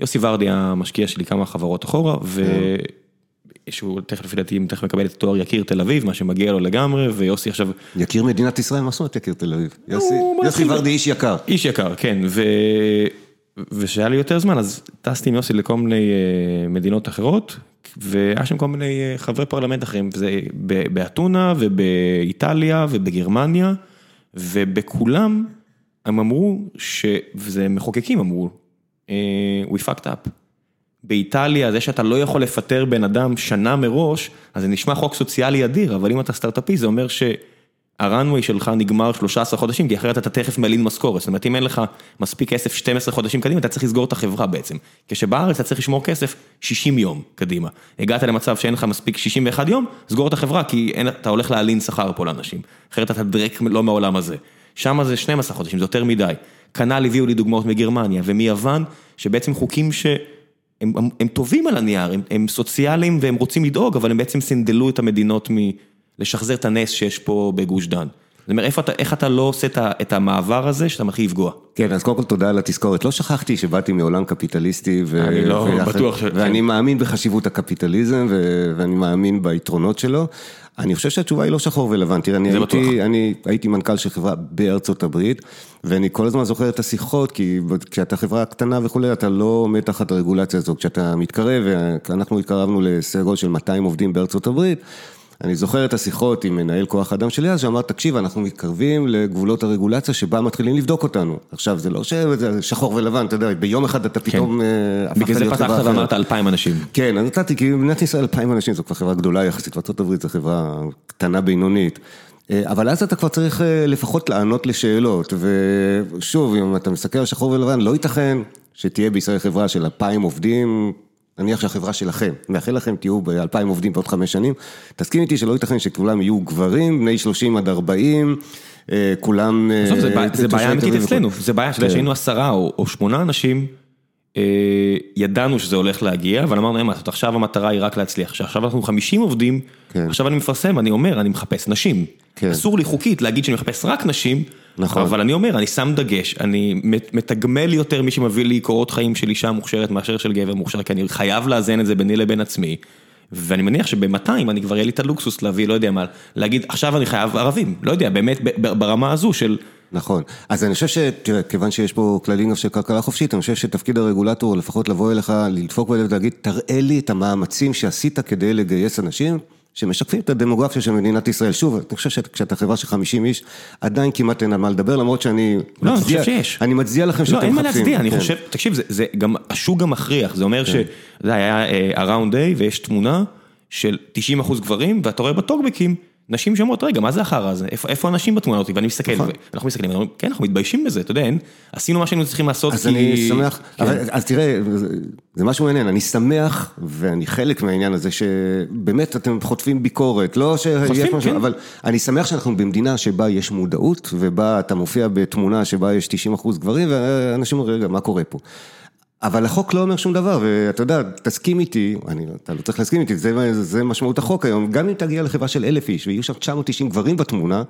יוסי ורדי המשקיע שלי כמה חברות אחורה, כן. שהוא תכף לפי דעתי תכף מקבל את התואר יקיר תל אביב, מה שמגיע לו לגמרי, ויוסי עכשיו... יקיר מדינת ישראל, מה זאת אומרת יקיר תל אביב? יוסי, ורדי איש יקר. איש יקר, כן. ושהיה לי יותר זמן, אז טסתי עם יוסי לכל מיני אה, מדינות אחרות, והיה שם כל מיני אה, חברי פרלמנט אחרים, וזה באתונה ובאיטליה ובגרמניה, ובכולם הם אמרו, ש... וזה מחוקקים אמרו, אה, we fucked up. באיטליה, זה שאתה לא יכול לפטר בן אדם שנה מראש, אז זה נשמע חוק סוציאלי אדיר, אבל אם אתה סטארט-אפיסט, זה אומר שהראנוויי שלך נגמר 13 חודשים, כי אחרת אתה תכף מלין משכורת. זאת אומרת, אם אין לך מספיק כסף 12 חודשים קדימה, אתה צריך לסגור את החברה בעצם. כשבארץ אתה צריך לשמור כסף 60 יום קדימה. הגעת למצב שאין לך מספיק 61 יום, סגור את החברה, כי אין, אתה הולך להלין שכר פה לאנשים. אחרת אתה דרק לא מהעולם הזה. שם זה 12 חודשים, זה יותר מדי. כנ"ל הביאו לי דוגמאות מגרמניה ומיוון, שבעצם חוקים ש... הם, הם, הם טובים על הנייר, הם, הם סוציאליים והם רוצים לדאוג, אבל הם בעצם סנדלו את המדינות מלשחזר את הנס שיש פה בגוש דן. זאת אומרת, איפה אתה, איך אתה לא עושה את ה- את המעבר הזה שאתה מתחיל לפגוע? כן, אז קודם כל תודה על התזכורת. לא שכחתי שבאתי מעולם קפיטליסטי. ו... אני לא ויחד- בטוח ש- ואני מאמין בחשיבות הקפיטליזם, ו... ואני מאמין ביתרונות שלו. אני חושב שהתשובה היא לא שחור ולבן. תראה, אני הייתי, בטוח. אני הייתי מנכ"ל של חברה בארצות הברית, ואני כל הזמן זוכר את השיחות, כי כשאתה חברה קטנה וכולי, אתה לא עומד תחת הרגולציה הזו. כשאתה מתקרב, ואנחנו התקרבנו לסדר גודל של 200 עובדים בארצות הברית, אני זוכר את השיחות עם מנהל כוח אדם שלי אז, שאמר, תקשיב, אנחנו מתקרבים לגבולות הרגולציה שבה מתחילים לבדוק אותנו. עכשיו, זה לא שחור ולבן, אתה יודע, ביום אחד אתה פתאום אה, הפכת בגלל זה פתחת. ואמרת 2,000 אנשים. כן, אז נתתי, כי במדינת ישראל 2,000 אנשים, זו כבר חברה גדולה יחסית, בארה"ב זו חברה קטנה בינונית. אה, אבל אז אתה כבר צריך אה, לפחות לענות לשאלות, ושוב, אם אתה מסתכל על שחור ולבן, לא ייתכן שתהיה בישראל חברה של 2,000 עובדים, נניח שהחברה שלכם, מאחל לכם תהיו ב-2,000 עובדים בעוד חמש שנים, תסכים איתי שלא ייתכן שכולם יהיו גברים, בני 30 עד 40, אה, כולם... אה, עזוב, זה בעיה- תושבי בעיה אמיתית אצלנו. זה בעיה, כן. שהיינו עשרה או שמונה אנשים, אה, ידענו שזה הולך להגיע, אבל אמרנו, אין מה לעשות, עכשיו המטרה היא רק להצליח. שעכשיו אנחנו 50 עובדים, כן. עכשיו אני מפרסם, אני אומר, אני מחפש נשים. כן. אסור לי חוקית להגיד שאני מחפש רק נשים, נכון. אבל אני אומר, אני שם דגש, אני מת- מתגמל יותר מי שמביא לי קורות חיים של אישה מוכשרת מאשר של גבר מוכשר, כי אני חייב לאזן את זה ביני לבין עצמי. ואני מניח שב-200 אני כבר יהיה לי את הלוקסוס להביא, לא יודע מה, להגיד עכשיו אני חייב ערבים, לא יודע, באמת ברמה הזו של נכון, אז אני חושב ש... תראה, כיוון שיש פה כללים של כלכלה חופשית, אני חושב שתפקיד הרגולטור, לפחות לבוא אליך, לדפוק בלב ולהגיד, תראה לי את המאמצים שעשית כדי לגייס אנשים שמשקפים את הדמוגרפיה של מדינת ישראל. שוב, אני חושב שכשאתה חברה של 50 איש, עדיין כמעט אין על מה לדבר, למרות שאני לא, אני מצדיע, חושב שיש. אני מצדיע לכם שאתם לא, מחפשים. אין מה להצדיע, אני כן. חושב, תקשיב, זה, זה גם, השוק גם מכריח, זה אומר שזה היה הראונד איי ויש תמונה של 90 אחוז גברים, ואתה רואה בטוקבקים, נשים שאומרות, רגע, מה זה החרא הזה? איפה, איפה הנשים בתמונה הזאת? ואני מסתכל, נכון. ואנחנו מסתכלים, כן, אנחנו מתביישים בזה, אתה יודע, עשינו מה שהיינו צריכים לעשות, אז כי... אני שמח, כן. אבל, אז תראה, זה- משהו מעניין, אני שמח, ואני חלק מהעניין הזה, שבאמת אתם חוטפים ביקורת, לא שיש חוטפים, משהו, כן. אבל אני שמח שאנחנו במדינה שבה יש מודעות, ובה אתה מופיע בתמונה שבה יש 90 אחוז גברים, ואנשים אומרים, רגע, מה קורה פה? אבל החוק לא אומר שום דבר, ואתה יודע, תסכים איתי, אני, אתה לא צריך להסכים איתי, זה, זה משמעות החוק היום, גם אם תגיע לחברה של אלף איש, ויהיו שם 990 גברים בתמונה,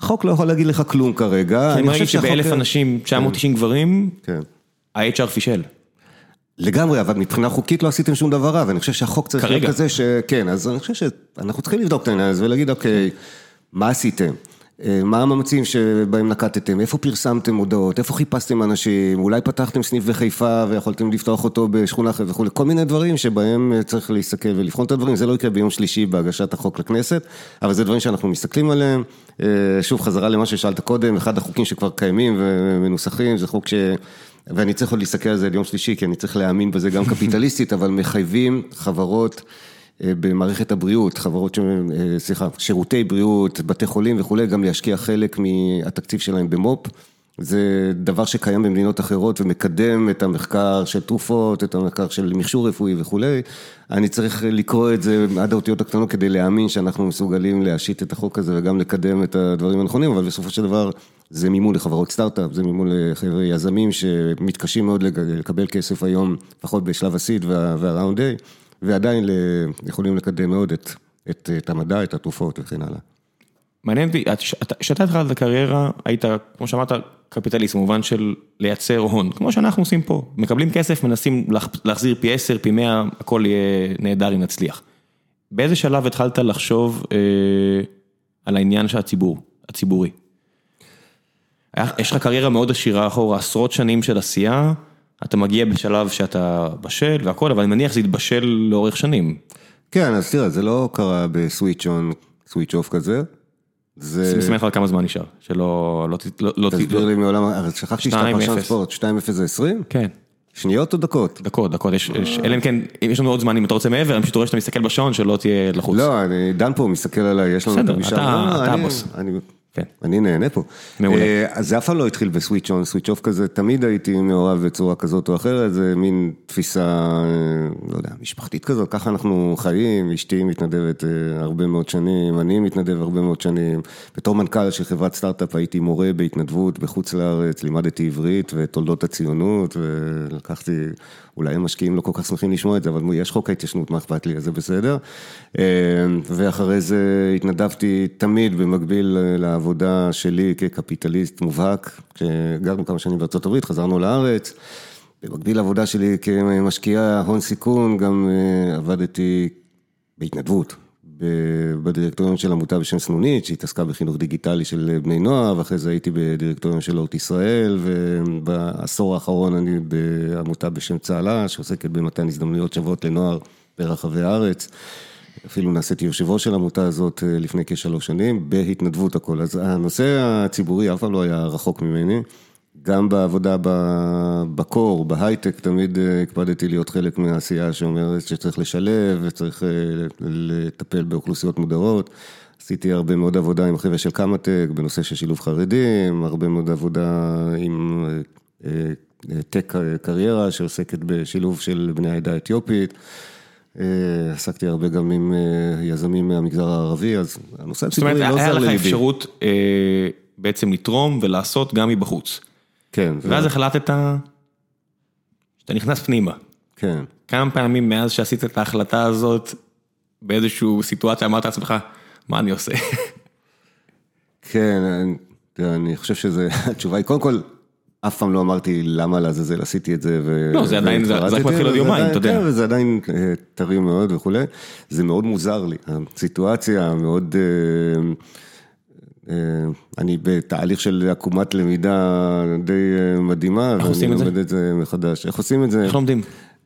החוק לא יכול להגיד לך כלום כרגע. אני חושב שבאלף אנשים, 990 גברים, כן. ה-HR פישל. לגמרי, אבל מבחינה חוקית לא עשיתם שום דבר רע, ואני חושב שהחוק צריך להיות. כזה שכן, אז אני חושב שאנחנו צריכים לבדוק את העניין הזה ולהגיד, אוקיי, מה עשיתם? אה, מה המאמצים שבהם נקטתם? איפה פרסמתם הודעות? איפה חיפשתם אנשים? אולי פתחתם סניף בחיפה ויכולתם לפתוח אותו בשכונה אחרת וכולי, כל מיני דברים שבהם אה, צריך להסתכל ולבחון את הדברים, זה לא יקרה ביום שלישי בהגשת החוק לכנסת, אבל זה דברים שאנחנו מסתכלים עליהם. אה, שוב, חזרה למה ששאלת קודם, אחד החוקים שכבר קיימים ומנוסחים, זה חוק ש... ואני צריך עוד להסתכל על זה עד יום שלישי, כי אני צריך להאמין בזה גם (laughs) קפיטליסטית, אבל מחייבים חברות במערכת הבריאות, חברות, ש- אה, סליחה, שירותי בריאות, בתי חולים וכולי, גם להשקיע חלק מהתקציב שלהם במו"פ. זה דבר שקיים במדינות אחרות ומקדם את המחקר של תרופות, את המחקר של מכשור רפואי וכולי. אני צריך לקרוא את זה עד האותיות הקטנות כדי להאמין שאנחנו מסוגלים להשית את החוק הזה וגם לקדם את הדברים הנכונים, אבל בסופו של דבר זה מימון לחברות סטארט-אפ, זה מימון לחברי יזמים שמתקשים מאוד לקבל כסף היום, לפחות בשלב הסיד וה- והראונד איי, ועדיין יכולים לקדם מאוד את, את, את המדע, את התרופות וכן הלאה. מעניין אותי, את- אתה- כשאתה התחלת את הקריירה, היית, כמו שאמרת, קפיטליסט, במובן של לייצר הון, כמו שאנחנו עושים פה, מקבלים כסף, מנסים להח- להחזיר פי 10, פי 100, הכל יהיה נהדר אם נצליח. באיזה שלב התחלת לחשוב אה, על העניין של הציבור, הציבורי? יש לך קריירה מאוד עשירה אחורה, עשרות שנים של עשייה, אתה מגיע בשלב שאתה בשל והכל, אבל אני מניח שזה התבשל לאורך שנים. כן, אז תראה, זה לא קרה ב switch on, switch off כזה. זה... זה מסתמך על כמה זמן נשאר, שלא... לא, לא, לא, תסביר לי מעולם, שכחתי שאתה 2-0. פרשן ספורט, 2-0 זה 20? כן, שניות או דקות? דקות, דקות, יש, יש, אלא אם כן, אם יש לנו עוד זמן אם אתה רוצה מעבר, אני פשוט רואה שאתה מסתכל בשעון שלא תהיה לחוץ. לא, אני, דן פה מסתכל עליי, יש לנו את בסדר, הפגישה. אתה- הבוס. כן. אני נהנה פה. מעולה. אה, אז זה אף פעם לא התחיל בסוויץ' און, סוויץ' אוף כזה, תמיד הייתי מעורב בצורה כזאת או אחרת, זה מין תפיסה, אה, לא יודע, משפחתית כזאת, ככה אנחנו חיים, אשתי מתנדבת אה, הרבה מאוד שנים, אני מתנדב הרבה מאוד שנים. בתור מנכ"ל של חברת סטארט-אפ הייתי מורה בהתנדבות בחוץ לארץ, לימדתי עברית ותולדות הציונות, ולקחתי, אולי המשקיעים לא כל כך שמחים לשמוע את זה, אבל יש חוק ההתיישנות, מה אכפת לי, אז זה בסדר. אה, ואחרי זה התנדבתי תמיד במקביל לעבודה שלי כקפיטליסט מובהק, כשגרנו כמה שנים הברית, חזרנו לארץ. במקביל לעבודה שלי כמשקיע הון סיכון, גם אה, עבדתי בהתנדבות. בדירקטוריון של עמותה בשם סנונית, שהתעסקה בחינוך דיגיטלי של בני נוער, ואחרי זה הייתי בדירקטוריון של אורט ישראל, ובעשור האחרון אני בעמותה בשם צהלה, שעוסקת במתן הזדמנויות שוות לנוער ברחבי הארץ. אפילו נעשיתי יושב ראש של העמותה הזאת אה, לפני כשלוש שנים, בהתנדבות הכל. אז הנושא הציבורי אף פעם לא היה רחוק ממני. גם בעבודה בקור, בהייטק, תמיד אה, הקפדתי להיות חלק מהעשייה שאומרת שצריך לשלב וצריך אה, לטפל באוכלוסיות מודרות. עשיתי הרבה מאוד עבודה עם החבר'ה של קמא-טק בנושא של שילוב חרדים, הרבה מאוד עבודה עם אה, טק קריירה שעוסקת בשילוב של בני העדה האתיופית. עסקתי הרבה גם עם יזמים מהמגזר הערבי, אז הנושא זאת אומרת, הציבורי לא היה זר לך לליבי. אפשרות בעצם לתרום ולעשות גם מבחוץ. כן, ואז החלטת שאתה נכנס פנימה. כן. כמה פעמים מאז שעשית את ההחלטה הזאת, באיזושהי סיטואציה אמרת לעצמך, מה אני עושה? כן, אני- אני חושב שזה, (laughs) התשובה היא, קודם כל, אף פעם לא אמרתי למה לעזאזל עשיתי את זה. ו- לא, זה עדיין- זה- רק מתחיל עוד יומיים, אתה יודע. כן, וזה עדיין אה, טרי מאוד וכולי. זה מאוד מוזר לי, הסיטואציה מאוד... אה, אני בתהליך של עקומת למידה די אה, מדהימה, ואני עושים את זה? לומד את זה מחדש. איך עושים את זה? איך לומדים?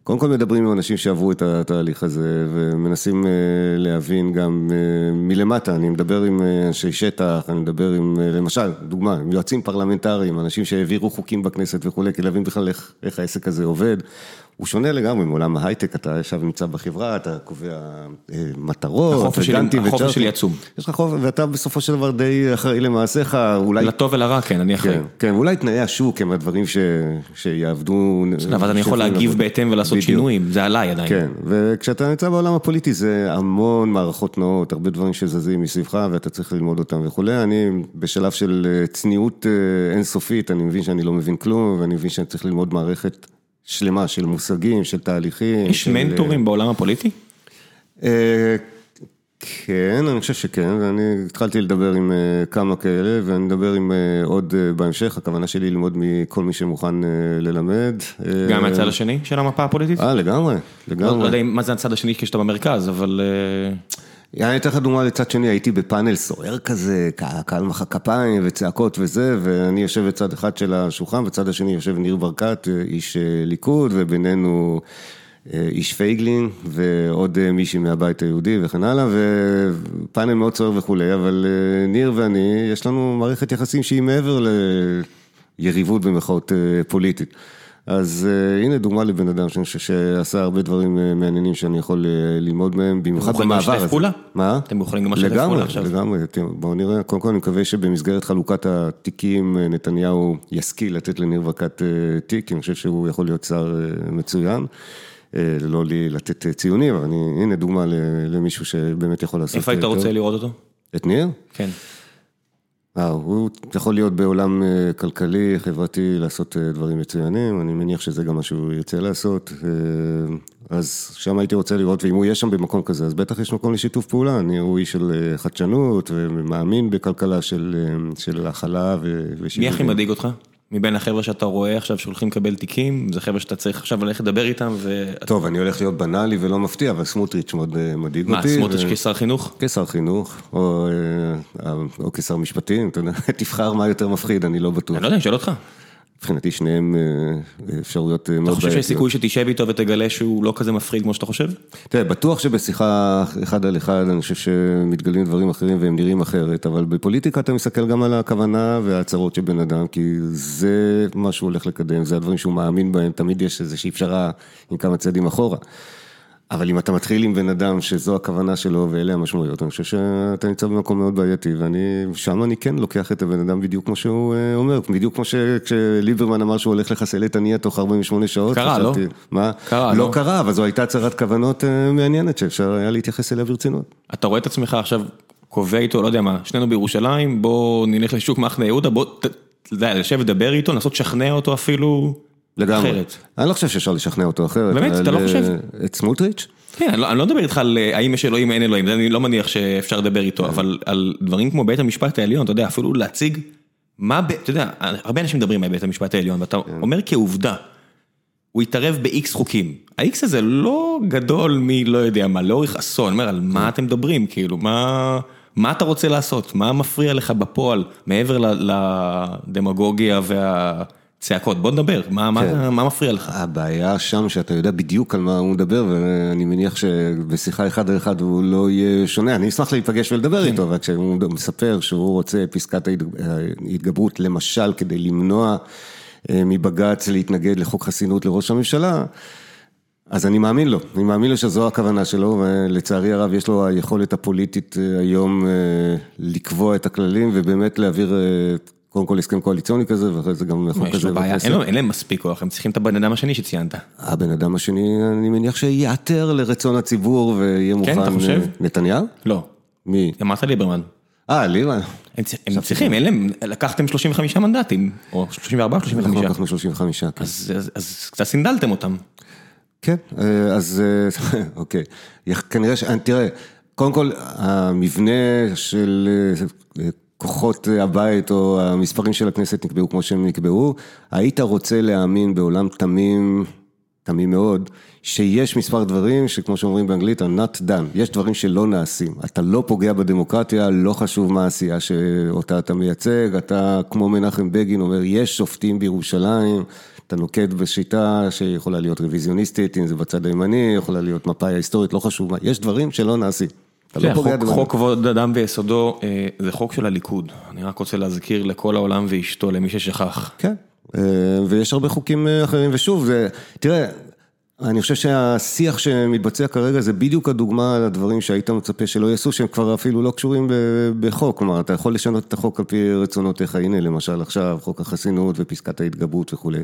קודם כל מדברים עם אנשים שעברו את התהליך הזה ומנסים אה, להבין גם אה, מלמטה, אני מדבר עם אה, אנשי שטח, אני מדבר עם, אה, למשל, דוגמה, עם יועצים פרלמנטריים, אנשים שהעבירו חוקים בכנסת וכולי, כדי להבין בכלל איך, איך העסק הזה עובד. הוא שונה לגמרי מעולם ההייטק, אתה עכשיו נמצא בחברה, אתה קובע אה, מטרות, החופש שלי- עצום. יש לך חופש, ואתה בסופו של דבר די אחראי למעשיך, אולי... לטוב ולרע, כן, אני אחראי. כן, כן, אולי תנאי השוק הם הדברים. שיעבדו... אבל אני יכול להגיב בהתאם ולעשות. שינויים, זה עליי עדיין. כן, וכשאתה נמצא בעולם הפוליטי זה המון מערכות נאות, הרבה דברים שזזים מסביבך ואתה צריך ללמוד אותם וכולי. אני בשלב של אה, צניעות אה, אינסופית, אני מבין שאני לא מבין כלום, ואני מבין שאני צריך ללמוד מערכת שלמה של מושגים, של תהליכים. יש של, מנטורים בעולם הפוליטי? אה, כן, אני חושב שכן, ואני התחלתי לדבר עם אה, כמה כאלה, ואני מדבר עם אה, עוד בהמשך, הכוונה שלי ללמוד מכל מי שמוכן ללמד. גם מהצד השני של המפה הפוליטית? אה, לגמרי, לא לגמרי. לא יודע אם- מה זה הצד השני כשאתה במרכז, אבל... אני אתן לך דוגמה לצד שני, הייתי בפאנל סוער כזה, קה- קהל מחא כפיים וצעקות וזה, ואני יושב בצד אחד של השולחן, בצד השני יושב ניר ברקת, איש אה, ליכוד, ובינינו אה, איש פייגלין, ועוד אה, מישהי מהבית היהודי וכן הלאה, ופאנל מאוד סוער וכולי, אבל ניר ואני, יש לנו מערכת יחסים שהיא מעבר ליריבות במחאות פוליטית. אז uh, הנה דוגמה לבן אדם שאני חושב שעשה הרבה דברים uh, מעניינים שאני יכול uh, ללמוד מהם, במיוחד יכולים במעבר לשתף הזה. פעולה? מה? אתם יכולים גם לשתף פעולה עכשיו? לגמרי, לגמרי, בואו נראה, קודם כל אני מקווה שבמסגרת חלוקת התיקים נתניהו ישכיל לתת לניר ברקת uh, תיק, אני חושב שהוא יכול להיות שר uh, מצוין. uh, לא לי לתת uh, ציונים, אבל אני, הנה דוגמה ל- למישהו שבאמת יכול לעשות... איפה היית. רוצה לראות אותו? את ניר? כן. אה, הוא יכול להיות בעולם אה, כלכלי, חברתי, לעשות אה, דברים מצוינים, אני מניח שזה גם מה שהוא ירצה לעשות. אז שם הייתי רוצה לראות, ואם הוא יהיה שם במקום כזה, אז בטח יש מקום לשיתוף פעולה. אני הוא איש של חדשנות ומאמין בכלכלה של, של הכלה ו- מי. הכי מדאיג אותך? מבין החבר'ה שאתה רואה עכשיו שהולכים לקבל תיקים, זה חבר'ה שאתה צריך עכשיו ללכת לדבר איתם ו... טוב, אני הולך להיות בנאלי ולא מפתיע, אבל סמוטריץ' מאוד אה, מדאיג אותי. מה, סמוטריץ' כשר חינוך? כשר חינוך, או, אה, או כשר משפטים, אתה יודע, (laughs) תבחר מה יותר מפחיד, אני לא בטוח. אני לא יודע, אני שואל אותך. מבחינתי שניהם אה, אפשרויות מאוד בעייתיות. אתה חושב שיש סיכוי שתשב איתו ותגלה שהוא לא כזה מפחיד כמו שאתה חושב? תראה, בטוח שבשיחה אחד על אחד אני חושב שמתגלים דברים אחרים והם נראים אחרת, אבל בפוליטיקה אתה מסתכל גם על הכוונה וההצהרות של בן אדם, כי זה מה שהוא הולך לקדם, זה הדברים שהוא מאמין בהם, תמיד יש איזושהי פשרה עם כמה צעדים אחורה. אבל אם אתה מתחיל עם בן אדם שזו הכוונה שלו ואלה המשמעויות, אני חושב שאתה נמצא במקום מאוד בעייתי, ואני, שם אני כן לוקח את הבן אדם בדיוק כמו שהוא אה, אומר, בדיוק כמו שליברמן אמר שהוא הולך לחסל את הנייה תוך 48 שעות. קרה, לא? מה? קרה, לא? לא קרה, אבל זו הייתה הצהרת כוונות אה, מעניינת שאפשר היה להתייחס אליה ברצינות. אתה רואה את עצמך עכשיו קובע איתו, לא יודע מה, שנינו בירושלים, בוא נלך לשוק מחנה יהודה, בוא, אתה יודע, לשבת לדבר איתו, לנסות לשכנע אותו אפילו. לגמרי. אחרת. אני לא חושב שאפשר לשכנע אותו אחרת. באמת? אתה לא חושב? את סמוטריץ'? כן, אני לא, אני לא מדבר איתך על האם יש אלוהים, אין אלוהים, אני לא מניח שאפשר לדבר איתו, אבל על דברים כמו בית המשפט העליון, אתה יודע, אפילו להציג מה, אתה יודע, הרבה אנשים מדברים על בית המשפט העליון, ואתה אומר כעובדה, הוא יתערב ב-X חוקים, ה-X הזה לא גדול מלא יודע מה, לאורך אסון, אומר, על מה אתם מדברים, כאילו, מה... מה אתה רוצה לעשות? מה מפריע לך בפועל, מעבר לדמגוגיה וה... צעקות, בוא נדבר, מה, כן. מה, מה מפריע לך? הבעיה שם שאתה יודע בדיוק על מה הוא מדבר, ואני מניח שבשיחה אחד על אחד הוא לא יהיה שונה, אני אשמח להיפגש ולדבר כן. איתו, אבל כשהוא מספר שהוא רוצה פסקת ההתגברות, למשל כדי למנוע אה, מבג"ץ להתנגד לחוק חסינות לראש הממשלה, אז אני מאמין לו, אני מאמין לו שזו הכוונה שלו, ולצערי הרב יש לו היכולת הפוליטית אה, היום אה, לקבוע את הכללים ובאמת להעביר קודם כל הסכם קואליציוני כזה, ואחרי זה גם חוק כזה. אין להם מספיק כוח, הם צריכים את הבן אדם השני שציינת. הבן אדם השני, אני מניח שיעתר לרצון הציבור ויהיה מוכן... כן, אתה חושב? נתניהו? לא. מי? אמרת ליברמן. אה, ליברמן. הם צריכים, אין להם, לקחתם 35 מנדטים, או 34 או 35. אנחנו לקחנו 35, כן. אז קצת סינדלתם אותם. כן, אז (laughs) אוקיי. כנראה ש... תראה, קודם כל, המבנה של... כוחות הבית או המספרים של הכנסת נקבעו כמו שהם נקבעו, היית רוצה להאמין בעולם תמים, תמים מאוד, שיש מספר דברים שכמו שאומרים באנגלית, are not done, יש דברים שלא נעשים, אתה לא פוגע בדמוקרטיה, לא חשוב מה העשייה שאותה אתה מייצג, אתה כמו מנחם בגין אומר, יש שופטים בירושלים, אתה נוקט בשיטה שיכולה להיות רוויזיוניסטית, אם זה בצד הימני, יכולה להיות מפאי ההיסטורית, לא חשוב מה, יש דברים שלא נעשים. לא חוק כבוד אדם ויסודו אה, זה חוק של הליכוד, אני רק רוצה להזכיר לכל העולם ואשתו, למי ששכח. כן, אה, ויש הרבה חוקים אה, אחרים, ושוב, תראה, אני חושב שהשיח שמתבצע כרגע זה בדיוק הדוגמה לדברים שהיית מצפה שלא יעשו, שהם כבר אפילו לא קשורים בחוק, כלומר, אתה יכול לשנות את החוק על פי רצונותיך, הנה למשל עכשיו, חוק החסינות ופסקת ההתגברות וכולי.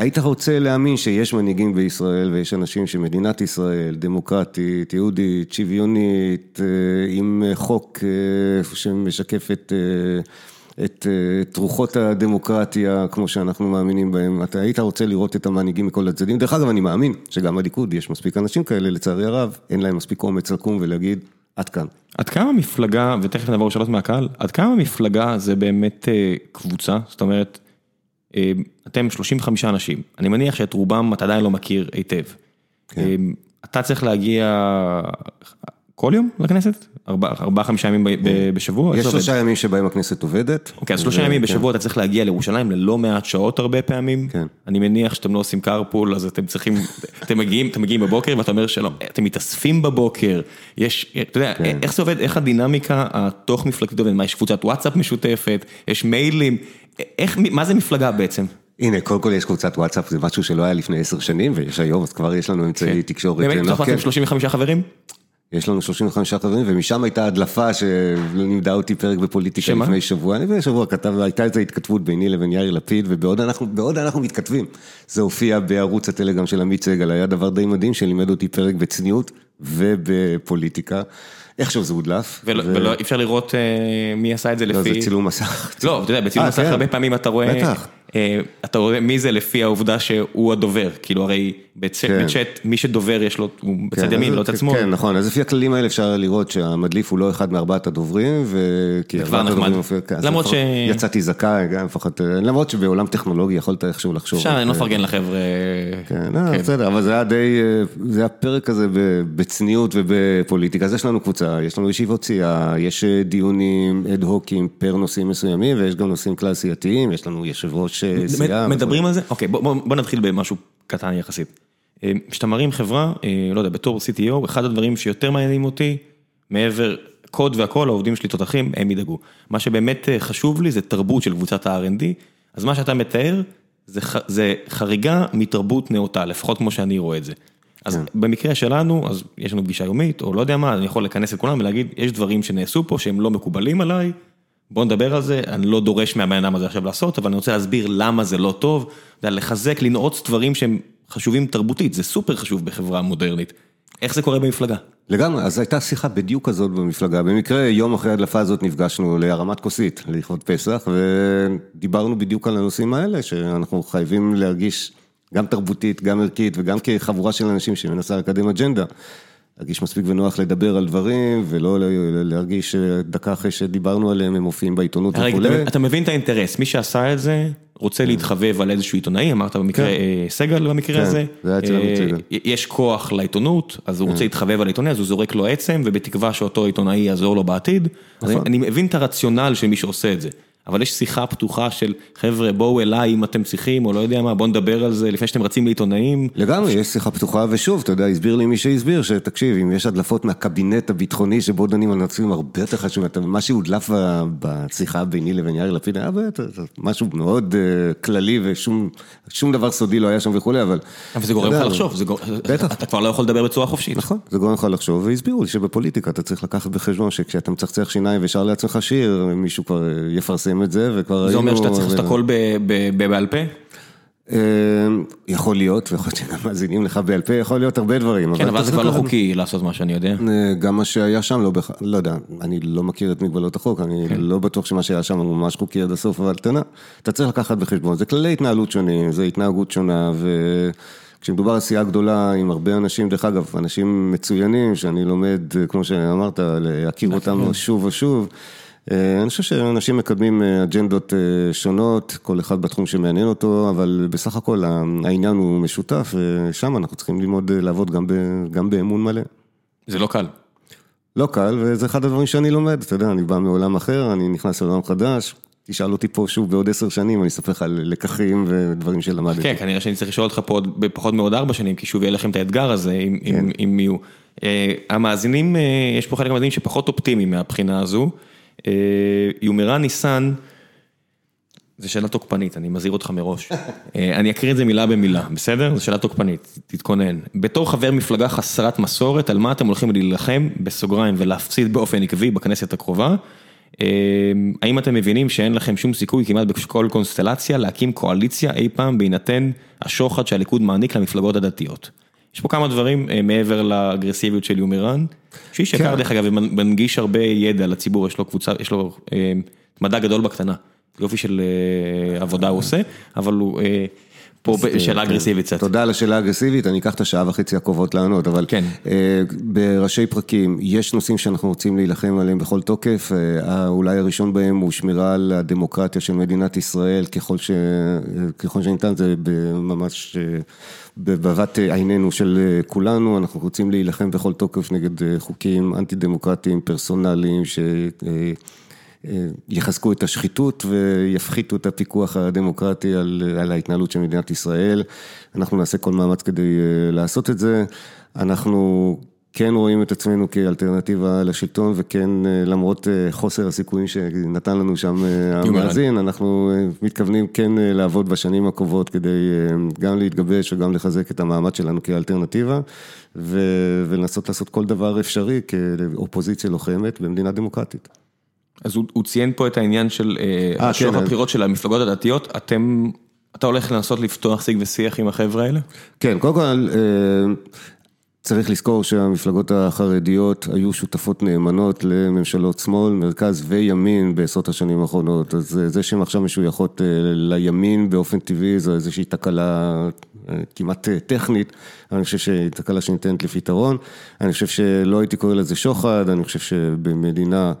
היית רוצה להאמין שיש מנהיגים בישראל ויש אנשים שמדינת ישראל, דמוקרטית, יהודית, שוויונית, אה, עם חוק אה, שמשקף את, אה, את, את רוחות הדמוקרטיה כמו שאנחנו מאמינים בהם, אתה היית רוצה לראות את המנהיגים מכל הצדדים, דרך אגב אני מאמין שגם בליכוד יש מספיק אנשים כאלה, לצערי הרב, אין להם מספיק אומץ לקום ולהגיד עד כאן. עד כמה מפלגה, ותכף נעבור שאלות מהקהל, עד כמה מפלגה זה באמת קבוצה, זאת אומרת, אתם 35 אנשים, אני מניח שאת רובם אתה עדיין לא מכיר היטב. כן. אתה צריך להגיע כל יום לכנסת? ארבעה, חמישה ימים בשבוע? יש שלושה ימים שבהם הכנסת עובדת. אוקיי, אז שלושה ימים בשבוע אתה צריך להגיע לירושלים ללא מעט שעות הרבה פעמים. כן. אני מניח שאתם לא עושים קרפול, אז אתם צריכים, אתם מגיעים, אתם מגיעים בבוקר ואתה אומר שלום, אתם מתאספים בבוקר, יש, אתה יודע, כן. איך זה עובד, איך הדינמיקה התוך מפלגתית עובדת, מה, יש קבוצת וואטסאפ משותפת, יש מיילים, איך, מה זה מפלגה בעצם? הנה, קודם כל יש קבוצת וואטסאפ, זה משהו שלא היה לפני עשר שנים, ויש היום, אז כבר יש לנו אמצעי כן. תקשורת. באמת, צחקתם 35 חברים? יש לנו 35 חברים, ומשם הייתה הדלפה שלימדה אותי פרק בפוליטיקה לפני שבוע. אני לפני שבוע כתב, הייתה איזו התכתבות ביני לבין יאיר לפיד, ובעוד אנחנו, אנחנו מתכתבים, זה הופיע בערוץ הטלגרם של עמית סגל, היה דבר די מדהים שלימד אותי פרק בצניעות ובפוליטיקה. איכשהו זה הודלף. ולא אי אפשר לראות מי עשה את זה לפי... לא, זה צילום מסך. לא, אתה יודע, בצילום מסך הרבה פעמים אתה רואה אתה רואה מי זה לפי העובדה שהוא הדובר, כאילו הרי בצ'אט מי שדובר יש לו, הוא בצד ימין, לא צד שמאל. כן, נכון, אז לפי הכללים האלה אפשר לראות שהמדליף הוא לא אחד מארבעת הדוברים, זה כבר נחמד, למרות ש... יצאתי זכאי, גם לפחות, למרות שבעולם טכנולוגי יכולת איכשהו לחשוב. אפשר, אני לא מפרגן לחבר'ה. כן, בסדר, אבל זה היה די, זה היה פרק כזה בצניעות ובפוליטיקה, אז יש לנו קבוצה, יש לנו ישיבות סיעה, יש דיונים אד הוקים פר נושאים מסוימים, ויש גם נושאים קלאסייתיים, יש לנו יושב ראש סיעה. מדברים על זה? אוקיי, בוא נתחיל במשהו קטן יחסית. כשאתה מרים חברה, לא יודע, בתור CTO, אחד הדברים שיותר מעניינים אותי, מעבר קוד והכל, העובדים שלי תותחים, הם ידאגו. מה שבאמת חשוב לי זה תרבות של קבוצת ה-R&D, אז מה שאתה מתאר, זה חריגה מתרבות נאותה, לפחות כמו שאני רואה את זה. אז במקרה שלנו, אז יש לנו פגישה יומית, או לא יודע מה, אני יכול לכנס את כולם ולהגיד, יש דברים שנעשו פה שהם לא מקובלים עליי, בוא נדבר על זה, אני לא דורש מהבן אדם הזה עכשיו לעשות, אבל אני רוצה להסביר למה זה לא טוב, לחזק, לנעוץ דברים שהם חשובים תרבותית, זה סופר חשוב בחברה מודרנית. איך זה קורה במפלגה? לגמרי, אז הייתה שיחה בדיוק כזאת במפלגה, במקרה יום אחרי ההדלפה הזאת נפגשנו להרמת כוסית, לכבוד פסח, ודיברנו בדיוק על הנושאים האלה, שאנחנו חייבים להרגיש גם תרבותית, גם ערכית, וגם כחבורה של אנשים שמנסה לקדם אג'נדה. להרגיש מספיק ונוח לדבר על דברים, ולא להרגיש דקה אחרי שדיברנו עליהם, הם מופיעים בעיתונות וכולי. אתה מבין את האינטרס, מי שעשה את זה, רוצה להתחבב על איזשהו עיתונאי, אמרת במקרה סגל במקרה הזה. כן, זה היה אצלנו סגל. יש כוח לעיתונות, אז הוא רוצה להתחבב על עיתונאי, אז הוא זורק לו עצם, ובתקווה שאותו עיתונאי יעזור לו בעתיד. אני מבין את הרציונל של מי שעושה את זה. אבל יש שיחה פתוחה של חבר'ה בואו אליי אם אתם צריכים או לא יודע מה בואו נדבר על זה לפני שאתם רצים לעיתונאים. לגמרי יש שיחה פתוחה ושוב אתה יודע הסביר לי מי שהסביר שתקשיב אם יש הדלפות מהקבינט הביטחוני שבו דנים על נושאים הרבה יותר חשובים מה שהודלף בשיחה ביני לבין יאיר לפיד היה משהו מאוד כללי ושום דבר סודי לא היה שם וכולי אבל. אבל זה גורם לך לחשוב, אתה כבר לא יכול לדבר בצורה חופשית. נכון, זה גורם לך לחשוב והסבירו לי שבפוליטיקה אתה צריך לקחת בחשבון שכשאתה מצחצח שיניים ושר לעצמך שיר מישהו כבר יפרסם את זה וכבר היינו... זה אומר שאתה צריך לעשות הכל בעל פה? יכול להיות, ויכול להיות שגם מאזינים לך בעל פה, יכול להיות הרבה דברים. כן, אבל זה כבר לא חוקי לעשות מה שאני יודע. גם מה שהיה שם, לא יודע, אני לא מכיר את מגבלות החוק, אני לא בטוח שמה שהיה שם הוא ממש חוקי עד הסוף, אבל אתה צריך לקחת בחשבון, זה כללי התנהלות שונים, זה התנהגות שונה, וכשמדובר על סיעה גדולה עם הרבה אנשים, דרך אגב, אנשים מצוינים, שאני לומד, כמו שאמרת, להכיר אותם שוב ושוב. אני חושב שאנשים מקדמים אג'נדות שונות, כל אחד בתחום שמעניין אותו, אבל בסך הכל העניין הוא משותף, ושם אנחנו צריכים ללמוד לעבוד גם באמון מלא. זה לא קל. לא קל, וזה אחד הדברים שאני לומד, אתה יודע, אני בא מעולם אחר, אני נכנס לעולם חדש, תשאל אותי פה שוב בעוד עשר שנים, אני אספר לך על לקחים ודברים שלמדתי. כן, כנראה שאני צריך לשאול אותך פה בפחות מעוד ארבע שנים, כי שוב יהיה לכם את האתגר הזה, אם יהיו. המאזינים, יש פה חלק מהמאזינים שפחות אופטימיים מהבחינה הזו. יומרן ניסן, זו שאלה תוקפנית, אני מזהיר אותך מראש. (laughs) אני אקריא את זה מילה במילה, בסדר? זו שאלה תוקפנית, תתכונן. בתור חבר מפלגה חסרת מסורת, על מה אתם הולכים להילחם, בסוגריים, ולהפסיד באופן עקבי בכנסת הקרובה? האם אתם מבינים שאין לכם שום סיכוי כמעט בכל קונסטלציה להקים קואליציה אי פעם בהינתן השוחד שהליכוד מעניק למפלגות הדתיות? יש פה כמה דברים מעבר לאגרסיביות של יומרן, שאיש יקר דרך אגב ומנגיש הרבה ידע לציבור, יש לו קבוצה, יש לו מדע גדול בקטנה, יופי של עבודה הוא עושה, אבל הוא פה שאלה אגרסיבית קצת. תודה על השאלה האגרסיבית, אני אקח את השעה וחצי הקרובות לענות, אבל בראשי פרקים יש נושאים שאנחנו רוצים להילחם עליהם בכל תוקף, אולי הראשון בהם הוא שמירה על הדמוקרטיה של מדינת ישראל, ככל שניתן זה ממש בבת עינינו של כולנו, אנחנו רוצים להילחם בכל תוקף נגד חוקים אנטי דמוקרטיים, פרסונליים, שיחזקו את השחיתות ויפחיתו את הפיקוח הדמוקרטי על ההתנהלות של מדינת ישראל, אנחנו נעשה כל מאמץ כדי לעשות את זה, אנחנו כן רואים את עצמנו כאלטרנטיבה לשלטון וכן למרות חוסר הסיכויים שנתן לנו שם המאזין, אנחנו מתכוונים כן לעבוד בשנים הקרובות כדי גם להתגבש וגם לחזק את המעמד שלנו כאלטרנטיבה ולנסות לעשות כל דבר אפשרי כאופוזיציה לוחמת במדינה דמוקרטית. אז הוא ציין פה את העניין של שוב הבחירות של המפלגות הדתיות, אתם, אתה הולך לנסות לפתוח שיג ושיח עם החבר'ה האלה? כן, קודם כל צריך לזכור שהמפלגות החרדיות היו שותפות נאמנות לממשלות שמאל, מרכז וימין בעשרות השנים האחרונות, אז זה שהן עכשיו משויכות לימין באופן טבעי זו איזושהי תקלה כמעט טכנית, אני חושב שהיא תקלה שניתנת לפתרון, אני חושב שלא הייתי קורא לזה שוחד, אני חושב שבמדינה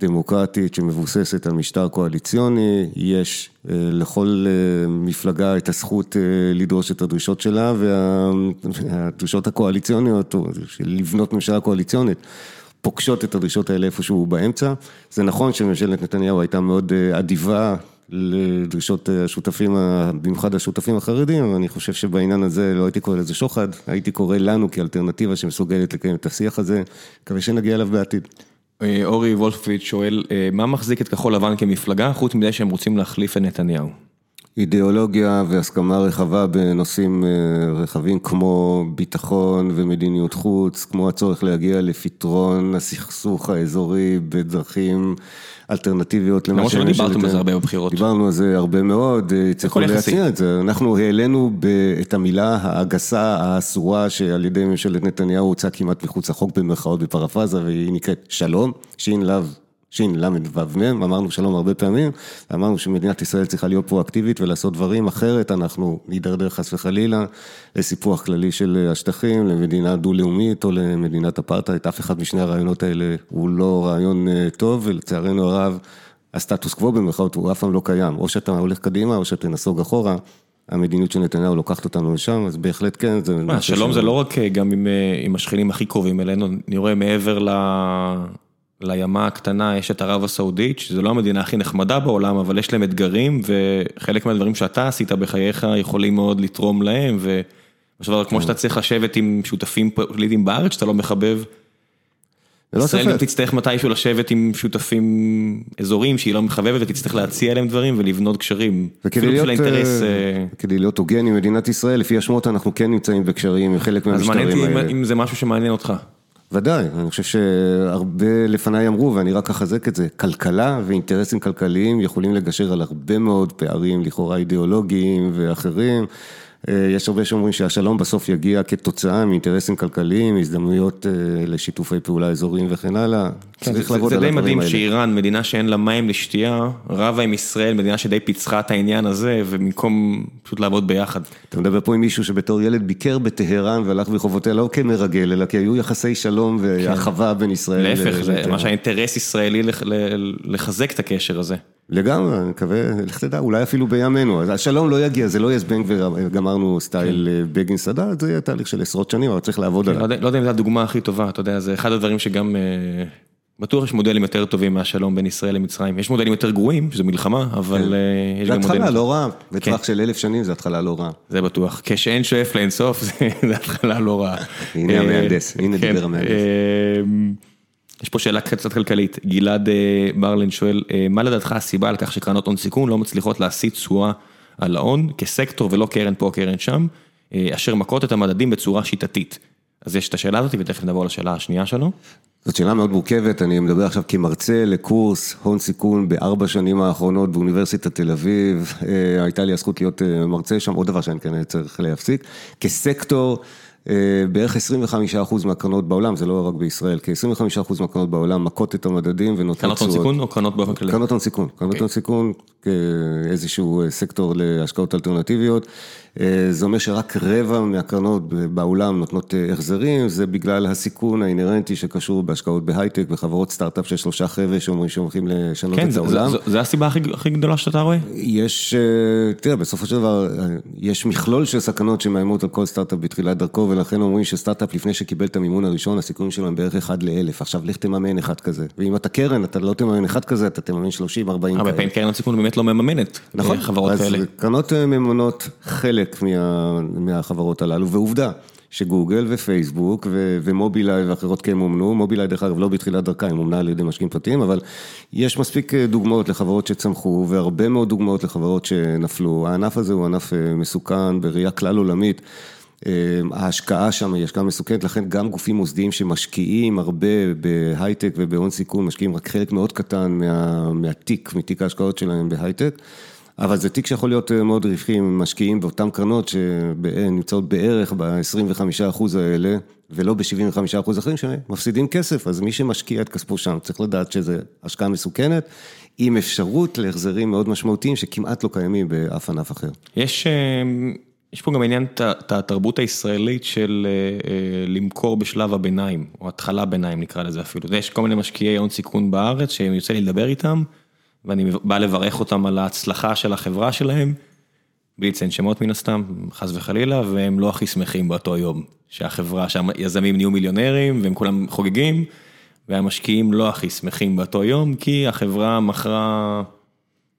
דמוקרטית שמבוססת על משטר קואליציוני, יש לכל מפלגה את הזכות לדרוש את הדרישות שלה והדרישות הקואליציוניות, לבנות ממשלה קואליציונית, פוגשות את הדרישות האלה איפשהו באמצע. זה נכון שממשלת נתניהו הייתה מאוד אדיבה לדרישות השותפים, במיוחד השותפים החרדים, אבל אני חושב שבעניין הזה לא הייתי קורא לזה שוחד, הייתי קורא לנו כאלטרנטיבה שמסוגלת לקיים את השיח הזה, מקווה שנגיע אליו בעתיד. אורי וולפוביץ' שואל, מה מחזיק את כחול לבן כמפלגה, חוץ מזה שהם רוצים להחליף את נתניהו? אידיאולוגיה והסכמה רחבה בנושאים רחבים כמו ביטחון ומדיניות חוץ, כמו הצורך להגיע לפתרון הסכסוך האזורי בדרכים אלטרנטיביות למה שלא דיברתם על זה הרבה בבחירות. דיברנו על זה הרבה מאוד, צריכו להציע את זה, אנחנו העלינו את המילה הגסה, האסורה, שעל ידי ממשלת נתניהו הוצאה כמעט מחוץ לחוק במרכאות בפרפרזה והיא נקראת שלום, שין לאו. של"ו מ', אמרנו שלום הרבה פעמים, אמרנו שמדינת ישראל צריכה להיות פרואקטיבית ולעשות דברים, אחרת אנחנו נידרדר חס וחלילה לסיפוח כללי של השטחים, למדינה דו-לאומית או למדינת אפרטהייד, אף אחד משני הרעיונות האלה הוא לא רעיון טוב ולצערנו הרב הסטטוס קוו במרכאות הוא אף פעם לא קיים, או שאתה הולך קדימה או שאתה נסוג אחורה. המדיניות של נתניהו לוקחת אותנו לשם, אז בהחלט כן. שלום זה לא רק גם עם השכנים הכי קרובים אלינו, אני רואה מעבר ל... לימה הקטנה יש את ערב הסעודית, שזו לא המדינה הכי נחמדה בעולם, אבל יש להם אתגרים, וחלק מהדברים שאתה עשית בחייך יכולים מאוד לתרום להם, ובסופו של דבר כמו שאתה צריך לשבת עם שותפים פוליטיים בארץ, שאתה לא מחבב, ישראל גם תצטרך מתישהו לשבת עם שותפים אזוריים שהיא לא מחבבת, ותצטרך להציע להם דברים ולבנות קשרים. וכדי להיות הוגן עם מדינת ישראל, לפי השמות אנחנו כן נמצאים בקשרים עם חלק מהמשטרים האלה. אז מעניין אותי אם זה משהו שמעניין אותך. ודאי, אני חושב שהרבה לפניי אמרו, ואני רק אחזק את זה, כלכלה ואינטרסים כלכליים יכולים לגשר על הרבה מאוד פערים, לכאורה אידיאולוגיים ואחרים. יש הרבה שאומרים שהשלום בסוף יגיע כתוצאה מאינטרסים כלכליים, הזדמנויות לשיתופי פעולה אזוריים וכן הלאה. צריך לעבוד על הדברים האלה. זה די מדהים שאיראן, מדינה שאין לה מים לשתייה, רבה עם ישראל, מדינה שדי פיצחה את העניין הזה, ובמקום פשוט לעבוד ביחד. אתה מדבר פה עם מישהו שבתור ילד ביקר בטהרן והלך ברחובותיה לא כמרגל, אלא כי היו יחסי שלום והחווה בין ישראל. להפך, זה ממש האינטרס ישראלי לחזק את הקשר הזה. לגמרי, אני מקווה, לך תדע, אולי אפילו בימינו, השלום לא יגיע, זה לא יהיה זבנג וגמרנו סטייל בגין סאדאת, זה יהיה תהליך של עשרות שנים, אבל צריך לעבוד עליו. לא יודע אם זו הדוגמה הכי טובה, אתה יודע, זה אחד הדברים שגם, בטוח יש מודלים יותר טובים מהשלום בין ישראל למצרים, יש מודלים יותר גרועים, שזו מלחמה, אבל יש גם מודלים... זה התחלה לא רעה, בטווח של אלף שנים זה התחלה לא רעה. זה בטוח, כשאין שואף לאינסוף, (laughs) זה התחלה לא רעה. הנה המהנדס, הנה דיבר המהנדס. יש פה שאלה קצת כלכלית, גלעד ברלין שואל, מה לדעתך הסיבה על כך שקרנות הון סיכון לא מצליחות להשיא תשואה על ההון כסקטור ולא קרן פה או קרן שם, אשר מכות את המדדים בצורה שיטתית. אז יש את השאלה הזאת ותכף נעבור לשאלה השנייה שלו. זאת שאלה מאוד מורכבת, אני מדבר עכשיו כמרצה לקורס הון סיכון בארבע שנים האחרונות באוניברסיטת תל אביב, הייתה לי הזכות להיות מרצה שם, עוד דבר שאני כנראה צריך להפסיק, כסקטור. בערך 25% מהקרנות בעולם, זה לא רק בישראל, כ-25% מהקרנות בעולם מכות את המדדים ונותנות תשואות. קרנות הון סיכון או קרנות באופן כללי? קרנות הון סיכון, קרנות הון סיכון כאיזשהו סקטור להשקעות אלטרנטיביות. זה אומר שרק רבע מהקרנות בעולם נותנות החזרים, זה בגלל הסיכון האינרנטי שקשור בהשקעות בהייטק, בחברות סטארט-אפ של שלושה חבר'ה שאומרים שהולכים לשנות את העולם. כן, זה הסיבה הכי גדולה שאתה רואה? יש, תראה, בסופו של דבר, יש מכלול של סכנות שמאיימות על כל סטארט-אפ בתחילת דרכו, ולכן אומרים שסטארט-אפ לפני שקיבל את המימון הראשון, הסיכונים שלו הם בערך אחד לאלף, עכשיו לך תממן אחד כזה, ואם אתה קרן, אתה לא תממן אחד כזה, אתה תממן 30, 40 כאלה. הרבה פעמים קרן הסיכון באמת לא מממנת חברות כאלה. אז קרנות מממנות חלק מהחברות הללו, ועובדה שגוגל ופייסבוק ומובילאיי ואחרות כן מומנו, מובילאיי דרך אגב לא בתחילת דרכה, היא מומנה על ידי משקיעים פרטיים, אבל יש מספיק דוגמאות לחברות שצמחו והרבה מאוד דוגמאות לחברות שנפלו, הענף הזה הוא ענף מסוכן בראייה כלל עולמית. ההשקעה שם היא השקעה מסוכנת, לכן גם גופים מוסדיים שמשקיעים הרבה בהייטק ובהון סיכון, משקיעים רק חלק מאוד קטן מהתיק, מתיק ההשקעות שלהם בהייטק. אבל זה תיק שיכול להיות מאוד רווחי אם משקיעים באותן קרנות שנמצאות בערך ב-25% האלה, ולא ב-75% אחרים שמפסידים כסף, אז מי שמשקיע את כספו שם צריך לדעת שזו השקעה מסוכנת, עם אפשרות להחזרים מאוד משמעותיים שכמעט לא קיימים באף ענף אחר. יש... יש פה גם עניין את התרבות הישראלית של למכור בשלב הביניים, או התחלה ביניים נקרא לזה אפילו. יש כל מיני משקיעי הון סיכון בארץ שיוצא לי לדבר איתם, ואני בא לברך אותם על ההצלחה של החברה שלהם, בלי לציין שמות מן הסתם, חס וחלילה, והם לא הכי שמחים באותו יום, שהחברה, שהיזמים נהיו מיליונרים והם כולם חוגגים, והמשקיעים לא הכי שמחים באותו יום, כי החברה מכרה...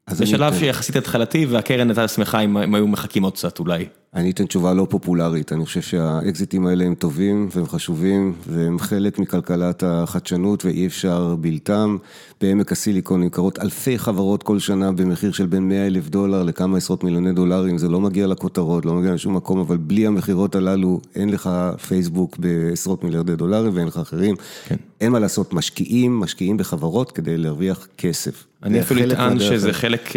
זה שלב שיחסית התחלתי והקרן הייתה שמחה אם הם היו מחכים עוד קצת אולי. אני אתן תשובה לא פופולרית, אני חושב שהאקזיטים האלה הם טובים והם חשובים והם חלק מכלכלת החדשנות ואי אפשר בלתם. בעמק הסיליקון נמכרות אלפי חברות כל שנה במחיר של בין 100 אלף דולר לכמה עשרות מיליוני דולרים, זה לא מגיע לכותרות, לא מגיע לשום מקום, אבל בלי המכירות הללו אין לך פייסבוק בעשרות מיליארדי דולרים ואין לך אחרים. כן. אין מה לעשות, משקיעים, משקיעים בחברות כדי להרוויח כסף. אני אפילו אטען שזה חלק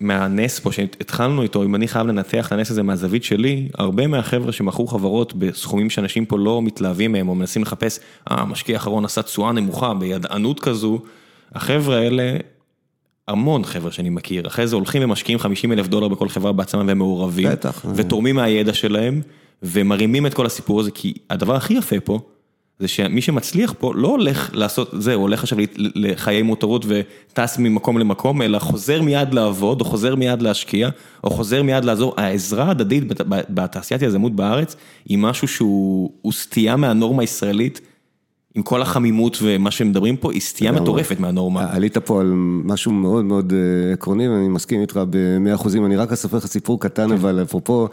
מהנס פה שהתחלנו איתו, אם אני חייב לנתח את הנס הזה מהזווית שלי, הרבה מהחבר'ה שמכרו חברות בסכומים שאנשים פה לא מתלהבים מהם או מנסים לחפש, אה, המשקיע האחרון עשה תשואה נמוכה בידענות כזו, החבר'ה האלה, המון חבר'ה שאני מכיר, אחרי זה הולכים ומשקיעים 50 אלף דולר בכל חברה בעצמם והם מעורבים, בטח, ותורמים מהידע שלהם, ומרימים את כל הסיפור הזה, כי הדבר הכי יפה פה, זה שמי שמצליח פה לא הולך לעשות, זה, הוא הולך עכשיו לחיי מותרות וטס ממקום למקום, אלא חוזר מיד לעבוד, או חוזר מיד להשקיע, או חוזר מיד לעזור. העזרה ההדדית בתעשיית יזמות בארץ, היא משהו שהוא סטייה מהנורמה הישראלית. עם כל החמימות ומה שמדברים פה, היא סטייה מטורפת מהנורמה. עלית פה על משהו מאוד מאוד עקרוני, ואני מסכים איתך במאה אחוזים, אני רק אספר לך סיפור קטן, אבל אפרופו,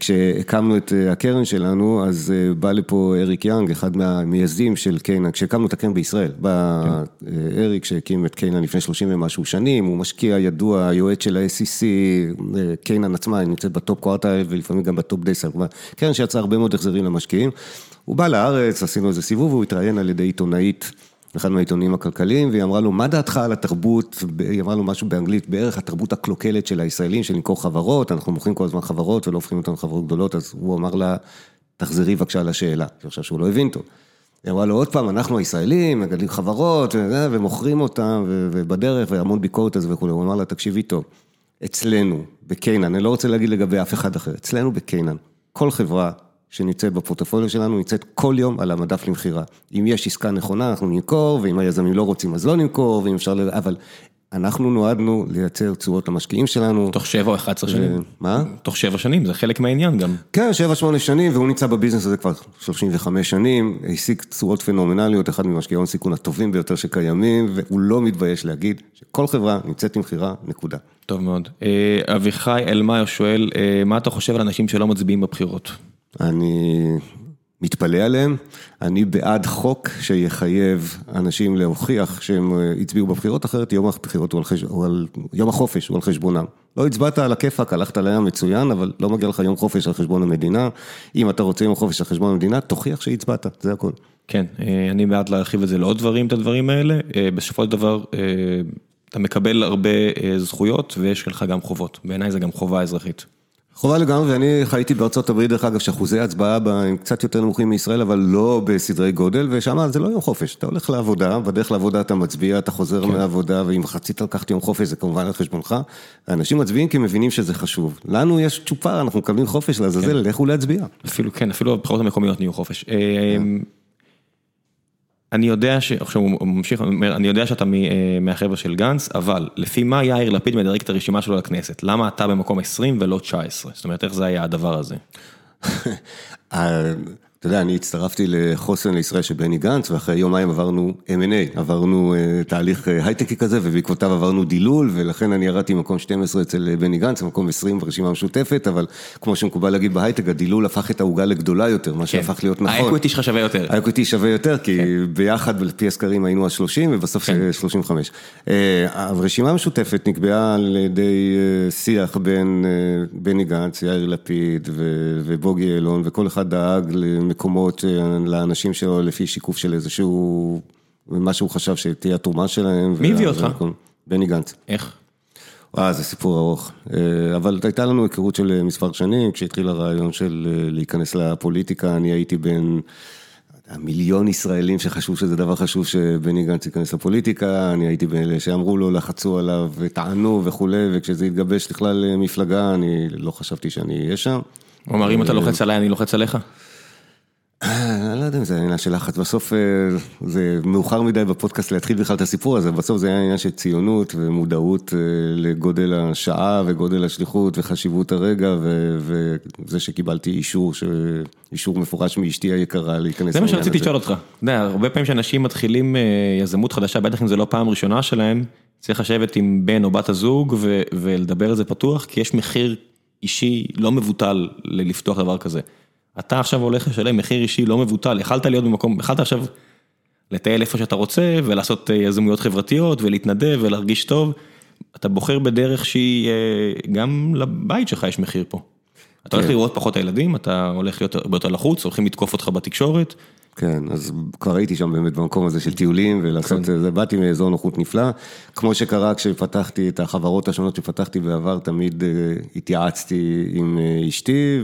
כשהקמנו את הקרן שלנו, אז בא לפה אריק יאנג, אחד מהמייסדים של קיינן, כשהקמנו את הקרן בישראל, בא אריק שהקים את קיינן לפני 30 ומשהו שנים, הוא משקיע ידוע, יועץ של ה-SEC, Canaan עצמה, היא נמצאת ב top quartile ולפעמים גם ב top decile, קרן שיצרה הרבה מאוד החזרים למשקיעים. הוא בא לארץ, עשינו איזה סיבוב, והוא התראיין על ידי עיתונאית, אחד מהעיתונים הכלכליים, והיא אמרה לו, מה דעתך על התרבות, היא אמרה לו משהו באנגלית, בערך התרבות הקלוקלת של הישראלים, של למכור חברות, אנחנו מוכרים כל הזמן חברות ולא הופכים אותן לחברות גדולות, אז הוא אמר לה, תחזרי בבקשה לשאלה, אני חושב שהוא לא הבין טוב. היא אמרה לו, עוד פעם, אנחנו הישראלים, מגדלים חברות, ומוכרים אותן, ובדרך, והמון ביקורת על זה וכו', הוא אמר לה, תקשיבי טוב, אצלנו, בקיינן, אני לא רוצה להגיד לגבי אף אחד אחר, אצלנו בקיינן, כל חברה שנמצאת בפורטפוליו שלנו, נמצאת כל יום על המדף למכירה. אם יש עסקה נכונה, אנחנו נמכור, ואם היזמים לא רוצים, אז לא נמכור, ואם אפשר, אבל אנחנו נועדנו לייצר תשואות למשקיעים שלנו. תוך 7 או 11 שנים. מה? תוך 7 שנים, זה חלק מהעניין גם. כן, 7-8 שנים, והוא נמצא בביזנס הזה כבר 35 שנים, השיג תשואות פנומנליות, אחד ממשקיעי הון סיכון הטובים ביותר שקיימים, והוא לא מתבייש להגיד שכל חברה נמצאת למכירה, נקודה. טוב מאוד. אביחי אלמאיו שואל, מה אתה חושב על אנשים שלא מצביעים בבחירות? אני מתפלא עליהם, אני בעד חוק שיחייב אנשים להוכיח שהם הצביעו בבחירות, אחרת יום הבחירות הוא על חשבונם, יום החופש הוא על חשבונם. לא הצבעת על הכיפאק, הלכת לים מצוין, אבל לא מגיע לך יום חופש על חשבון המדינה. אם אתה רוצה יום חופש על חשבון המדינה, תוכיח שהצבעת, זה הכל. כן, אני בעד להרחיב את זה לעוד דברים, את הדברים האלה. בסופו של דבר, אתה מקבל הרבה זכויות ויש לך גם חובות. בעיניי זה גם חובה אזרחית. חובה לגמרי, ואני חייתי בארצות הברית, דרך אגב, שאחוזי הצבעה בה הם קצת יותר נמוכים מישראל, אבל לא בסדרי גודל, ושם זה לא יום חופש, אתה הולך לעבודה, בדרך לעבודה אתה מצביע, אתה חוזר כן. מהעבודה, ואם חצית לקחת יום חופש, זה כמובן על חשבונך. האנשים מצביעים כי הם מבינים שזה חשוב. לנו יש צ'ופר, אנחנו מקבלים חופש לעזאזל, כן. לכו להצביע. אפילו, כן, אפילו הבחירות המקומיות נהיו חופש. אני יודע ש... עכשיו הוא ממשיך, אני יודע שאתה מהחבר'ה של גנץ, אבל לפי מה יאיר לפיד מדרג את הרשימה שלו לכנסת? למה אתה במקום 20 ולא 19? זאת אומרת, איך זה היה הדבר הזה? אתה יודע, אני הצטרפתי לחוסן לישראל של בני גנץ, ואחרי יומיים עברנו M&A, עברנו תהליך הייטקי כזה, ובעקבותיו עברנו דילול, ולכן אני ירדתי ממקום 12 אצל בני גנץ, מקום 20 ברשימה המשותפת, אבל כמו שמקובל להגיד בהייטק, הדילול הפך את העוגה לגדולה יותר, מה שהפך להיות נכון. ה equity שלך שווה יותר. ה equity שווה יותר, כי ביחד, לפי הסקרים, היינו על 30, ובסוף 35. הרשימה המשותפת נקבעה על ידי שיח בין בני גנץ, יאיר לפיד ובוגי יעלון, וכל אחד דאג מקומות לאנשים שלו לפי שיקוף של איזשהו, מה שהוא חשב שתהיה התרומה שלהם. מי הביא אותך? בני גנץ. איך? אה, זה סיפור ארוך. אבל הייתה לנו היכרות של מספר שנים, כשהתחיל הרעיון של להיכנס לפוליטיקה, אני הייתי בין... המיליון ישראלים שחשבו שזה דבר חשוב שבני גנץ ייכנס לפוליטיקה, אני הייתי באלה שאמרו לו, לחצו עליו, טענו וכולי, וכשזה התגבש לכלל מפלגה, אני לא חשבתי שאני אהיה שם. הוא אמר, אם אתה לוחץ עליי, אני לוחץ עליך? אני לא יודע אם זה עניין של לחץ, בסוף זה מאוחר מדי בפודקאסט להתחיל בכלל את הסיפור הזה, בסוף זה היה עניין של ציונות ומודעות לגודל השעה וגודל השליחות וחשיבות הרגע וזה שקיבלתי אישור, אישור מפורש מאשתי היקרה להיכנס. זה מה שרציתי לשאול אותך, אתה יודע, הרבה פעמים שאנשים מתחילים יזמות חדשה, בטח אם זה לא פעם ראשונה שלהם, צריך לשבת עם בן או בת הזוג ולדבר על זה פתוח, כי יש מחיר אישי לא מבוטל לפתוח דבר כזה. אתה עכשיו הולך לשלם מחיר אישי לא מבוטל, יכלת להיות במקום, יכלת עכשיו לטייל איפה שאתה רוצה ולעשות יזמויות חברתיות ולהתנדב ולהרגיש טוב, אתה בוחר בדרך שהיא, גם לבית שלך יש מחיר פה. אתה הולך לראות פחות הילדים, אתה הולך להיות הרבה יותר לחוץ, הולכים לתקוף אותך בתקשורת. כן, אז כבר הייתי שם באמת במקום הזה של טיולים ולעשות את זה, באתי מאזור נוחות נפלא, כמו שקרה כשפתחתי את החברות השונות שפתחתי בעבר, תמיד התייעצתי עם אשתי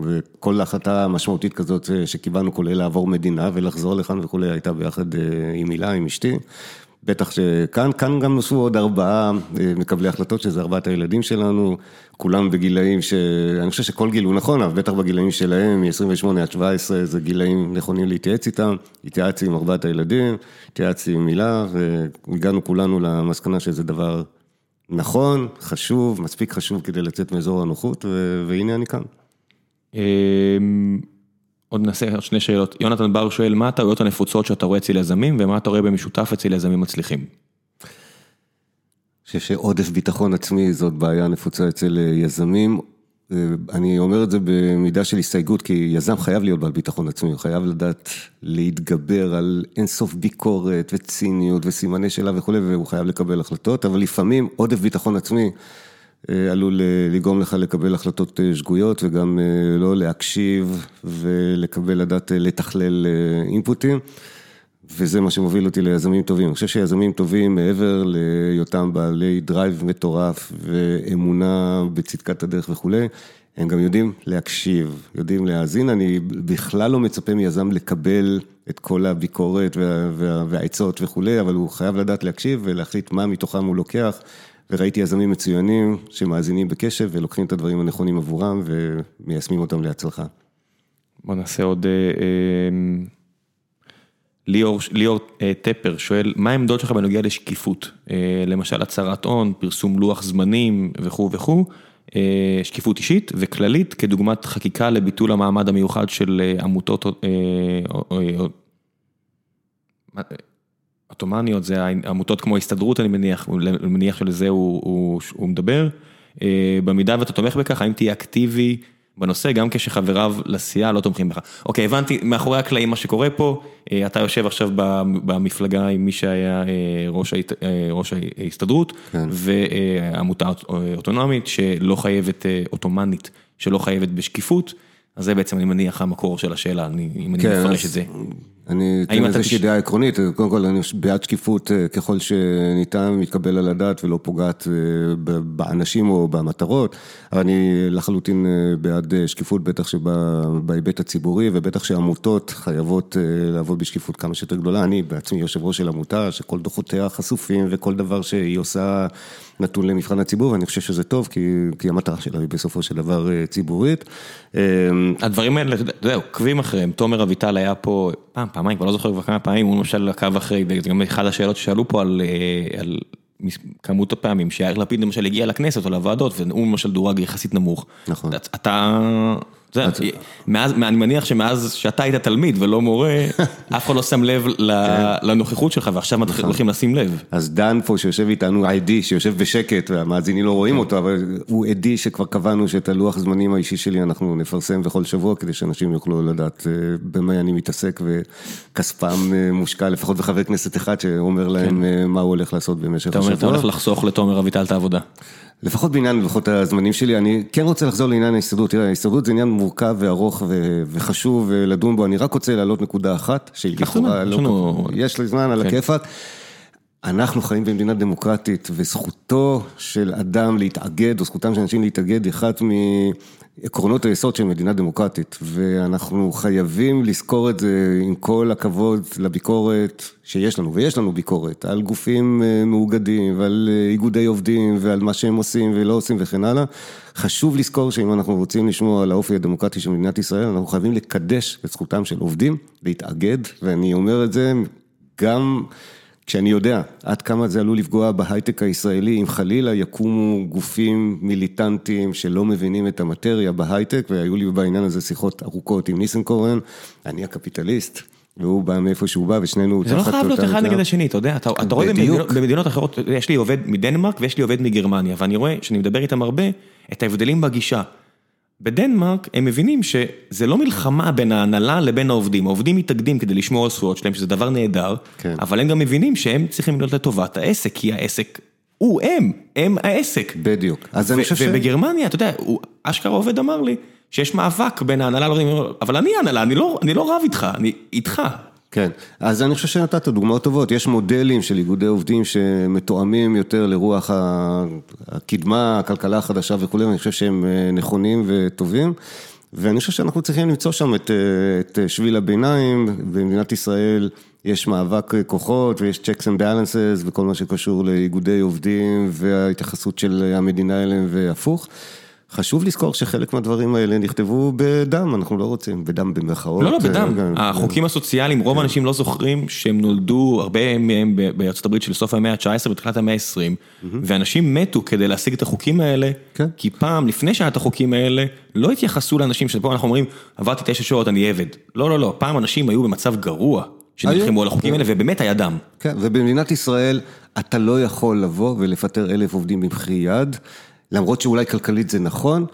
וכל החלטה משמעותית כזאת שקיבלנו כולל לעבור מדינה ולחזור לכאן וכולי, הייתה ביחד עם הילה, עם אשתי. בטח שכאן, כאן גם נוספו עוד ארבעה מקבלי החלטות, שזה ארבעת הילדים שלנו, כולם בגילאים שאני חושב שכל גיל הוא נכון, אבל בטח בגילאים שלהם, מ-28 עד 17, זה גילאים נכונים להתייעץ איתם, התייעצתי עם ארבעת הילדים, התייעצתי עם הילה, והגענו כולנו למסקנה שזה דבר נכון, חשוב, מספיק חשוב כדי לצאת מאזור הנוחות, והנה אני כאן. עוד נעשה עוד שני שאלות, יונתן בר שואל, מה הטעויות הנפוצות שאתה רואה אצל יזמים, ומה אתה רואה במשותף אצל יזמים מצליחים? אני חושב שעודף ביטחון עצמי זאת בעיה נפוצה אצל יזמים, אני אומר את זה במידה של הסתייגות, כי יזם חייב להיות בעל ביטחון עצמי, הוא חייב לדעת להתגבר על אינסוף ביקורת וציניות וסימני שאלה וכולי, והוא חייב לקבל החלטות, אבל לפעמים עודף ביטחון עצמי עלול לגרום לך לקבל החלטות שגויות וגם לא להקשיב ולקבל, לדעת לתכלל אינפוטים, וזה מה שמוביל אותי ליזמים טובים. אני חושב שיזמים טובים מעבר להיותם בעלי drive מטורף ואמונה בצדקת הדרך וכולי, הם גם יודעים להקשיב, יודעים להאזין, אני בכלל לא מצפה מיזם לקבל את כל הביקורת והעצות וכולי, אבל הוא חייב לדעת להקשיב ולהחליט מה מתוכם הוא לוקח. וראיתי יזמים מצוינים שמאזינים בקשב ולוקחים את הדברים הנכונים עבורם ומיישמים אותם להצלחה. בוא נעשה עוד, ליאור טפר שואל, מה העמדות שלך בנוגע לשקיפות? למשל הצהרת הון, פרסום לוח זמנים וכו' וכו', שקיפות אישית וכללית כדוגמת חקיקה לביטול המעמד המיוחד של עמותות עותומניות, זה עמותות כמו הסתדרות אני מניח, אני מניח שלזה הוא מדבר. במידה ואתה תומך בכך, האם תהיה אקטיבי בנושא, גם כשחבריו לסיעה לא תומכים בך. אוקיי, הבנתי, מאחורי הקלעים מה שקורה פה, אתה יושב עכשיו במפלגה עם מי שהיה ראש ההסתדרות, ועמותה אוטונומית שלא חייבת, אוטומנית, שלא חייבת בשקיפות, אז זה בעצם אני מניח המקור של השאלה, אם אני מפרש את זה. אני אתן איזושהי דעה עקרונית, קודם כל אני בעד שקיפות ככל שניתן, מתקבל על הדעת ולא פוגעת באנשים או במטרות, אבל אני לחלוטין בעד שקיפות, בטח שבהיבט הציבורי ובטח שעמותות חייבות לעבוד בשקיפות כמה שיותר גדולה, אני בעצמי יושב ראש של עמותה שכל דוחותיה חשופים וכל דבר שהיא עושה נתון למבחן הציבור, ואני חושב שזה טוב כי המטרה שלה היא בסופו של דבר ציבורית. הדברים האלה, אתה יודע, עוקבים אחריהם, תומר אביטל היה פה פעם, פעמיים, כבר לא זוכר כבר כמה פעמים, הוא למשל עקב אחרי, וזה גם אחד השאלות ששאלו פה על כמות הפעמים שיאיר לפיד למשל הגיע לכנסת או לוועדות, והוא למשל דורג יחסית נמוך. נכון. אתה, אני מניח שמאז שאתה היית תלמיד ולא מורה, (laughs) אף אחד לא שם לב לנוכחות שלך, ועכשיו הולכים לשים לב. אז דן פה שיושב איתנו, עדי, שיושב בשקט, והמאזינים לא רואים אותו, אבל הוא עדי שכבר קבענו שאת הלוח זמנים האישי שלי אנחנו נפרסם בכל שבוע, כדי שאנשים יוכלו לדעת במה אני מתעסק, וכספם מושקע לפחות בחבר כנסת אחד, שאומר להם מה הוא הולך לעשות במשך השבוע. אתה אומר, אתה הולך לחסוך לתומר אביטל את העבודה. לפחות בעניין לוחות הזמנים שלי, אני כן רוצה לחזור לעניין ההסתדרות, תראה, ההסתדרות זה עניין מורכב וארוך וחשוב לדון בו, אני רק רוצה להעלות נקודה אחת, שהיא לכאורה, יש לי זמן על הכיפאק. אנחנו חיים במדינה דמוקרטית, וזכותו של אדם להתאגד, או זכותם של אנשים להתאגד, היא אחת מעקרונות היסוד של מדינה דמוקרטית. ואנחנו חייבים לזכור את זה עם כל הכבוד לביקורת שיש לנו, ויש לנו ביקורת, על גופים אה, מאוגדים, ועל אה, איגודי עובדים, ועל מה שהם עושים ולא עושים וכן הלאה. חשוב לזכור שאם אנחנו רוצים לשמור על האופי הדמוקרטי של מדינת ישראל, אנחנו חייבים לקדש את זכותם של עובדים להתאגד, ואני אומר את זה גם... כשאני יודע עד כמה זה עלול לפגוע בהייטק הישראלי, אם חלילה יקומו גופים מיליטנטיים שלא מבינים את המטריה בהייטק, והיו לי בעניין הזה שיחות ארוכות עם ניסנקורן, אני הקפיטליסט. והוא בא מאיפה שהוא בא ושנינו זה לא חייב להיות אחד נגד השני, אתה יודע, אתה רואה במדינות אחרות, יש לי עובד מדנמרק ויש לי עובד מגרמניה, ואני רואה, שאני מדבר איתם הרבה, את ההבדלים בגישה. בדנמרק הם מבינים שזה לא מלחמה בין ההנהלה לבין העובדים, העובדים מתאגדים כדי לשמור על זכויות שלהם, שזה דבר נהדר, כן. אבל הם גם מבינים שהם צריכים להיות לטובת העסק, כי העסק הוא הם, הם העסק. בדיוק, אז אני חושב ש... ובגרמניה, אתה יודע, אשכרה עובד אמר לי, שיש מאבק בין ההנהלה לעובדים, אבל אני ההנהלה, אני לא, אני לא רב איתך, אני איתך. כן, אז אני חושב שנתת דוגמאות טובות, יש מודלים של איגודי עובדים שמתואמים יותר לרוח הקדמה, הכלכלה החדשה וכולי, ואני חושב שהם אה, נכונים וטובים, ואני חושב שאנחנו צריכים למצוא שם את, אה, את שביל הביניים, במדינת ישראל יש מאבק כוחות ויש checks and balances וכל מה שקשור לאיגודי עובדים וההתייחסות של המדינה אליהם והפוך. חשוב לזכור שחלק מהדברים האלה נכתבו בדם, אנחנו לא רוצים, בדם במרכאות. לא, לא, בדם. החוקים הסוציאליים, רוב האנשים לא זוכרים שהם נולדו, הרבה מהם בארצות הברית של סוף המאה ה-19 ותחילת המאה ה-20, ואנשים מתו כדי להשיג את החוקים האלה, כן. כי פעם, לפני שהיה את החוקים האלה, לא התייחסו לאנשים שפה אנחנו אומרים, עברתי תשע שעות, אני עבד. לא, לא, לא, פעם אנשים היו במצב גרוע. שנלחמו על החוקים האלה, ובאמת היה דם. כן, ובמדינת ישראל אתה לא יכול לבוא ולפטר אלף עובדים במחי יד. למרות שאולי כלכלית זה נכון,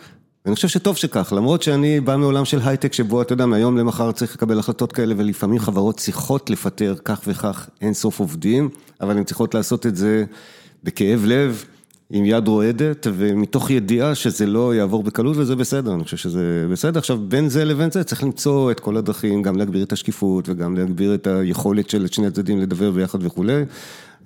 ואני חושב שטוב שכך, למרות שאני בא מעולם של הייטק שבו אתה יודע, מהיום למחר צריך לקבל החלטות כאלה ולפעמים חברות צריכות לפטר כך וכך אין סוף עובדים, אבל הן צריכות לעשות את זה בכאב לב, עם יד רועדת ומתוך ידיעה שזה לא יעבור בקלות וזה בסדר, אני חושב שזה בסדר. עכשיו בין זה לבין זה צריך למצוא את כל הדרכים, גם להגביר את השקיפות וגם להגביר את היכולת של שני הצדדים לדבר ביחד וכולי.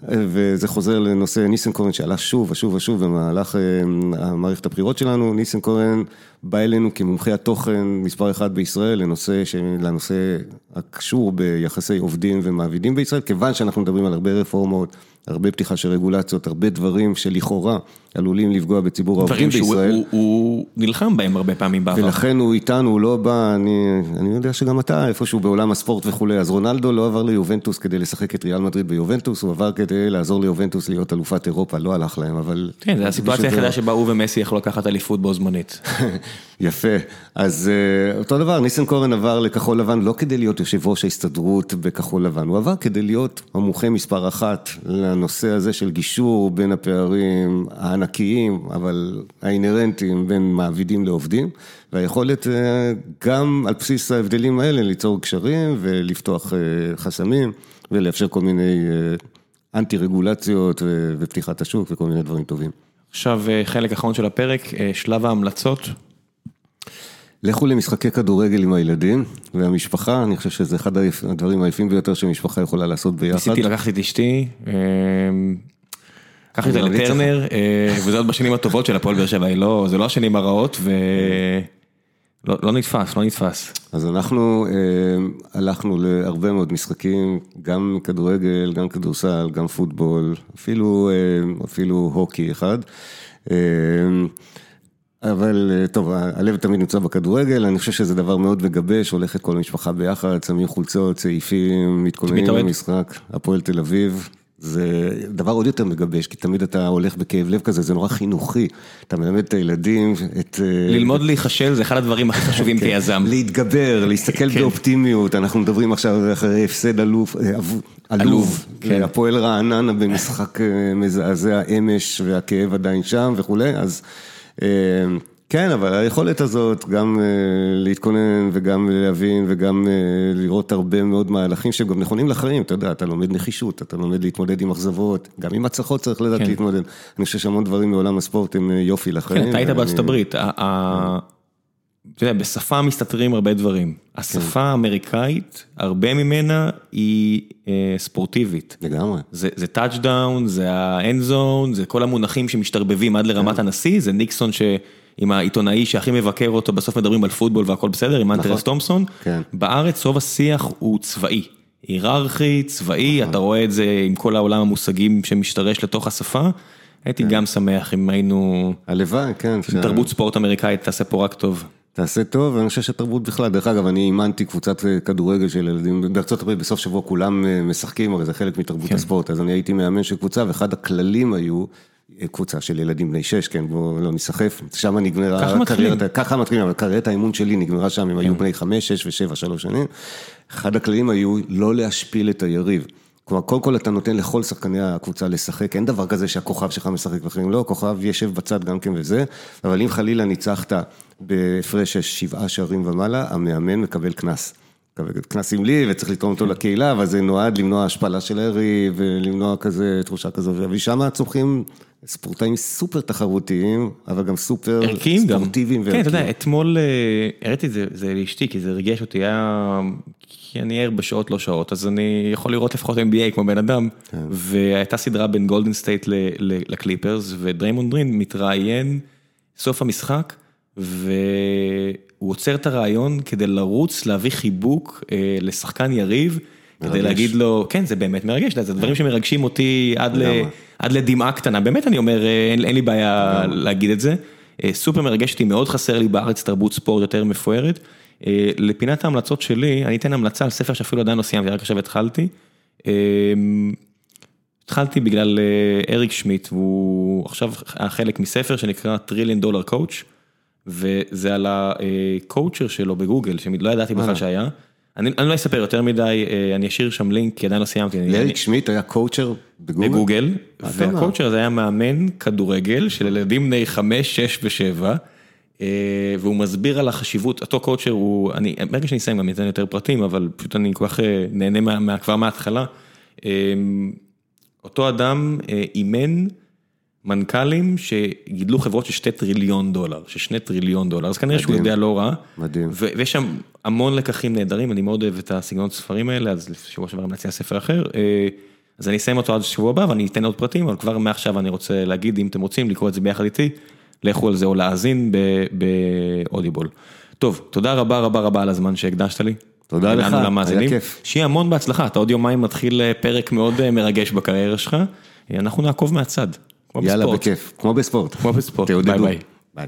וזה חוזר לנושא ניסנקורן שעלה שוב ושוב ושוב במהלך אה, מערכת הבחירות שלנו, ניסנקורן בא אלינו כמומחה התוכן מספר אחד בישראל לנושא, לנושא הקשור ביחסי עובדים ומעבידים בישראל, כיוון שאנחנו מדברים על הרבה רפורמות, הרבה פתיחה של רגולציות, הרבה דברים שלכאורה עלולים לפגוע בציבור העובדים בישראל. דברים שהוא נלחם בהם הרבה פעמים בעבר. ולכן הוא איתנו, הוא לא בא, אני, אני יודע שגם אתה איפשהו בעולם הספורט וכולי, אז רונלדו לא עבר ליובנטוס כדי לשחק את ריאל מדריד ביובנטוס, הוא עבר כדי לעזור ליובנטוס להיות אלופת אירופה, לא הלך להם, אבל... כן, זו הסיטואציה היחידה שבה הוא ומסי יכלו לקחת אליפות בו זמנית. (laughs) יפה, אז אה, אותו דבר, ניסנקורן עבר לכחול לבן לא כדי להיות יושב ראש ההסתדרות בכחול לבן, הוא עבר כדי להיות המומחה מספר אחת לנושא הזה של גישור בין הפערים הענקיים, אבל האינהרנטיים בין מעבידים לעובדים, והיכולת אה, גם על בסיס ההבדלים האלה ליצור קשרים ולפתוח אה, חסמים ולאפשר כל מיני אנטי רגולציות ופתיחת השוק וכל מיני דברים טובים. עכשיו חלק אחרון של הפרק, שלב ההמלצות. לכו למשחקי כדורגל עם הילדים והמשפחה, אני חושב שזה אחד הדברים היפים ביותר שמשפחה יכולה לעשות ביחד. ניסיתי לקחת את אשתי, אמ, לקחתי אותה לטרנר, אה, וזה עוד בשנים הטובות של הפועל באר שבע, לא, זה לא השנים הרעות, ולא לא נתפס, לא נתפס. אז אנחנו אמ, הלכנו להרבה מאוד משחקים, גם כדורגל, גם כדורסל, גם פוטבול, אפילו, אפילו הוקי אחד. אבל אה, טוב, הלב תמיד נמצא בכדורגל, אני חושב שזה דבר מאוד מגבש, הולכת כל המשפחה ביחד, שמים חולצות, סעיפים, מתכוננים למשחק, הפועל תל אביב. זה דבר עוד יותר מגבש, כי תמיד אתה הולך בכאב לב כזה, זה נורא חינוכי. אתה מלמד את הילדים, את... אה, ללמוד להיכשל זה אחד הדברים הכי חשובים (laughs) כן. כיזם. להתגבר, להסתכל כן. באופטימיות, אנחנו מדברים עכשיו אחרי הפסד אה, עלוב, כן. הפועל רעננה במשחק מזעזע אמש, והכאב עדיין שם וכולי, אז... כן, אבל היכולת הזאת גם אה, להתכונן וגם להבין וגם אה, לראות הרבה מאוד מהלכים שהם גם נכונים לחיים, אתה יודע, אתה לומד נחישות, אתה לומד להתמודד עם אכזבות, גם עם הצלחות צריך לדעת כן. להתמודד. אני חושב שהמון דברים מעולם הספורט הם אה, יפים לחיים. כן, אתה היית בארצות הברית, אתה יודע, בשפה מסתתרים הרבה דברים. השפה האמריקאית, הרבה ממנה היא ספורטיבית. לגמרי. זה, זה touchdown, זה ה end zone, זה כל המונחים שמשתרבבים עד לרמת הנשיא, זה ניקסון ש... עם העיתונאי שהכי מבקר אותו, בסוף מדברים על פוטבול והכל בסדר, עם האנטר ס. תומפסון. כן. בארץ רוב השיח הוא צבאי, היררכי, צבאי, אתה רואה את זה עם כל העולם המושגים שמשתרש לתוך השפה. הייתי גם שמח אם היינו, הלוואי, כן. תרבות ספורט אמריקאית תעשה פה רק טוב. תעשה טוב, ואני חושב שתרבות בכלל, דרך אגב, אני אימנתי קבוצת אה, כדורגל של ילדים, בארצות הברית בסוף שבוע כולם אה, משחקים, הרי זה חלק מתרבות הספורט, אז אני הייתי מאמן של קבוצה, ואחד הכללים היו, קבוצה של ילדים בני שש, כן, בואו לא ניסחף, שם נגמרה ככה מתחילים. ככה מתחילים, אבל קריירת האימון שלי נגמרה שם, הם היו בני חמש, שש ושבע, שלוש שנים, אחד הכללים היו לא להשפיל את היריב. כלומר, קודם כל אתה נותן לכל שחקני הקבוצה לשחק, אין דבר כזה שהכוכב שלך משחק ואחרים לא, הכוכב יושב בצד גם כן וזה, אבל אם חלילה ניצחת בהפרש של שבעה שערים ומעלה, המאמן מקבל קנס. קנס סמלי וצריך לתרום אותו לקהילה, אבל זה נועד למנוע השפלה של היריב ולמנוע כזה תחושה כזו, ושם צומחים ספורטאים סופר תחרותיים, אבל גם סופר. ספורטיביים כן, אתה יודע, וערכיים. אתמול אה, הראיתי את זה, זה לאשתי, כי זה ריגש אותי, היה... כי אני ער בשעות לא שעות, אז אני יכול לראות לפחות NBA כמו בן אדם, כן. והייתה סדרה בין גולדן סטייט לקליפרס, ודריימונד גרין מתראיין סוף המשחק, והוא עוצר את הריאיון כדי לרוץ, להביא חיבוק אה, לשחקן יריב, כדי מרגש. להגיד לו, כן, זה באמת מרגש, זה דברים שמרגשים אותי עד ל-. עד לדמעה קטנה, באמת אני אומר, אה, אין, אין לי בעיה להגיד את זה. אה, סופר מרגש אותי, מאוד חסר לי בארץ תרבות ספורט יותר מפוארת. אה, לפינת ההמלצות שלי, אני אתן המלצה על ספר שאפילו עדיין לא סיימתי, רק עכשיו התחלתי. התחלתי בגלל אריק שמיט, והוא עכשיו חלק מספר שנקרא Trillion Dollar Coach, וזה על ה coacher שלו בגוגל, שלא ידעתי בכלל שהיה. אני, אני לא אספר יותר מדי, אה, אני אשאיר שם לינק, כי עדיין לא סיימתי. לאריק שמיט היה coacher בגוגל? בגוגל, אומר? וה coacher הזה היה מאמן כדורגל של ילדים בני 5, 6 ו-7, והוא מסביר על החשיבות, אותו קואוצ'ר הוא, אני, ברגע שאני אסיים גם אתן יותר פרטים, אבל פשוט אני כל כך אה, נהנה מה, מה, כבר מההתחלה. אה, אותו אדם אה, אימן מנכ"לים שגידלו חברות של 2 טריליון דולר, של 2 טריליון דולר, אז כנראה שהוא. יודע לא רע. מדהים. ויש שם המון לקחים נהדרים, אני מאוד אוהב את הסגנון ספרים האלה, אז שבוע שעבר המלצתי על ספר אחר. אה, אז אני אסיים אותו עד שבוע הבא ואני אתן עוד פרטים, אבל כבר מעכשיו אני רוצה להגיד, אם אתם רוצים לקרוא את זה ביחד איתי, לכו על זה או להאזין ב Audible. טוב, תודה רבה רבה רבה על הזמן שהקדשת לי. תודה לך, היה. כיף. שיהיה המון בהצלחה, אתה עוד יומיים מתחיל אה, פרק מאוד אה, מרגש בקריירה שלך, אנחנו נעקוב מהצד, יאללה. בכיף, כמו בספורט. כמו בספורט, תעודדו. ביי ביי. ביי.